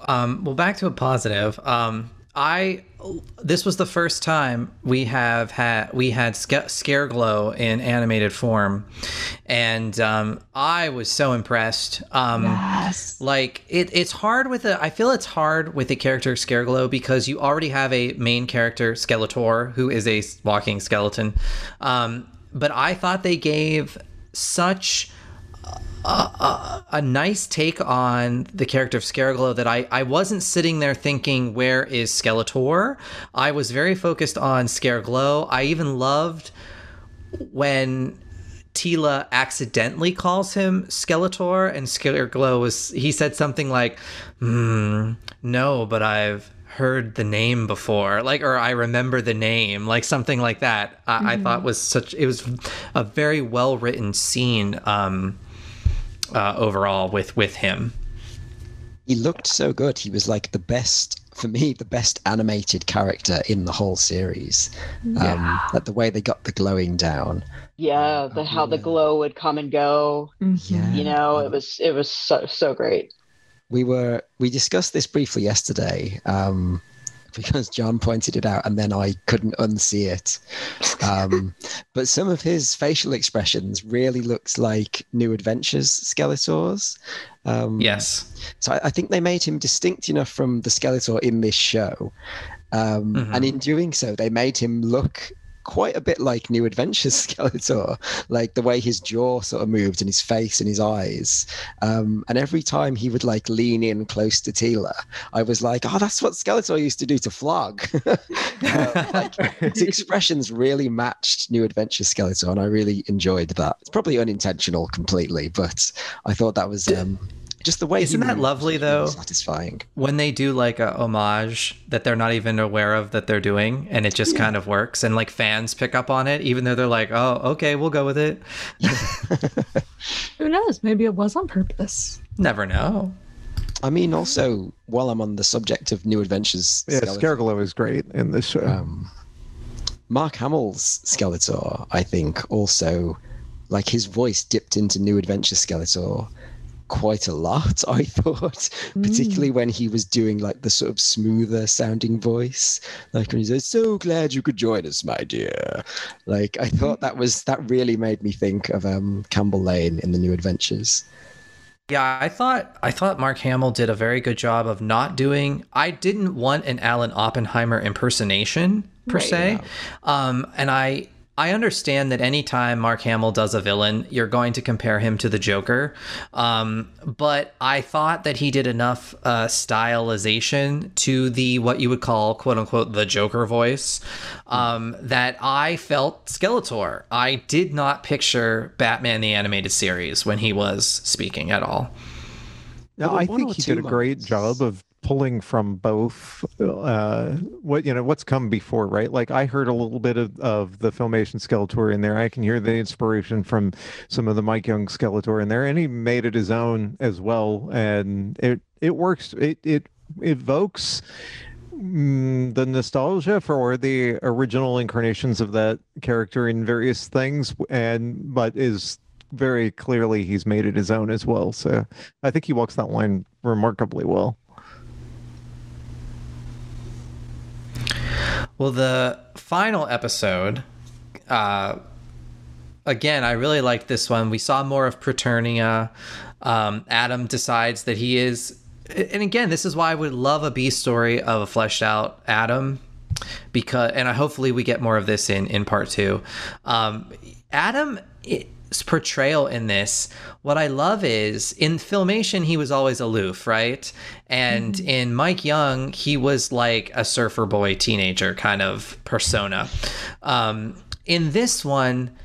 Um, well, back to a positive. Um, I this was the first time we have had we had Sca- Scareglow in animated form, and um, I was so impressed. Um, Yes. like it, it's hard with a. I feel it's hard with the character Scareglow because you already have a main character Skeletor who is a walking skeleton. Um, but I thought they gave such a nice take on the character of Scareglow that I, I wasn't sitting there thinking, where is Skeletor? I was very focused on Scareglow. I even loved when Teela accidentally calls him Skeletor and Scareglow was, he said something like, hmm, no, but I've heard the name before like or i remember the name like something like that I, I thought was such it was a very well written scene um uh, overall with with him. He looked so good. He was like the best for me, the best animated character in the whole series. Um, like the way they got the glowing down. Yeah, the how the glow would come and go. Yeah. You know, it was it was so so great. we were we discussed this briefly yesterday um, because John pointed it out and then I couldn't unsee it. Um, but some of his facial expressions really looks like New Adventures Skeletors. Um, Yes. So I, I think they made him distinct enough from the Skeletor in this show. Um, Mhm. And in doing so, they made him look quite a bit like New Adventures Skeletor, like the way his jaw sort of moved and his face and his eyes. Um, and every time he would like lean in close to Teela, I was like, oh, that's what Skeletor used to do to Flogg. Uh, like, his expressions really matched New Adventures Skeletor, and I really enjoyed that. It's probably unintentional completely, but I thought that was um, just the way. Isn't that moved lovely, was really though? Satisfying. when they do like a homage that they're not even aware of that they're doing and it just kind of works and like fans pick up on it even though they're like oh okay we'll go with it Who knows? Maybe it was on purpose. never know I mean, also while I'm on the subject of New Adventures, Yeah, Skeletor, Scareglow is great in this show. um, Mark Hamill's Skeletor, I think, also like his voice dipped into New Adventure Skeletor quite a lot. I thought, particularly when he was doing like the sort of smoother sounding voice, like when he says, "So glad you could join us, my dear." Like I thought that was that really made me think of um, Campbell Lane in the New Adventures. yeah i thought i thought mark hamill did a very good job of not doing i didn't want an alan oppenheimer impersonation per Right, se um and i I understand that anytime Mark Hamill does a villain, you're going to compare him to the Joker. Um, but I thought that he did enough uh, stylization to the what you would call "quote unquote" the Joker voice um, that I felt Skeletor. I did not picture Batman the animated series when he was speaking at all. No, I think he did a great job of pulling from both uh what you know what's come before right? Like i heard a little bit of, of the filmation skeletor in there. I can hear the inspiration from some of the mike young skeletor in there and he made it his own as well. And it it works it it evokes mm, the nostalgia for the original incarnations of that character in various things and but is very clearly he's made it his own as well. So i think he walks that line remarkably well Well, the final episode, uh, again, I really liked this one. We saw more of Preternia. Um, Adam decides that he is, and again, this is why I would love a B story of a fleshed out Adam, because, and I hopefully we get more of this in in part two. Um, Adam. It, portrayal in this what i love is in filmation he was always aloof right and in mike young he was like a surfer boy teenager kind of persona um, in this one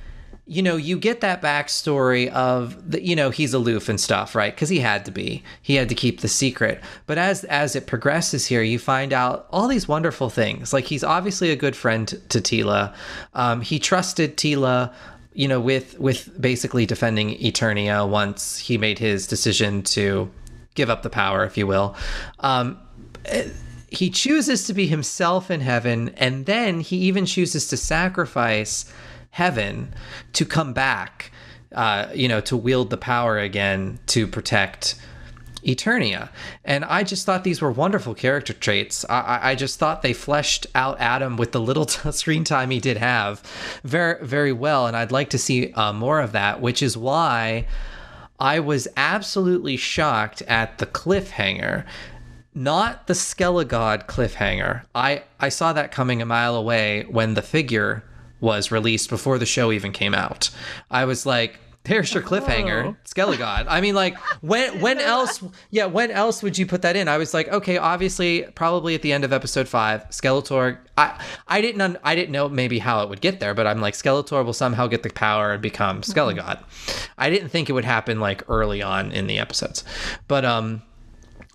you know, you get that backstory of the, you know, he's aloof and stuff, right? Because he had to be. He had to keep the secret. But as as it progresses here, you find out all these wonderful things. Like he's obviously a good friend to Teela. Um, he trusted Teela, you know, with with basically defending Eternia once he made his decision to give up the power, if you will. Um, he chooses to be himself in heaven, and then he even chooses to sacrifice heaven to come back, uh, you know, to wield the power again to protect Eternia. And I just thought these were wonderful character traits. I, I just thought they fleshed out Adam with the little t- screen time he did have very, very well. And I'd like to see uh, more of that, which is why I was absolutely shocked at the cliffhanger. Not the Skelegod cliffhanger. I, I saw that coming a mile away when the figure was released before the show even came out. I was like, there's your cliffhanger, Oh. Skelegod. I mean, like, when when else? Yeah, when else would you put that in? I was like, okay, obviously, probably at the end of episode five, Skeletor. I I didn't un- I didn't know maybe how it would get there, but I'm like, Skeletor will somehow get the power and become Skelegod. I didn't think it would happen like early on in the episodes, but um.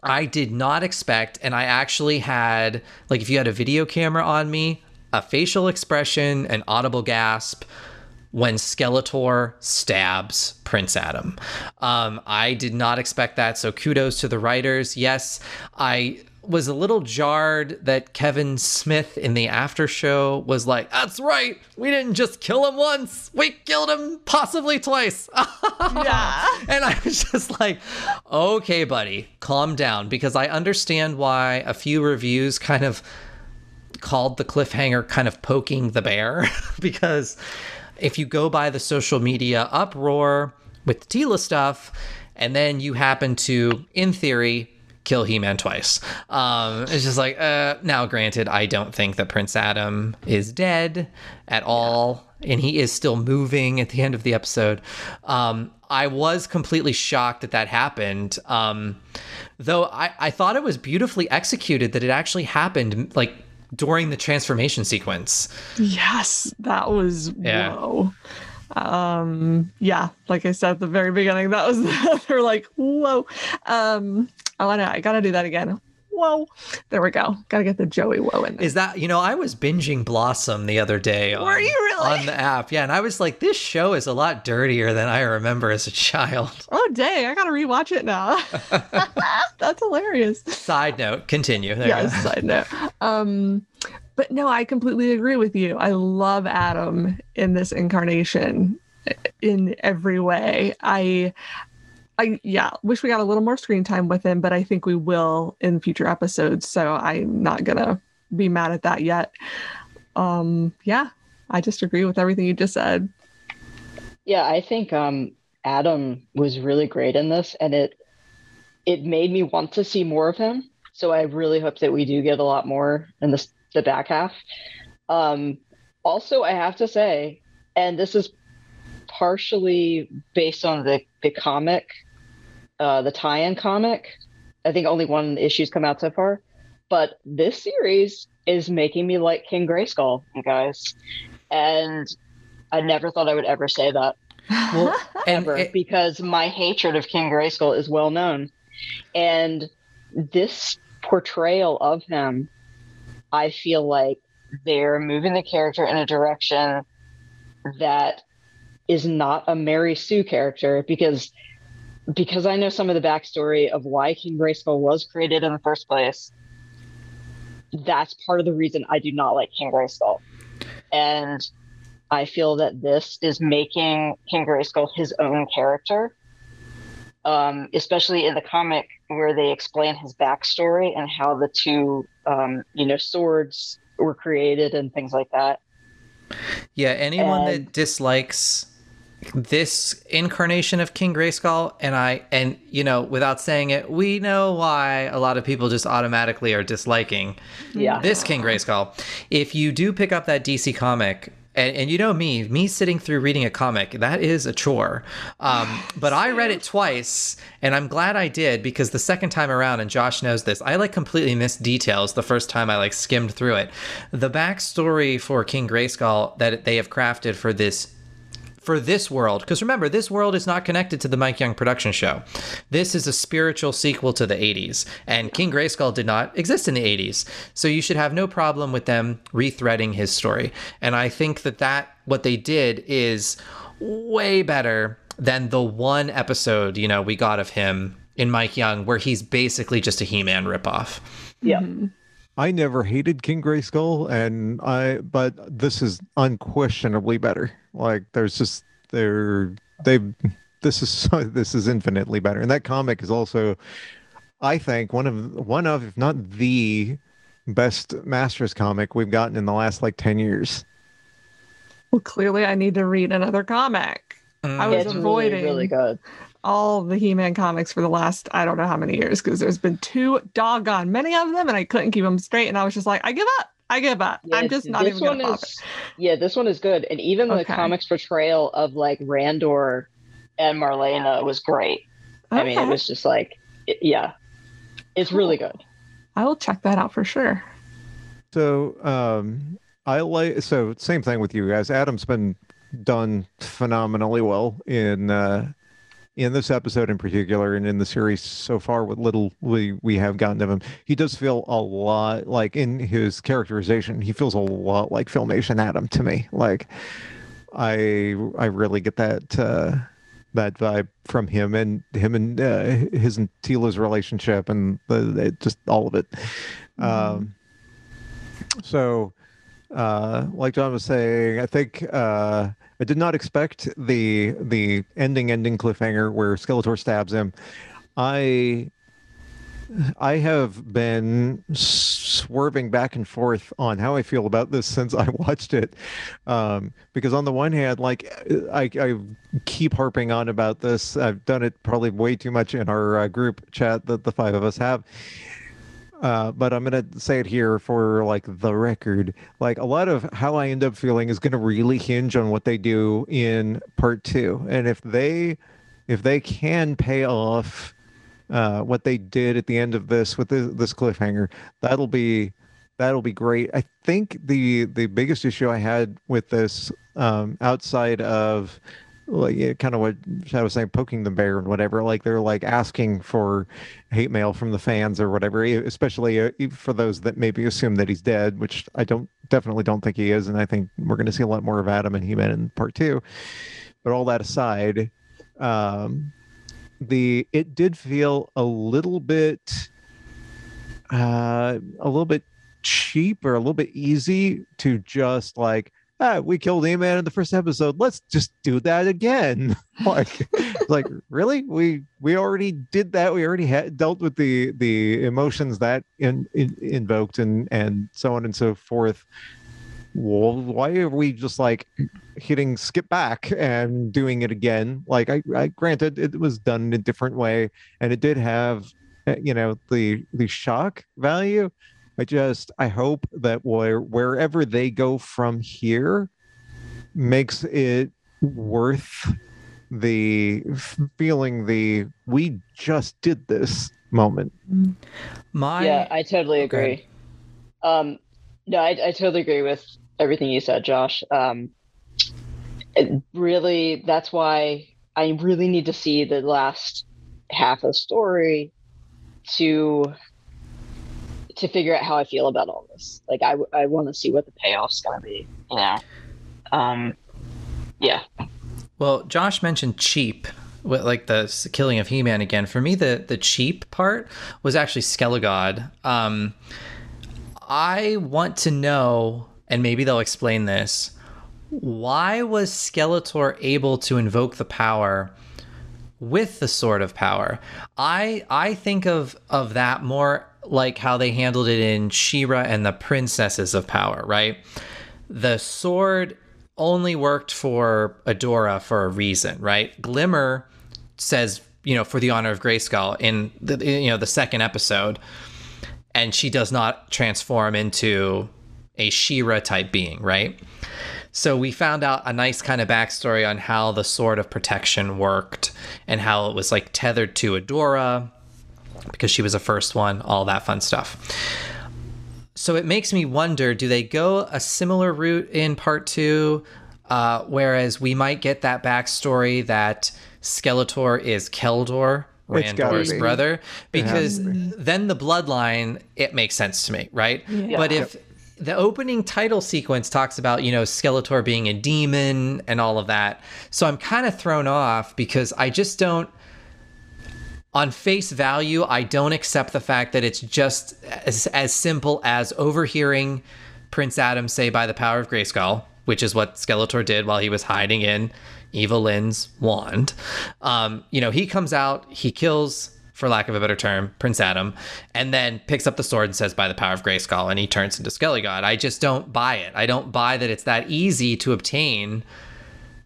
I did not expect, and I actually had, like, if you had a video camera on me, a facial expression, an audible gasp when Skeletor stabs Prince Adam. Um, I did not expect that, so kudos to the writers. Yes, I was a little jarred that Kevin Smith in the after show was like, "That's right, we didn't just kill him once, we killed him possibly twice." Yeah. And I was just like, okay, buddy, calm down. Because I understand why a few reviews kind of called the cliffhanger kind of poking the bear. because if you go by the social media uproar with the Teela stuff, and then you happen to, in theory, kill He-Man twice. Um, it's just like, uh, now granted, I don't think that Prince Adam is dead at all, and he is still moving at the end of the episode. Um, I was completely shocked that that happened. Um, though I, I thought it was beautifully executed that it actually happened like during the transformation sequence. Yes, that was Yeah. whoa. Um, yeah, like I said at the very beginning, that was they're like, whoa. Um, oh, I know, I gotta do that again. Whoa. There we go. Gotta get the Joey whoa in there. Is that you know I was binging Blossom the other day on, Were you really? on the app, yeah, and I was like, this show is a lot dirtier than I remember as a child. oh dang, I gotta rewatch it now. That's hilarious. Side note, continue. There yes, side note. Um, but no, I completely agree with you. I love Adam in this incarnation in every way. I I yeah, wish we got a little more screen time with him, but I think we will in future episodes. So I'm not gonna be mad at that yet. Um, yeah, I just agree with everything you just said. Yeah, I think um, Adam was really great in this, and it it made me want to see more of him. So I really hope that we do get a lot more in this the back half. Um, also, I have to say, and this is partially based on the the comic, uh, the tie-in comic. I think only one issue's come out so far, but this series is making me like King Grayskull, you guys, and I never thought I would ever say that Well, ever it- because my hatred of King Grayskull is well known. And this portrayal of him, I feel like they're moving the character in a direction that is not a Mary Sue character because because I know some of the backstory of why King Grayskull was created in the first place. That's part of the reason I do not like King Grayskull. And I feel that this is making King Grayskull his own character, um, especially in the comic where they explain his backstory and how the two, um, you know, swords were created and things like that. yeah, anyone that dislikes this incarnation of King Grayskull, and I, and you know, without saying it, we know why a lot of people just automatically are disliking Yeah. this King Grayskull. If you do pick up that DC comic, and, and you know me, me sitting through reading a comic, that is a chore. Um, but I read it twice, and I'm glad I did because the second time around, and Josh knows this, I like completely missed details the first time I like skimmed through it. The backstory for King Grayskull that they have crafted for this for this world. Because remember, this world is not connected to the Mike Young production show. This is a spiritual sequel to the 80s, and King Grayskull did not exist in the 80s. So you should have no problem with them rethreading his story. And I think that that what they did is way better than the one episode, you know, we got of him in Mike Young where he's basically just a He-Man ripoff. Yeah. Mhm. I never hated King Grayskull, and I but this is unquestionably better. Like there's just they're they this is so, this is infinitely better, and that comic is also, I think one of one of if not the best Masters comic we've gotten in the last like ten years. Well, clearly, I need to read another comic. I Mm. Yeah, was it's avoiding really, really good. All the He-Man comics for the last I don't know how many years because there's been too doggone many of them, and I couldn't keep them straight. And I was just like, I give up. I give up. I'm just not this even gonna one bother. is yeah, this one is good, and even the comics portrayal of like Randor and Marlena was great. I mean, it was just like, it- yeah, it's really good. I will check that out for sure. So um I like so same thing with you guys. Adam's been done phenomenally well in uh in this episode in particular and in the series so far what little we we have gotten of him. He does feel a lot like in his characterization, he feels a lot like filmation Adam to me. Like I I really get that uh that vibe from him and him and uh, his and Teela's relationship and the, it, just all of it. Um so uh like john was saying i think uh i did not expect the the ending ending cliffhanger where skeletor stabs him. I i have been swerving back and forth on how i feel about this since i watched it. Um because on the one hand like i i keep harping on about this. I've done it probably way too much in our uh, group chat that the five of us have uh, but I'm gonna say it here for like the record. Like a lot of how I end up feeling is gonna really hinge on what they do in part two, and if they, if they can pay off uh, what they did at the end of this with this, this cliffhanger, that'll be that'll be great. I think the the biggest issue I had with this, um, outside of like yeah, kind of what I was saying, poking the bear and whatever. Like they're like asking for hate mail from the fans or whatever, especially uh, for those that maybe assume that he's dead, which I don't definitely don't think he is, and I think we're going to see a lot more of Adam and He-Man in part two. But all that aside, um, the it did feel a little bit, uh, a little bit cheap or a little bit easy to just like ah, we killed He-Man in the first episode. Let's just do that again. like, like really? We we already did that. We already had dealt with the the emotions that in, in, invoked and and so on and so forth. Well, why are we just like hitting skip back and doing it again? Like, I, I granted it was done in a different way, and it did have, uh, you know, the the shock value. I just I hope that where wherever they go from here makes it worth the feeling the we just did this moment. My yeah, I totally Oh, go agree. Um, no, I, I totally agree with everything you said, Josh. Um, it really, that's why I really need to see the last half of the story to to figure out how I feel about all this. Like, I, I want to see what the payoff's gonna be. Know, um, yeah, Well, Josh mentioned cheap, with like the killing of He-Man again. For me, the the cheap part was actually Skelegod. Um, I want to know, and maybe they'll explain this. Why was Skeletor able to invoke the power with the Sword of Power? I I think of of that more like how they handled it in She-Ra and the Princesses of Power, right? the sword only worked for Adora for a reason, right? Glimmer says, you know, for the honor of Grayskull in the you know the second episode, and she does not transform into a She-Ra type being, right? So we found out a nice kind of backstory on how the sword of protection worked and how it was like tethered to Adora because she was the first one, all that fun stuff so it makes me wonder do they go a similar route in part two Uh, whereas we might get that backstory that Skeletor is Keldor, It's Randor's be. brother, because be. then the bloodline it makes sense to me, right? Yeah. But if the opening title sequence talks about you know Skeletor being a demon and all of that, so I'm kind of thrown off because I just don't. On face value, I don't accept the fact that it's just as, as simple as overhearing Prince Adam say by the power of Grayskull, which is what Skeletor did while he was hiding in Evil Lyn's wand. Um, you know, he comes out, he kills, for lack of a better term, Prince Adam, and then picks up the sword and says, by the power of Grayskull, and he turns into Skelegod. I just don't buy it. I don't buy that it's that easy to obtain.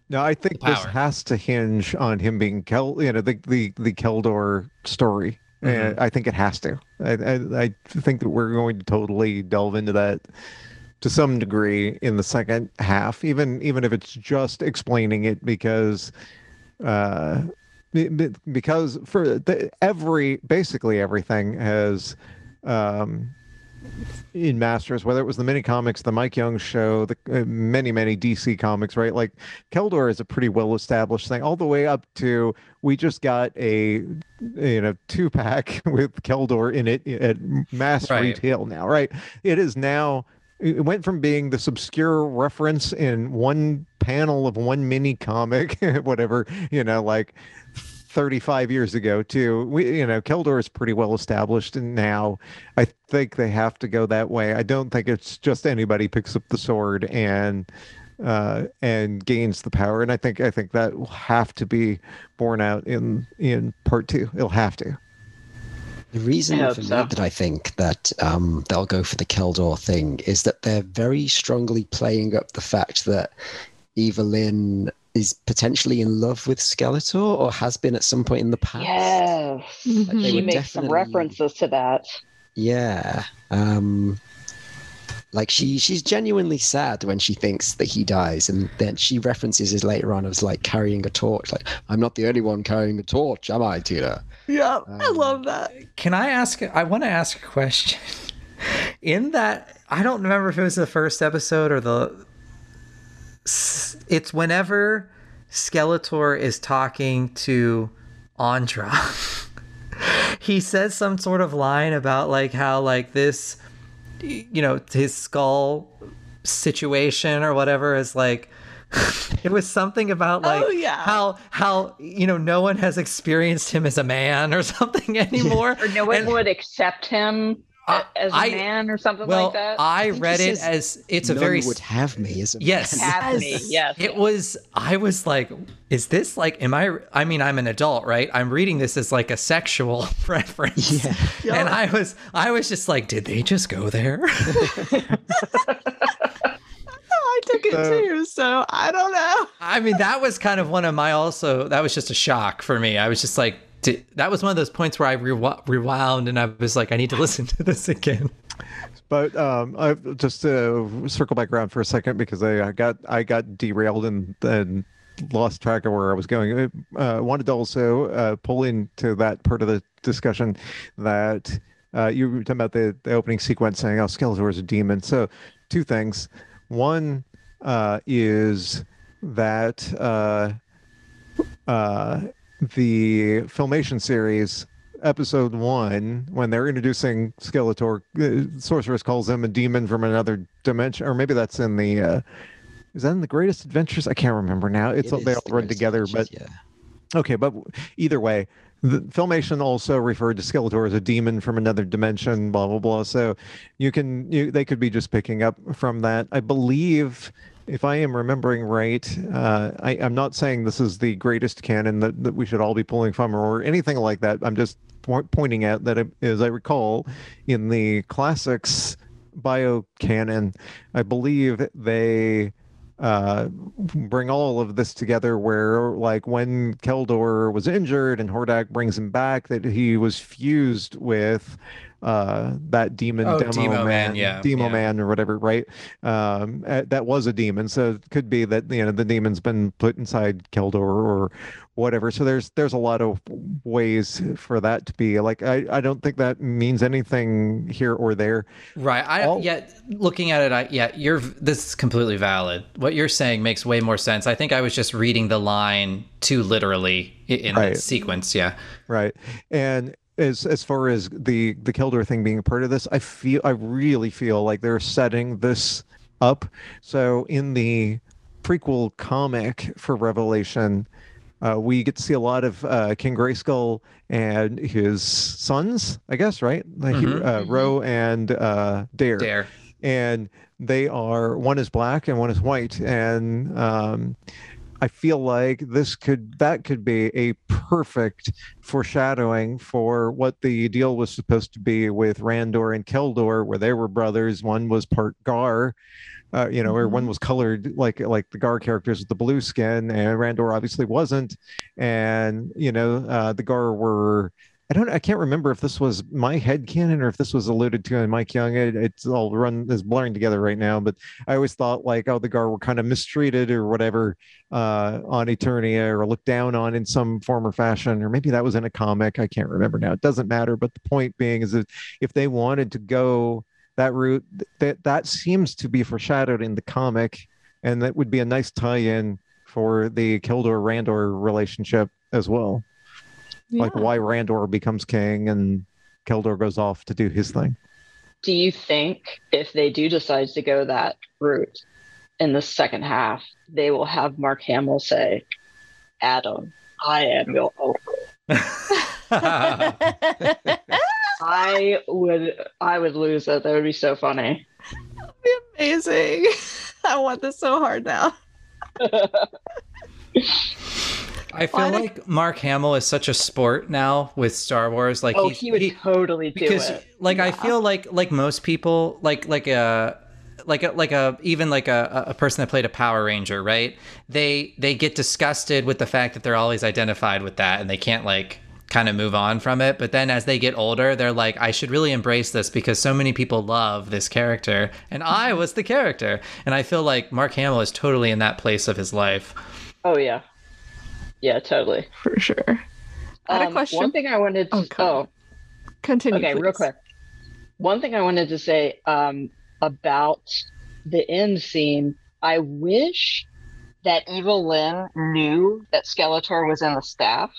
No, I think this has to hinge on him being Kel, you know, the the the Keldor story. Mm-hmm. I think it has to. I, I I think that we're going to totally delve into that to some degree in the second half, even even if it's just explaining it because uh be- be- because for the, every basically everything has um in Masters, whether it was the mini comics, the Mike Young show, the uh, many many DC comics, right? Like Keldor is a pretty well established thing, all the way up to we just got a you know two pack with Keldor in it at mass Right. retail now, right? It is now. It went from being this obscure reference in one panel of one mini comic, whatever you know, like 35 years ago too. We you know keldor is pretty well established and now. I think they have to go that way. I don't think it's just anybody picks up the sword and uh and gains the power. And i think i think that will have to be borne out in in part two. It'll have to. The reason I for so. that I think that um, they'll go for the Keldor thing is that they're very strongly playing up the fact that Evil Lyn is potentially in love with Skeletor or has been at some point in the past. Yes. Mhm. They She would makes some references to that. Yeah. Um, like she she's genuinely sad when she thinks that he dies, and then she references it later on as like carrying a torch. Like I'm not the only one carrying a torch, am I, Teela? Yeah, I Um, love that. Can I ask? I want to ask a question. In that, I don't remember if it was the first episode or the. It's whenever Skeletor is talking to Andra. he says some sort of line about like how like this, you know, his skull situation or whatever is like. it was something about oh, like Oh, yeah. how how you know no one has experienced him as a man or something anymore Or no one And- would accept him I- a- as a I- man or something well like that. i think read it says as it's a None very would have me as a Yes. man. Have me, Yes. yes. it was i was like is this like am i i mean i'm an adult right i'm reading this as like a sexual preference. Yeah. Yeah. and i was i was just like did they just go there I took it So- too, so I don't know. i mean that was kind of one of my also that was just a shock for me i was just like that was one of those points where i rew- rewound and i was like i need to listen to this again. But um i just to circle back around for a second because i, I got i got derailed and and lost track of where i was going. Uh wanted to also uh pull into that part of the discussion that uh you were talking about the, the opening sequence saying oh skeletor is a demon. So two things. One uh is that uh uh the filmation series episode one when they're introducing skeletor uh, sorceress calls him a demon from another dimension or maybe that's in the uh is that in the greatest adventures i can't remember now it's It they all the run together but yeah. Okay, but either way, the Filmation also referred to Skeletor as a demon from another dimension, blah blah blah. So you can you they could be just picking up from that. I believe, if I am remembering right, uh, I, I'm not saying this is the greatest canon that, that we should all be pulling from or anything like that. I'm just po- pointing out that, it- as I recall, in the classics bio canon, I believe they uh, bring all of this together where like when Keldor was injured and Hordak brings him back that he was fused with uh, that demon Oh, demo Demo Man, man, yeah, demo yeah. man or whatever, right? Um, that was a demon, so it could be that you know the demon's been put inside Keldor or whatever. So there's there's a lot of ways for that to be. Like I I don't think that means anything here or there. Right. I All- yeah. Looking at it, I yeah. You're this is completely valid. What you're saying makes way more sense. I think I was just reading the line too literally in Right. the sequence. Yeah. Right. And as as far as the the Keldor thing being a part of this, I feel I really feel like they're setting this up. So in the prequel comic for Revelation, uh, we get to see a lot of uh, King Grayskull and his sons, I guess, right? Like he- Mhm. uh, Ro and uh, Dare Dare. and they are one is black and one is white and um i feel like this could that could be a perfect foreshadowing for what the deal was supposed to be with randor and keldor where they were brothers one was part gar uh, you know, or one was colored like like the Gar characters with the blue skin, and Randor obviously wasn't. And you know, uh, the Gar were I don't I can't remember if this was my head canon or if this was alluded to in Mike Young. It, it's all run is blurring together right now, but I always thought like oh the Gar were kind of mistreated or whatever uh, on Eternia or looked down on in some form or fashion, or maybe that was in a comic. I can't remember now. It doesn't matter. But the point being is that if they wanted to go that route, that that seems to be foreshadowed in the comic, and that would be a nice tie-in for the Keldor Randor relationship as well like why Randor becomes king and Keldor goes off to do his thing. Do you think if they do decide to go that route in the second half, they will have Mark Hamill say, Adam, I am your uncle. I would I would lose it. That would be so funny. That would be amazing. I want this so hard now. I feel like Mark Hamill is such a sport now with Star Wars. Like oh, he's, he would totally do because it. like I feel like like most people like like a like a like a even like a, a person that played a Power Ranger, right? They they get disgusted with the fact that they're always identified with that and they can't like kind of move on from it. But then as they get older, they're like, I should really embrace this because so many people love this character and I mm-hmm. was the character. And I feel like Mark Hamill is totally in that place of his life. Oh yeah. Yeah, totally. For sure. I had a Um, question. One thing I wanted to Oh, go oh, Continue. okay, real quick. One thing I wanted to say um, about the end scene, I wish that Evil Lyn knew that Skeletor was in the staff.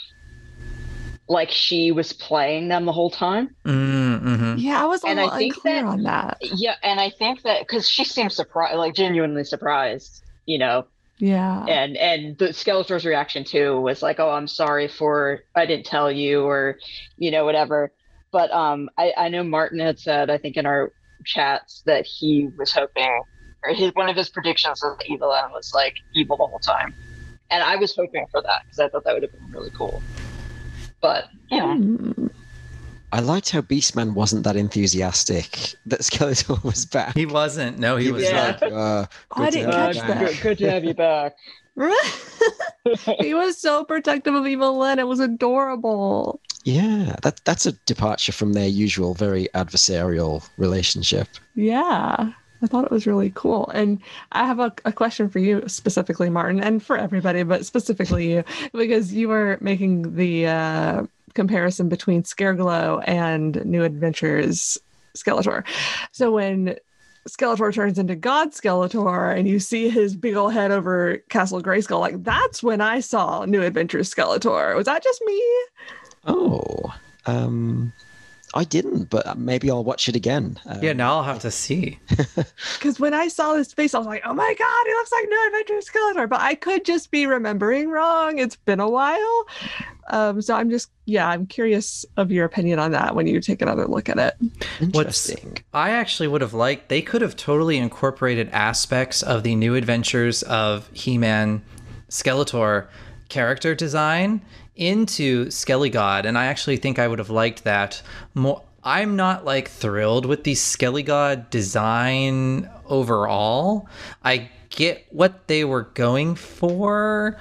Like she was playing them the whole time. Mm-hmm. Yeah, I was a And I think unclear that- on that. Yeah, and I think that because she seemed surprised, like genuinely surprised, you know, Yeah. and and the Skeletor's reaction too was like, "Oh, I'm sorry for I didn't tell you," or you know, whatever. But um, I I know Martin had said I think in our chats that he was hoping, or his one of his predictions of the Evil Lyn was like evil the whole time, and I was hoping for that because I thought that would have been really cool. But you know, Hmm. I liked how Beastman wasn't that enthusiastic that Skeletor was back. He wasn't. No, he, He was was Yeah. like, uh, Oh, I good to didn't have catch you back. that. good, good to have you back. he was so protective of Evil Lyn. It was adorable. Yeah, that that's a departure from their usual very adversarial relationship. Yeah. I thought it was really cool. And I have a, a question for you specifically, Martin, and for everybody, but specifically you, because you were making the uh, comparison between Scareglow and New Adventures Skeletor. So when Skeletor turns into God Skeletor and you see his big old head over Castle Grayskull, like that's when I saw New Adventures Skeletor. Was that just me? Oh, um, I didn't, but maybe I'll watch it again. Um, Yeah, now I'll have to see. Because when I saw his face, I was like, oh my God, he looks like New Adventures Skeletor. But I could just be remembering wrong. It's been a while. Um, so I'm just, yeah, I'm curious of your opinion on that when you take another look at it. What's interesting. I actually would have liked they could have totally incorporated aspects of the new adventures of He-Man Skeletor character design into Skelegod and I actually think I would have liked that more I'm not like thrilled with the Skelegod design overall. I get what they were going for,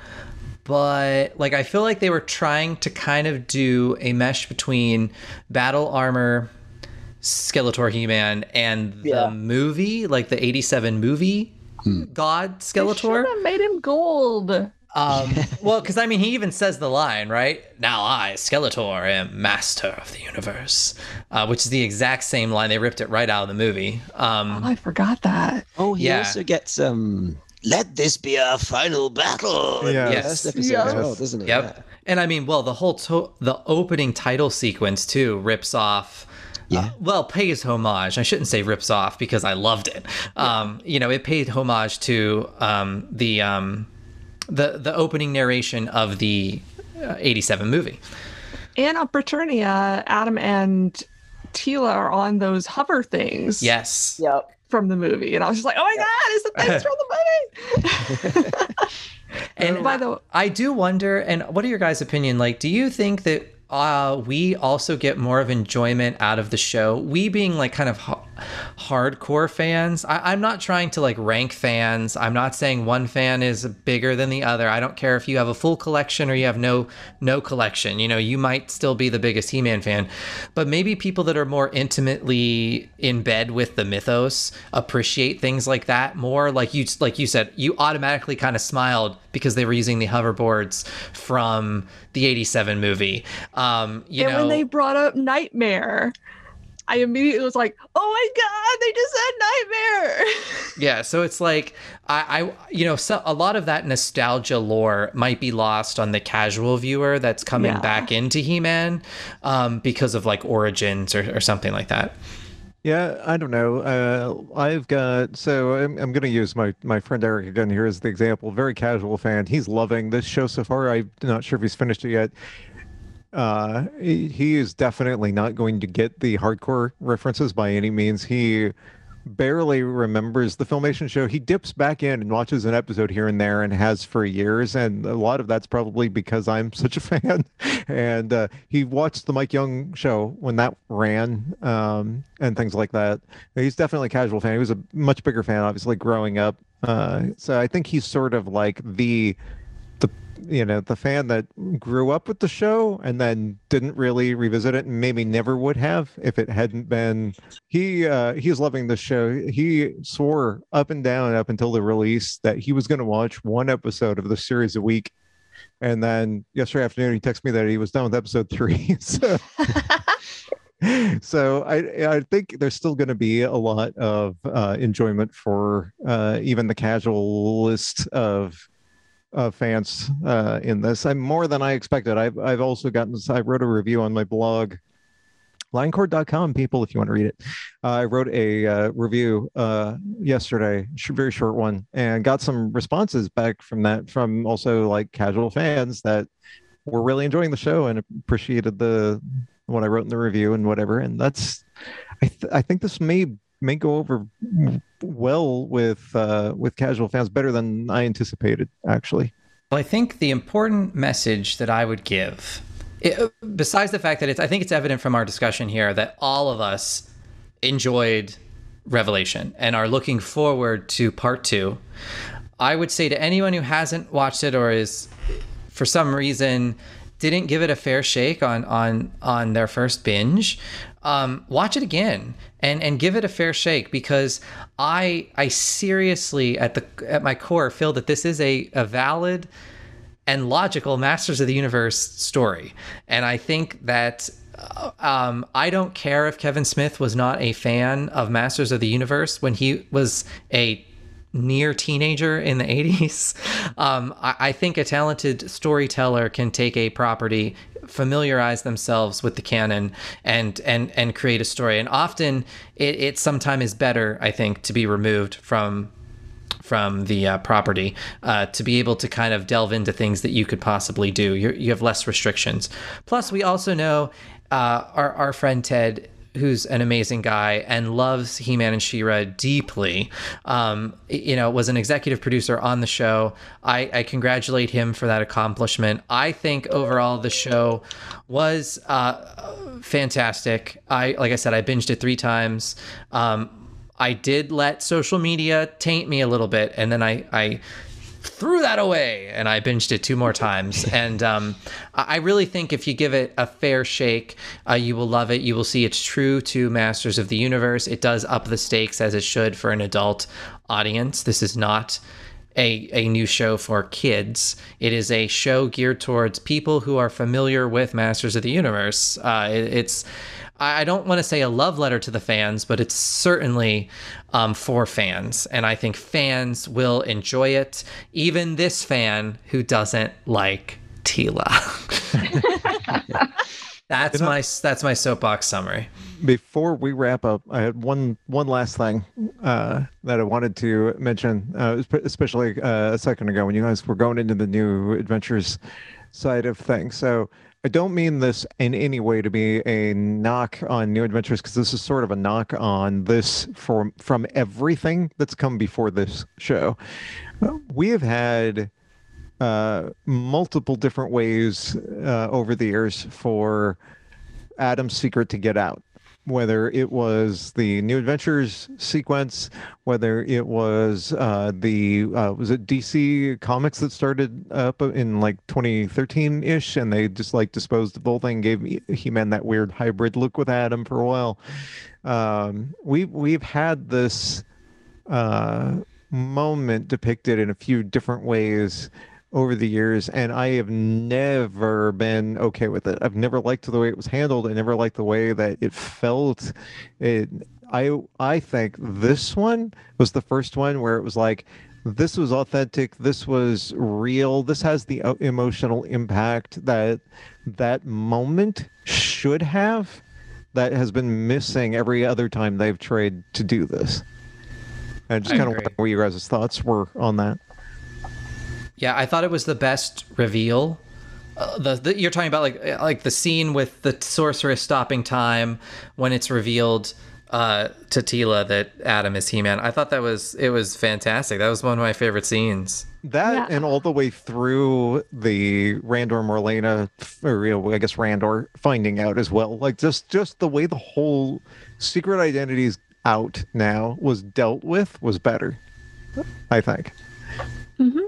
but like I feel like they were trying to kind of do a mesh between battle armor Skeletor He-Man and the Yeah. movie, like the 87 movie hmm. God Skeletor. They Should Skeletor. have made him gold. Um, well, because I mean, he even says the line, right? Now I, Skeletor, am master of the universe, uh, which is the exact same line. They ripped it right out of the movie. Um, Oh, I forgot that. Oh, he Yeah. also gets um. Let this be our final battle. in Yeah. Yes. episode Yes. well, doesn't it? Yep. And I mean, well, the whole to- the opening title sequence too rips off. Yeah. uh, well, pays homage. I shouldn't say rips off because I loved it. Um, you know, it paid homage to um, the um, the the opening narration of the uh, '87 movie. And on Preternia, Adam and Teela are on those hover things Yes. Yep. from the movie. And I was just like, oh my God, it's the things from the movie. And By the way, I do wonder, and what are your guys' opinion? Like, do you think that uh, we also get more of enjoyment out of the show? We being like kind of ha- hardcore fans. I- I'm not trying to like rank fans. I'm not saying one fan is bigger than the other. I don't care if you have a full collection or you have no no collection. You know, you might still be the biggest He-Man fan, but maybe people that are more intimately in bed with the mythos appreciate things like that more. Like you like you said, you automatically kind of smiled because they were using the hoverboards from the 87 movie. Um, you and know, when they brought up Nightmare, I immediately was like, oh my God, they just said Nightmare. Yeah, so it's like I, I you know, so a lot of that nostalgia lore might be lost on the casual viewer that's coming Yeah. back into He-Man um, because of like Origins or, or something like that. Yeah, I don't know. Uh, I've got so I'm, I'm going to use my my friend Eric again here as the example. Very casual fan. He's loving this show so far. I'm not sure if he's finished it yet. Uh, he, he is definitely not going to get the hardcore references by any means. He barely remembers the filmation show. He dips back in and watches an episode here and there and has for years. And a lot of that's probably because I'm such a fan. and uh, he watched the Mike Young show when that ran um, and things like that. He's definitely a casual fan. He was a much bigger fan, obviously, growing up. Uh, so I think he's sort of like the you know the fan that grew up with the show and then didn't really revisit it and maybe never would have if it hadn't been he uh he's loving the show. He swore up and down up until the release that he was going to watch one episode of the series a week. And then yesterday afternoon he texted me that he was done with episode three. So so I I think there's still going to be a lot of uh, enjoyment for uh, even the casualist of uh, fans uh, in this. I'm more than I expected. I've I've also gotten. I wrote a review on my blog, lioncourt.com. People, if you want to read it, uh, I wrote a uh, review uh, yesterday, very short one, and got some responses back from that from also like casual fans that were really enjoying the show and appreciated the what I wrote in the review and whatever. And that's I th- I think this may may go over well with uh, with casual fans better than I anticipated actually. Well, I think the important message that I would give, it, besides the fact that it's, I think it's evident from our discussion here that all of us enjoyed Revelation and are looking forward to part two. I would say to anyone who hasn't watched it or is, for some reason, didn't give it a fair shake on on on their first binge, um, watch it again and and give it a fair shake because I I seriously at the at my core feel that this is a, a valid and logical Masters of the Universe story, and I think that. uh, Um, I don't care if Kevin Smith was not a fan of Masters of the Universe when he was a near teenager in the 80s. Um, I, I think a talented storyteller can take a property, familiarize themselves with the canon, and and and create a story. And often, it, it sometimes is better, I think, to be removed from from the uh, property uh, to be able to kind of delve into things that you could possibly do. You're, you have less restrictions. Plus, we also know uh, our our friend Ted who's an amazing guy and loves He-Man and She-Ra deeply. Um, you know, was an executive producer on the show. I, I congratulate him for that accomplishment. I think overall the show was uh, fantastic. I like I said, I binged it three times. Um, I did let social media taint me a little bit, and then I I threw that away and I binged it two more times. And um, I really think if you give it a fair shake, uh, you will love it. You will see it's true to Masters of the Universe. It does up the stakes as it should for an adult audience. This is not. A, a new show for kids. It is a show geared towards people who are familiar with Masters of the Universe. Uh, it, it's I don't want to say a love letter to the fans, but it's certainly um, for fans. And I think fans will enjoy it. Even this fan who doesn't like Teela. that's my that's my soapbox summary. Before we wrap up, I had one one last thing uh, that I wanted to mention, uh, especially uh, a second ago when you guys were going into the new adventures side of things. So I don't mean this in any way to be a knock on New Adventures because this is sort of a knock on this from from everything that's come before this show. We have had uh, multiple different ways uh, over the years for Adam's secret to get out whether it was the New Adventures sequence, whether it was uh, the uh, was it DC Comics that started up in like 2013 ish, and they just like disposed of the whole thing, gave He Man that weird hybrid look with Adam for a while. Um, we we've had this uh, moment depicted in a few different ways over the years and I have never been okay with it. I've never liked the way it was handled. I never liked the way that it felt. It I I think this one was the first one where it was like this was authentic, this was real. This has the uh, emotional impact that that moment should have that has been missing every other time they've tried to do this. And just kind of wonder what your guys' thoughts were on that. Yeah, I thought it was the best reveal. Uh, the, the, you're talking about like uh, like the scene with the sorceress stopping time when it's revealed uh, to Teela that Adam is He-Man. I thought that was it was fantastic. That was one of my favorite scenes. That yeah. and all the way through the Randor Marlena, or I guess Randor finding out as well. Like just just the way the whole secret identities out now was dealt with was better. I think. Mm-hmm.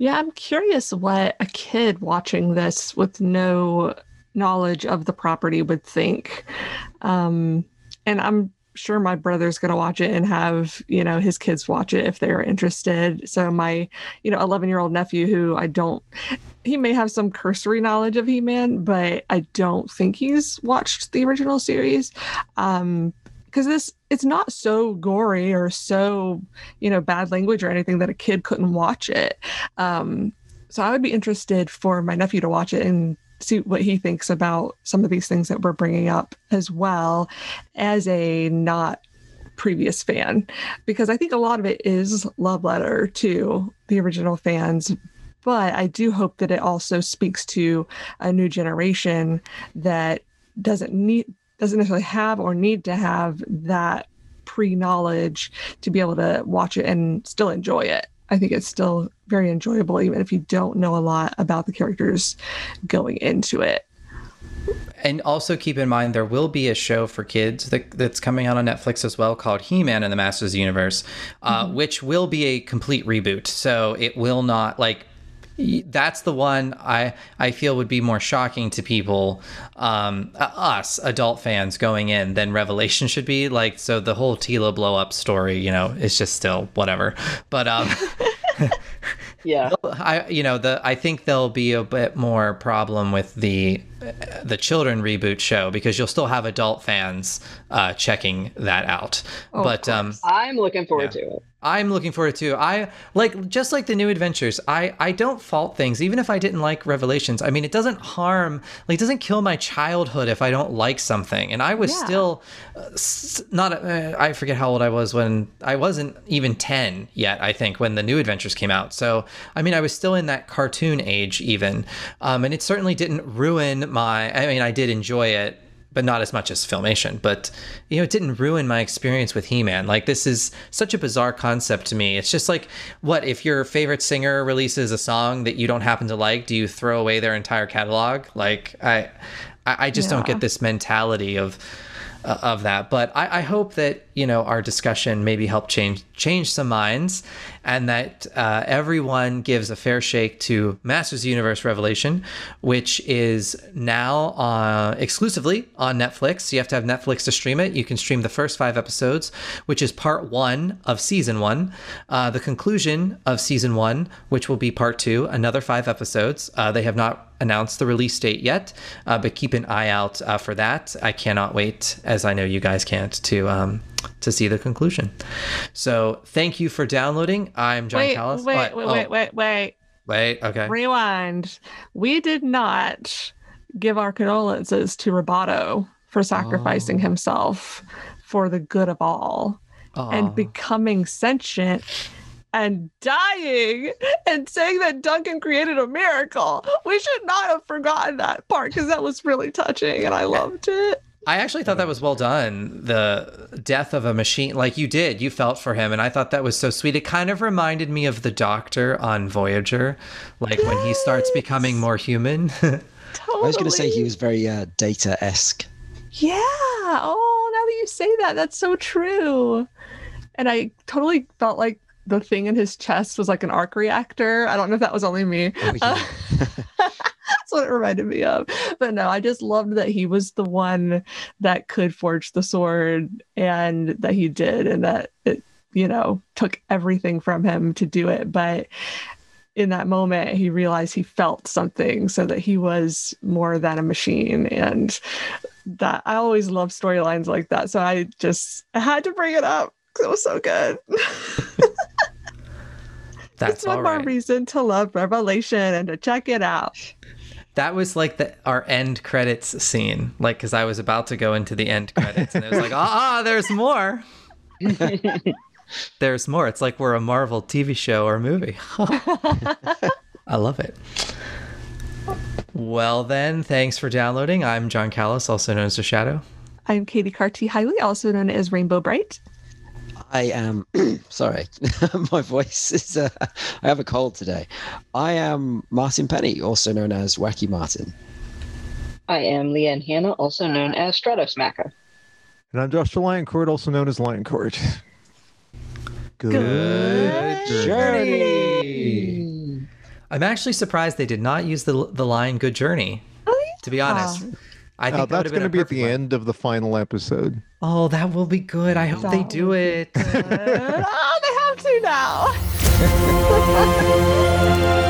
Yeah, I'm curious what a kid watching this with no knowledge of the property would think. Um, and I'm sure my brother's going to watch it and have, you know, his kids watch it if they're interested. So my, you know, 11 year old nephew who I don't, he may have some cursory knowledge of He-Man, but I don't think he's watched the original series. Um, because this it's not so gory or so you know bad language or anything that a kid couldn't watch it. Um so i would be interested for my nephew to watch it and see what he thinks about some of these things that we're bringing up as well as a not previous fan. Because i think a lot of it is love letter to the original fans but i do hope that it also speaks to a new generation that doesn't need doesn't necessarily have or need to have that pre knowledge to be able to watch it and still enjoy it. I think it's still very enjoyable, even if you don't know a lot about the characters going into it. And also keep in mind there will be a show for kids that, that's coming out on Netflix as well called He-Man and the Masters Universe, uh, mm-hmm. which will be a complete reboot. So it will not like that's the one I I feel would be more shocking to people, um, us adult fans going in than Revelation should be. Like, so the whole Teela blow up story, you know, is just still whatever. But um, yeah, I you know the I think there'll be a bit more problem with the the children reboot show because you'll still have adult fans uh, checking that out. Oh, but um, I'm looking forward yeah. to it. I'm looking forward to. It. I like just like the new adventures. I I don't fault things even if I didn't like Revelations. I mean, it doesn't harm, like it doesn't kill my childhood if I don't like something. And I was yeah. still uh, not uh, I forget how old I was when I wasn't even 10 yet, I think, when the new adventures came out. So, I mean, I was still in that cartoon age even. Um, and it certainly didn't ruin my I mean, I did enjoy it but not as much as filmation. But you know, it didn't ruin my experience with He-Man. Like this is such a bizarre concept to me. It's just like, what if your favorite singer releases a song that you don't happen to like? Do you throw away their entire catalog? Like I. I, I just don't get this mentality of uh, of that. But I, I hope that you know our discussion maybe helped change change some minds, and that uh, everyone gives a fair shake to Masters Universe Revelation, which is now uh, exclusively on Netflix. You have to have Netflix to stream it. You can stream the first five episodes, which is part one of season one. Uh, the conclusion of season one, which will be part two, another five episodes. Uh, they have not announced the release date yet, uh, but keep an eye out uh, for that. I cannot wait, as I know you guys can't, to um, to see the conclusion. So thank you for downloading. I'm John Wait, Callis. wait, wait, Oh, wait, wait, wait. wait. Okay. Rewind. We did not give our condolences to Roboto for sacrificing Oh. himself for the good of all and becoming sentient and dying and saying that Duncan created a miracle. We should not have forgotten that part because that was really touching and I loved it. I actually thought that was well done. The death of a machine, like you did, you felt for him, and I thought that was so sweet. It kind of reminded me of the Doctor on Voyager, like when he starts becoming more human. Totally. I was going to say he was very uh, data esque. Yeah. Oh, now that you say that, that's so true. And I totally felt like the thing in his chest was like an arc reactor. I don't know if that was only me. Oh, yeah. That's what it reminded me of. But no, I just loved that he was the one that could forge the sword and that he did, and that it, you know, took everything from him to do it. But in that moment, he realized he felt something so that he was more than a machine. And that I always love storylines like that. So I just I had to bring it up because it was so good. That's it's one all more reason to love Revelation and to check it out. That was like the our end credits scene, like because I was about to go into the end credits, and it was like, ah, ah, there's more. there's more. It's like we're a Marvel TV show or movie. I love it. Well, then, thanks for downloading. I'm John Callis, also known as The Shadow. I'm Katie Carty Hiley, also known as Rainbow Brite. I am sorry, my voice is. Uh, I have a cold today. I am Martin Penny, also known as Wacky Martin. I am Leanne Hanna, also known as Stratosmacker. And I'm Joshua Lioncourt, also known as Lioncourt. Good, Good journey. I'm actually surprised they did not use the the line "Good Journey." To be honest, I think Uh, that that's would going to be at the end of the final episode. Oh, that will be good. I hope they do it. oh, they have to now.